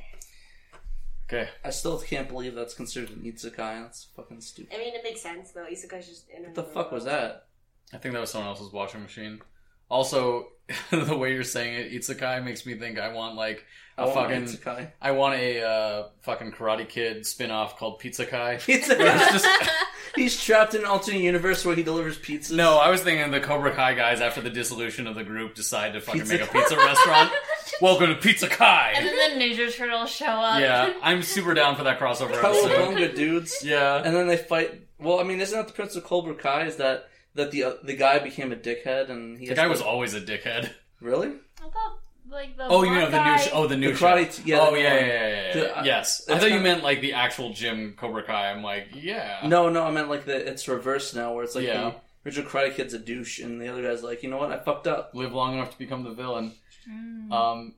Okay. I still can't believe that's considered an Itsukai. That's fucking stupid. I mean, it makes sense though. Isekai's just in What the fuck was that? I think that was someone else's washing machine. Also, the way you're saying it, Itsukai makes me think I want like a I want my fucking Itsukai. I want a uh, fucking Karate Kid spin-off called Pizza Kai. Pizza. It's just He's trapped in an alternate universe where he delivers pizzas. no. I was thinking the Cobra Kai guys after the dissolution of the group decide to fucking Pizza make a pizza restaurant. Welcome to Pizza Kai. And Kai. then the Ninja Turtles show up. Yeah, I'm super down for that crossover episode. Cowabunga dudes. Yeah, And then they fight. Well, I mean, isn't that the Prince of Cobra Kai? Is that that the uh, the guy became a dickhead and he the has guy to- was always a dickhead. really I thought like the Oh, you know the new sh- oh the new The show. karate- yeah, oh the yeah, yeah, one. yeah, yeah, yeah. The- uh, yes, I it's thought you kinda- meant like the actual Jim Cobra Kai. I'm like, yeah. No, no, I meant like the it's reversed now, where it's like Yeah. the original Karate Kid's a douche, and the other guy's like, you know what, I fucked up. live long enough to become the villain. Mm. Um,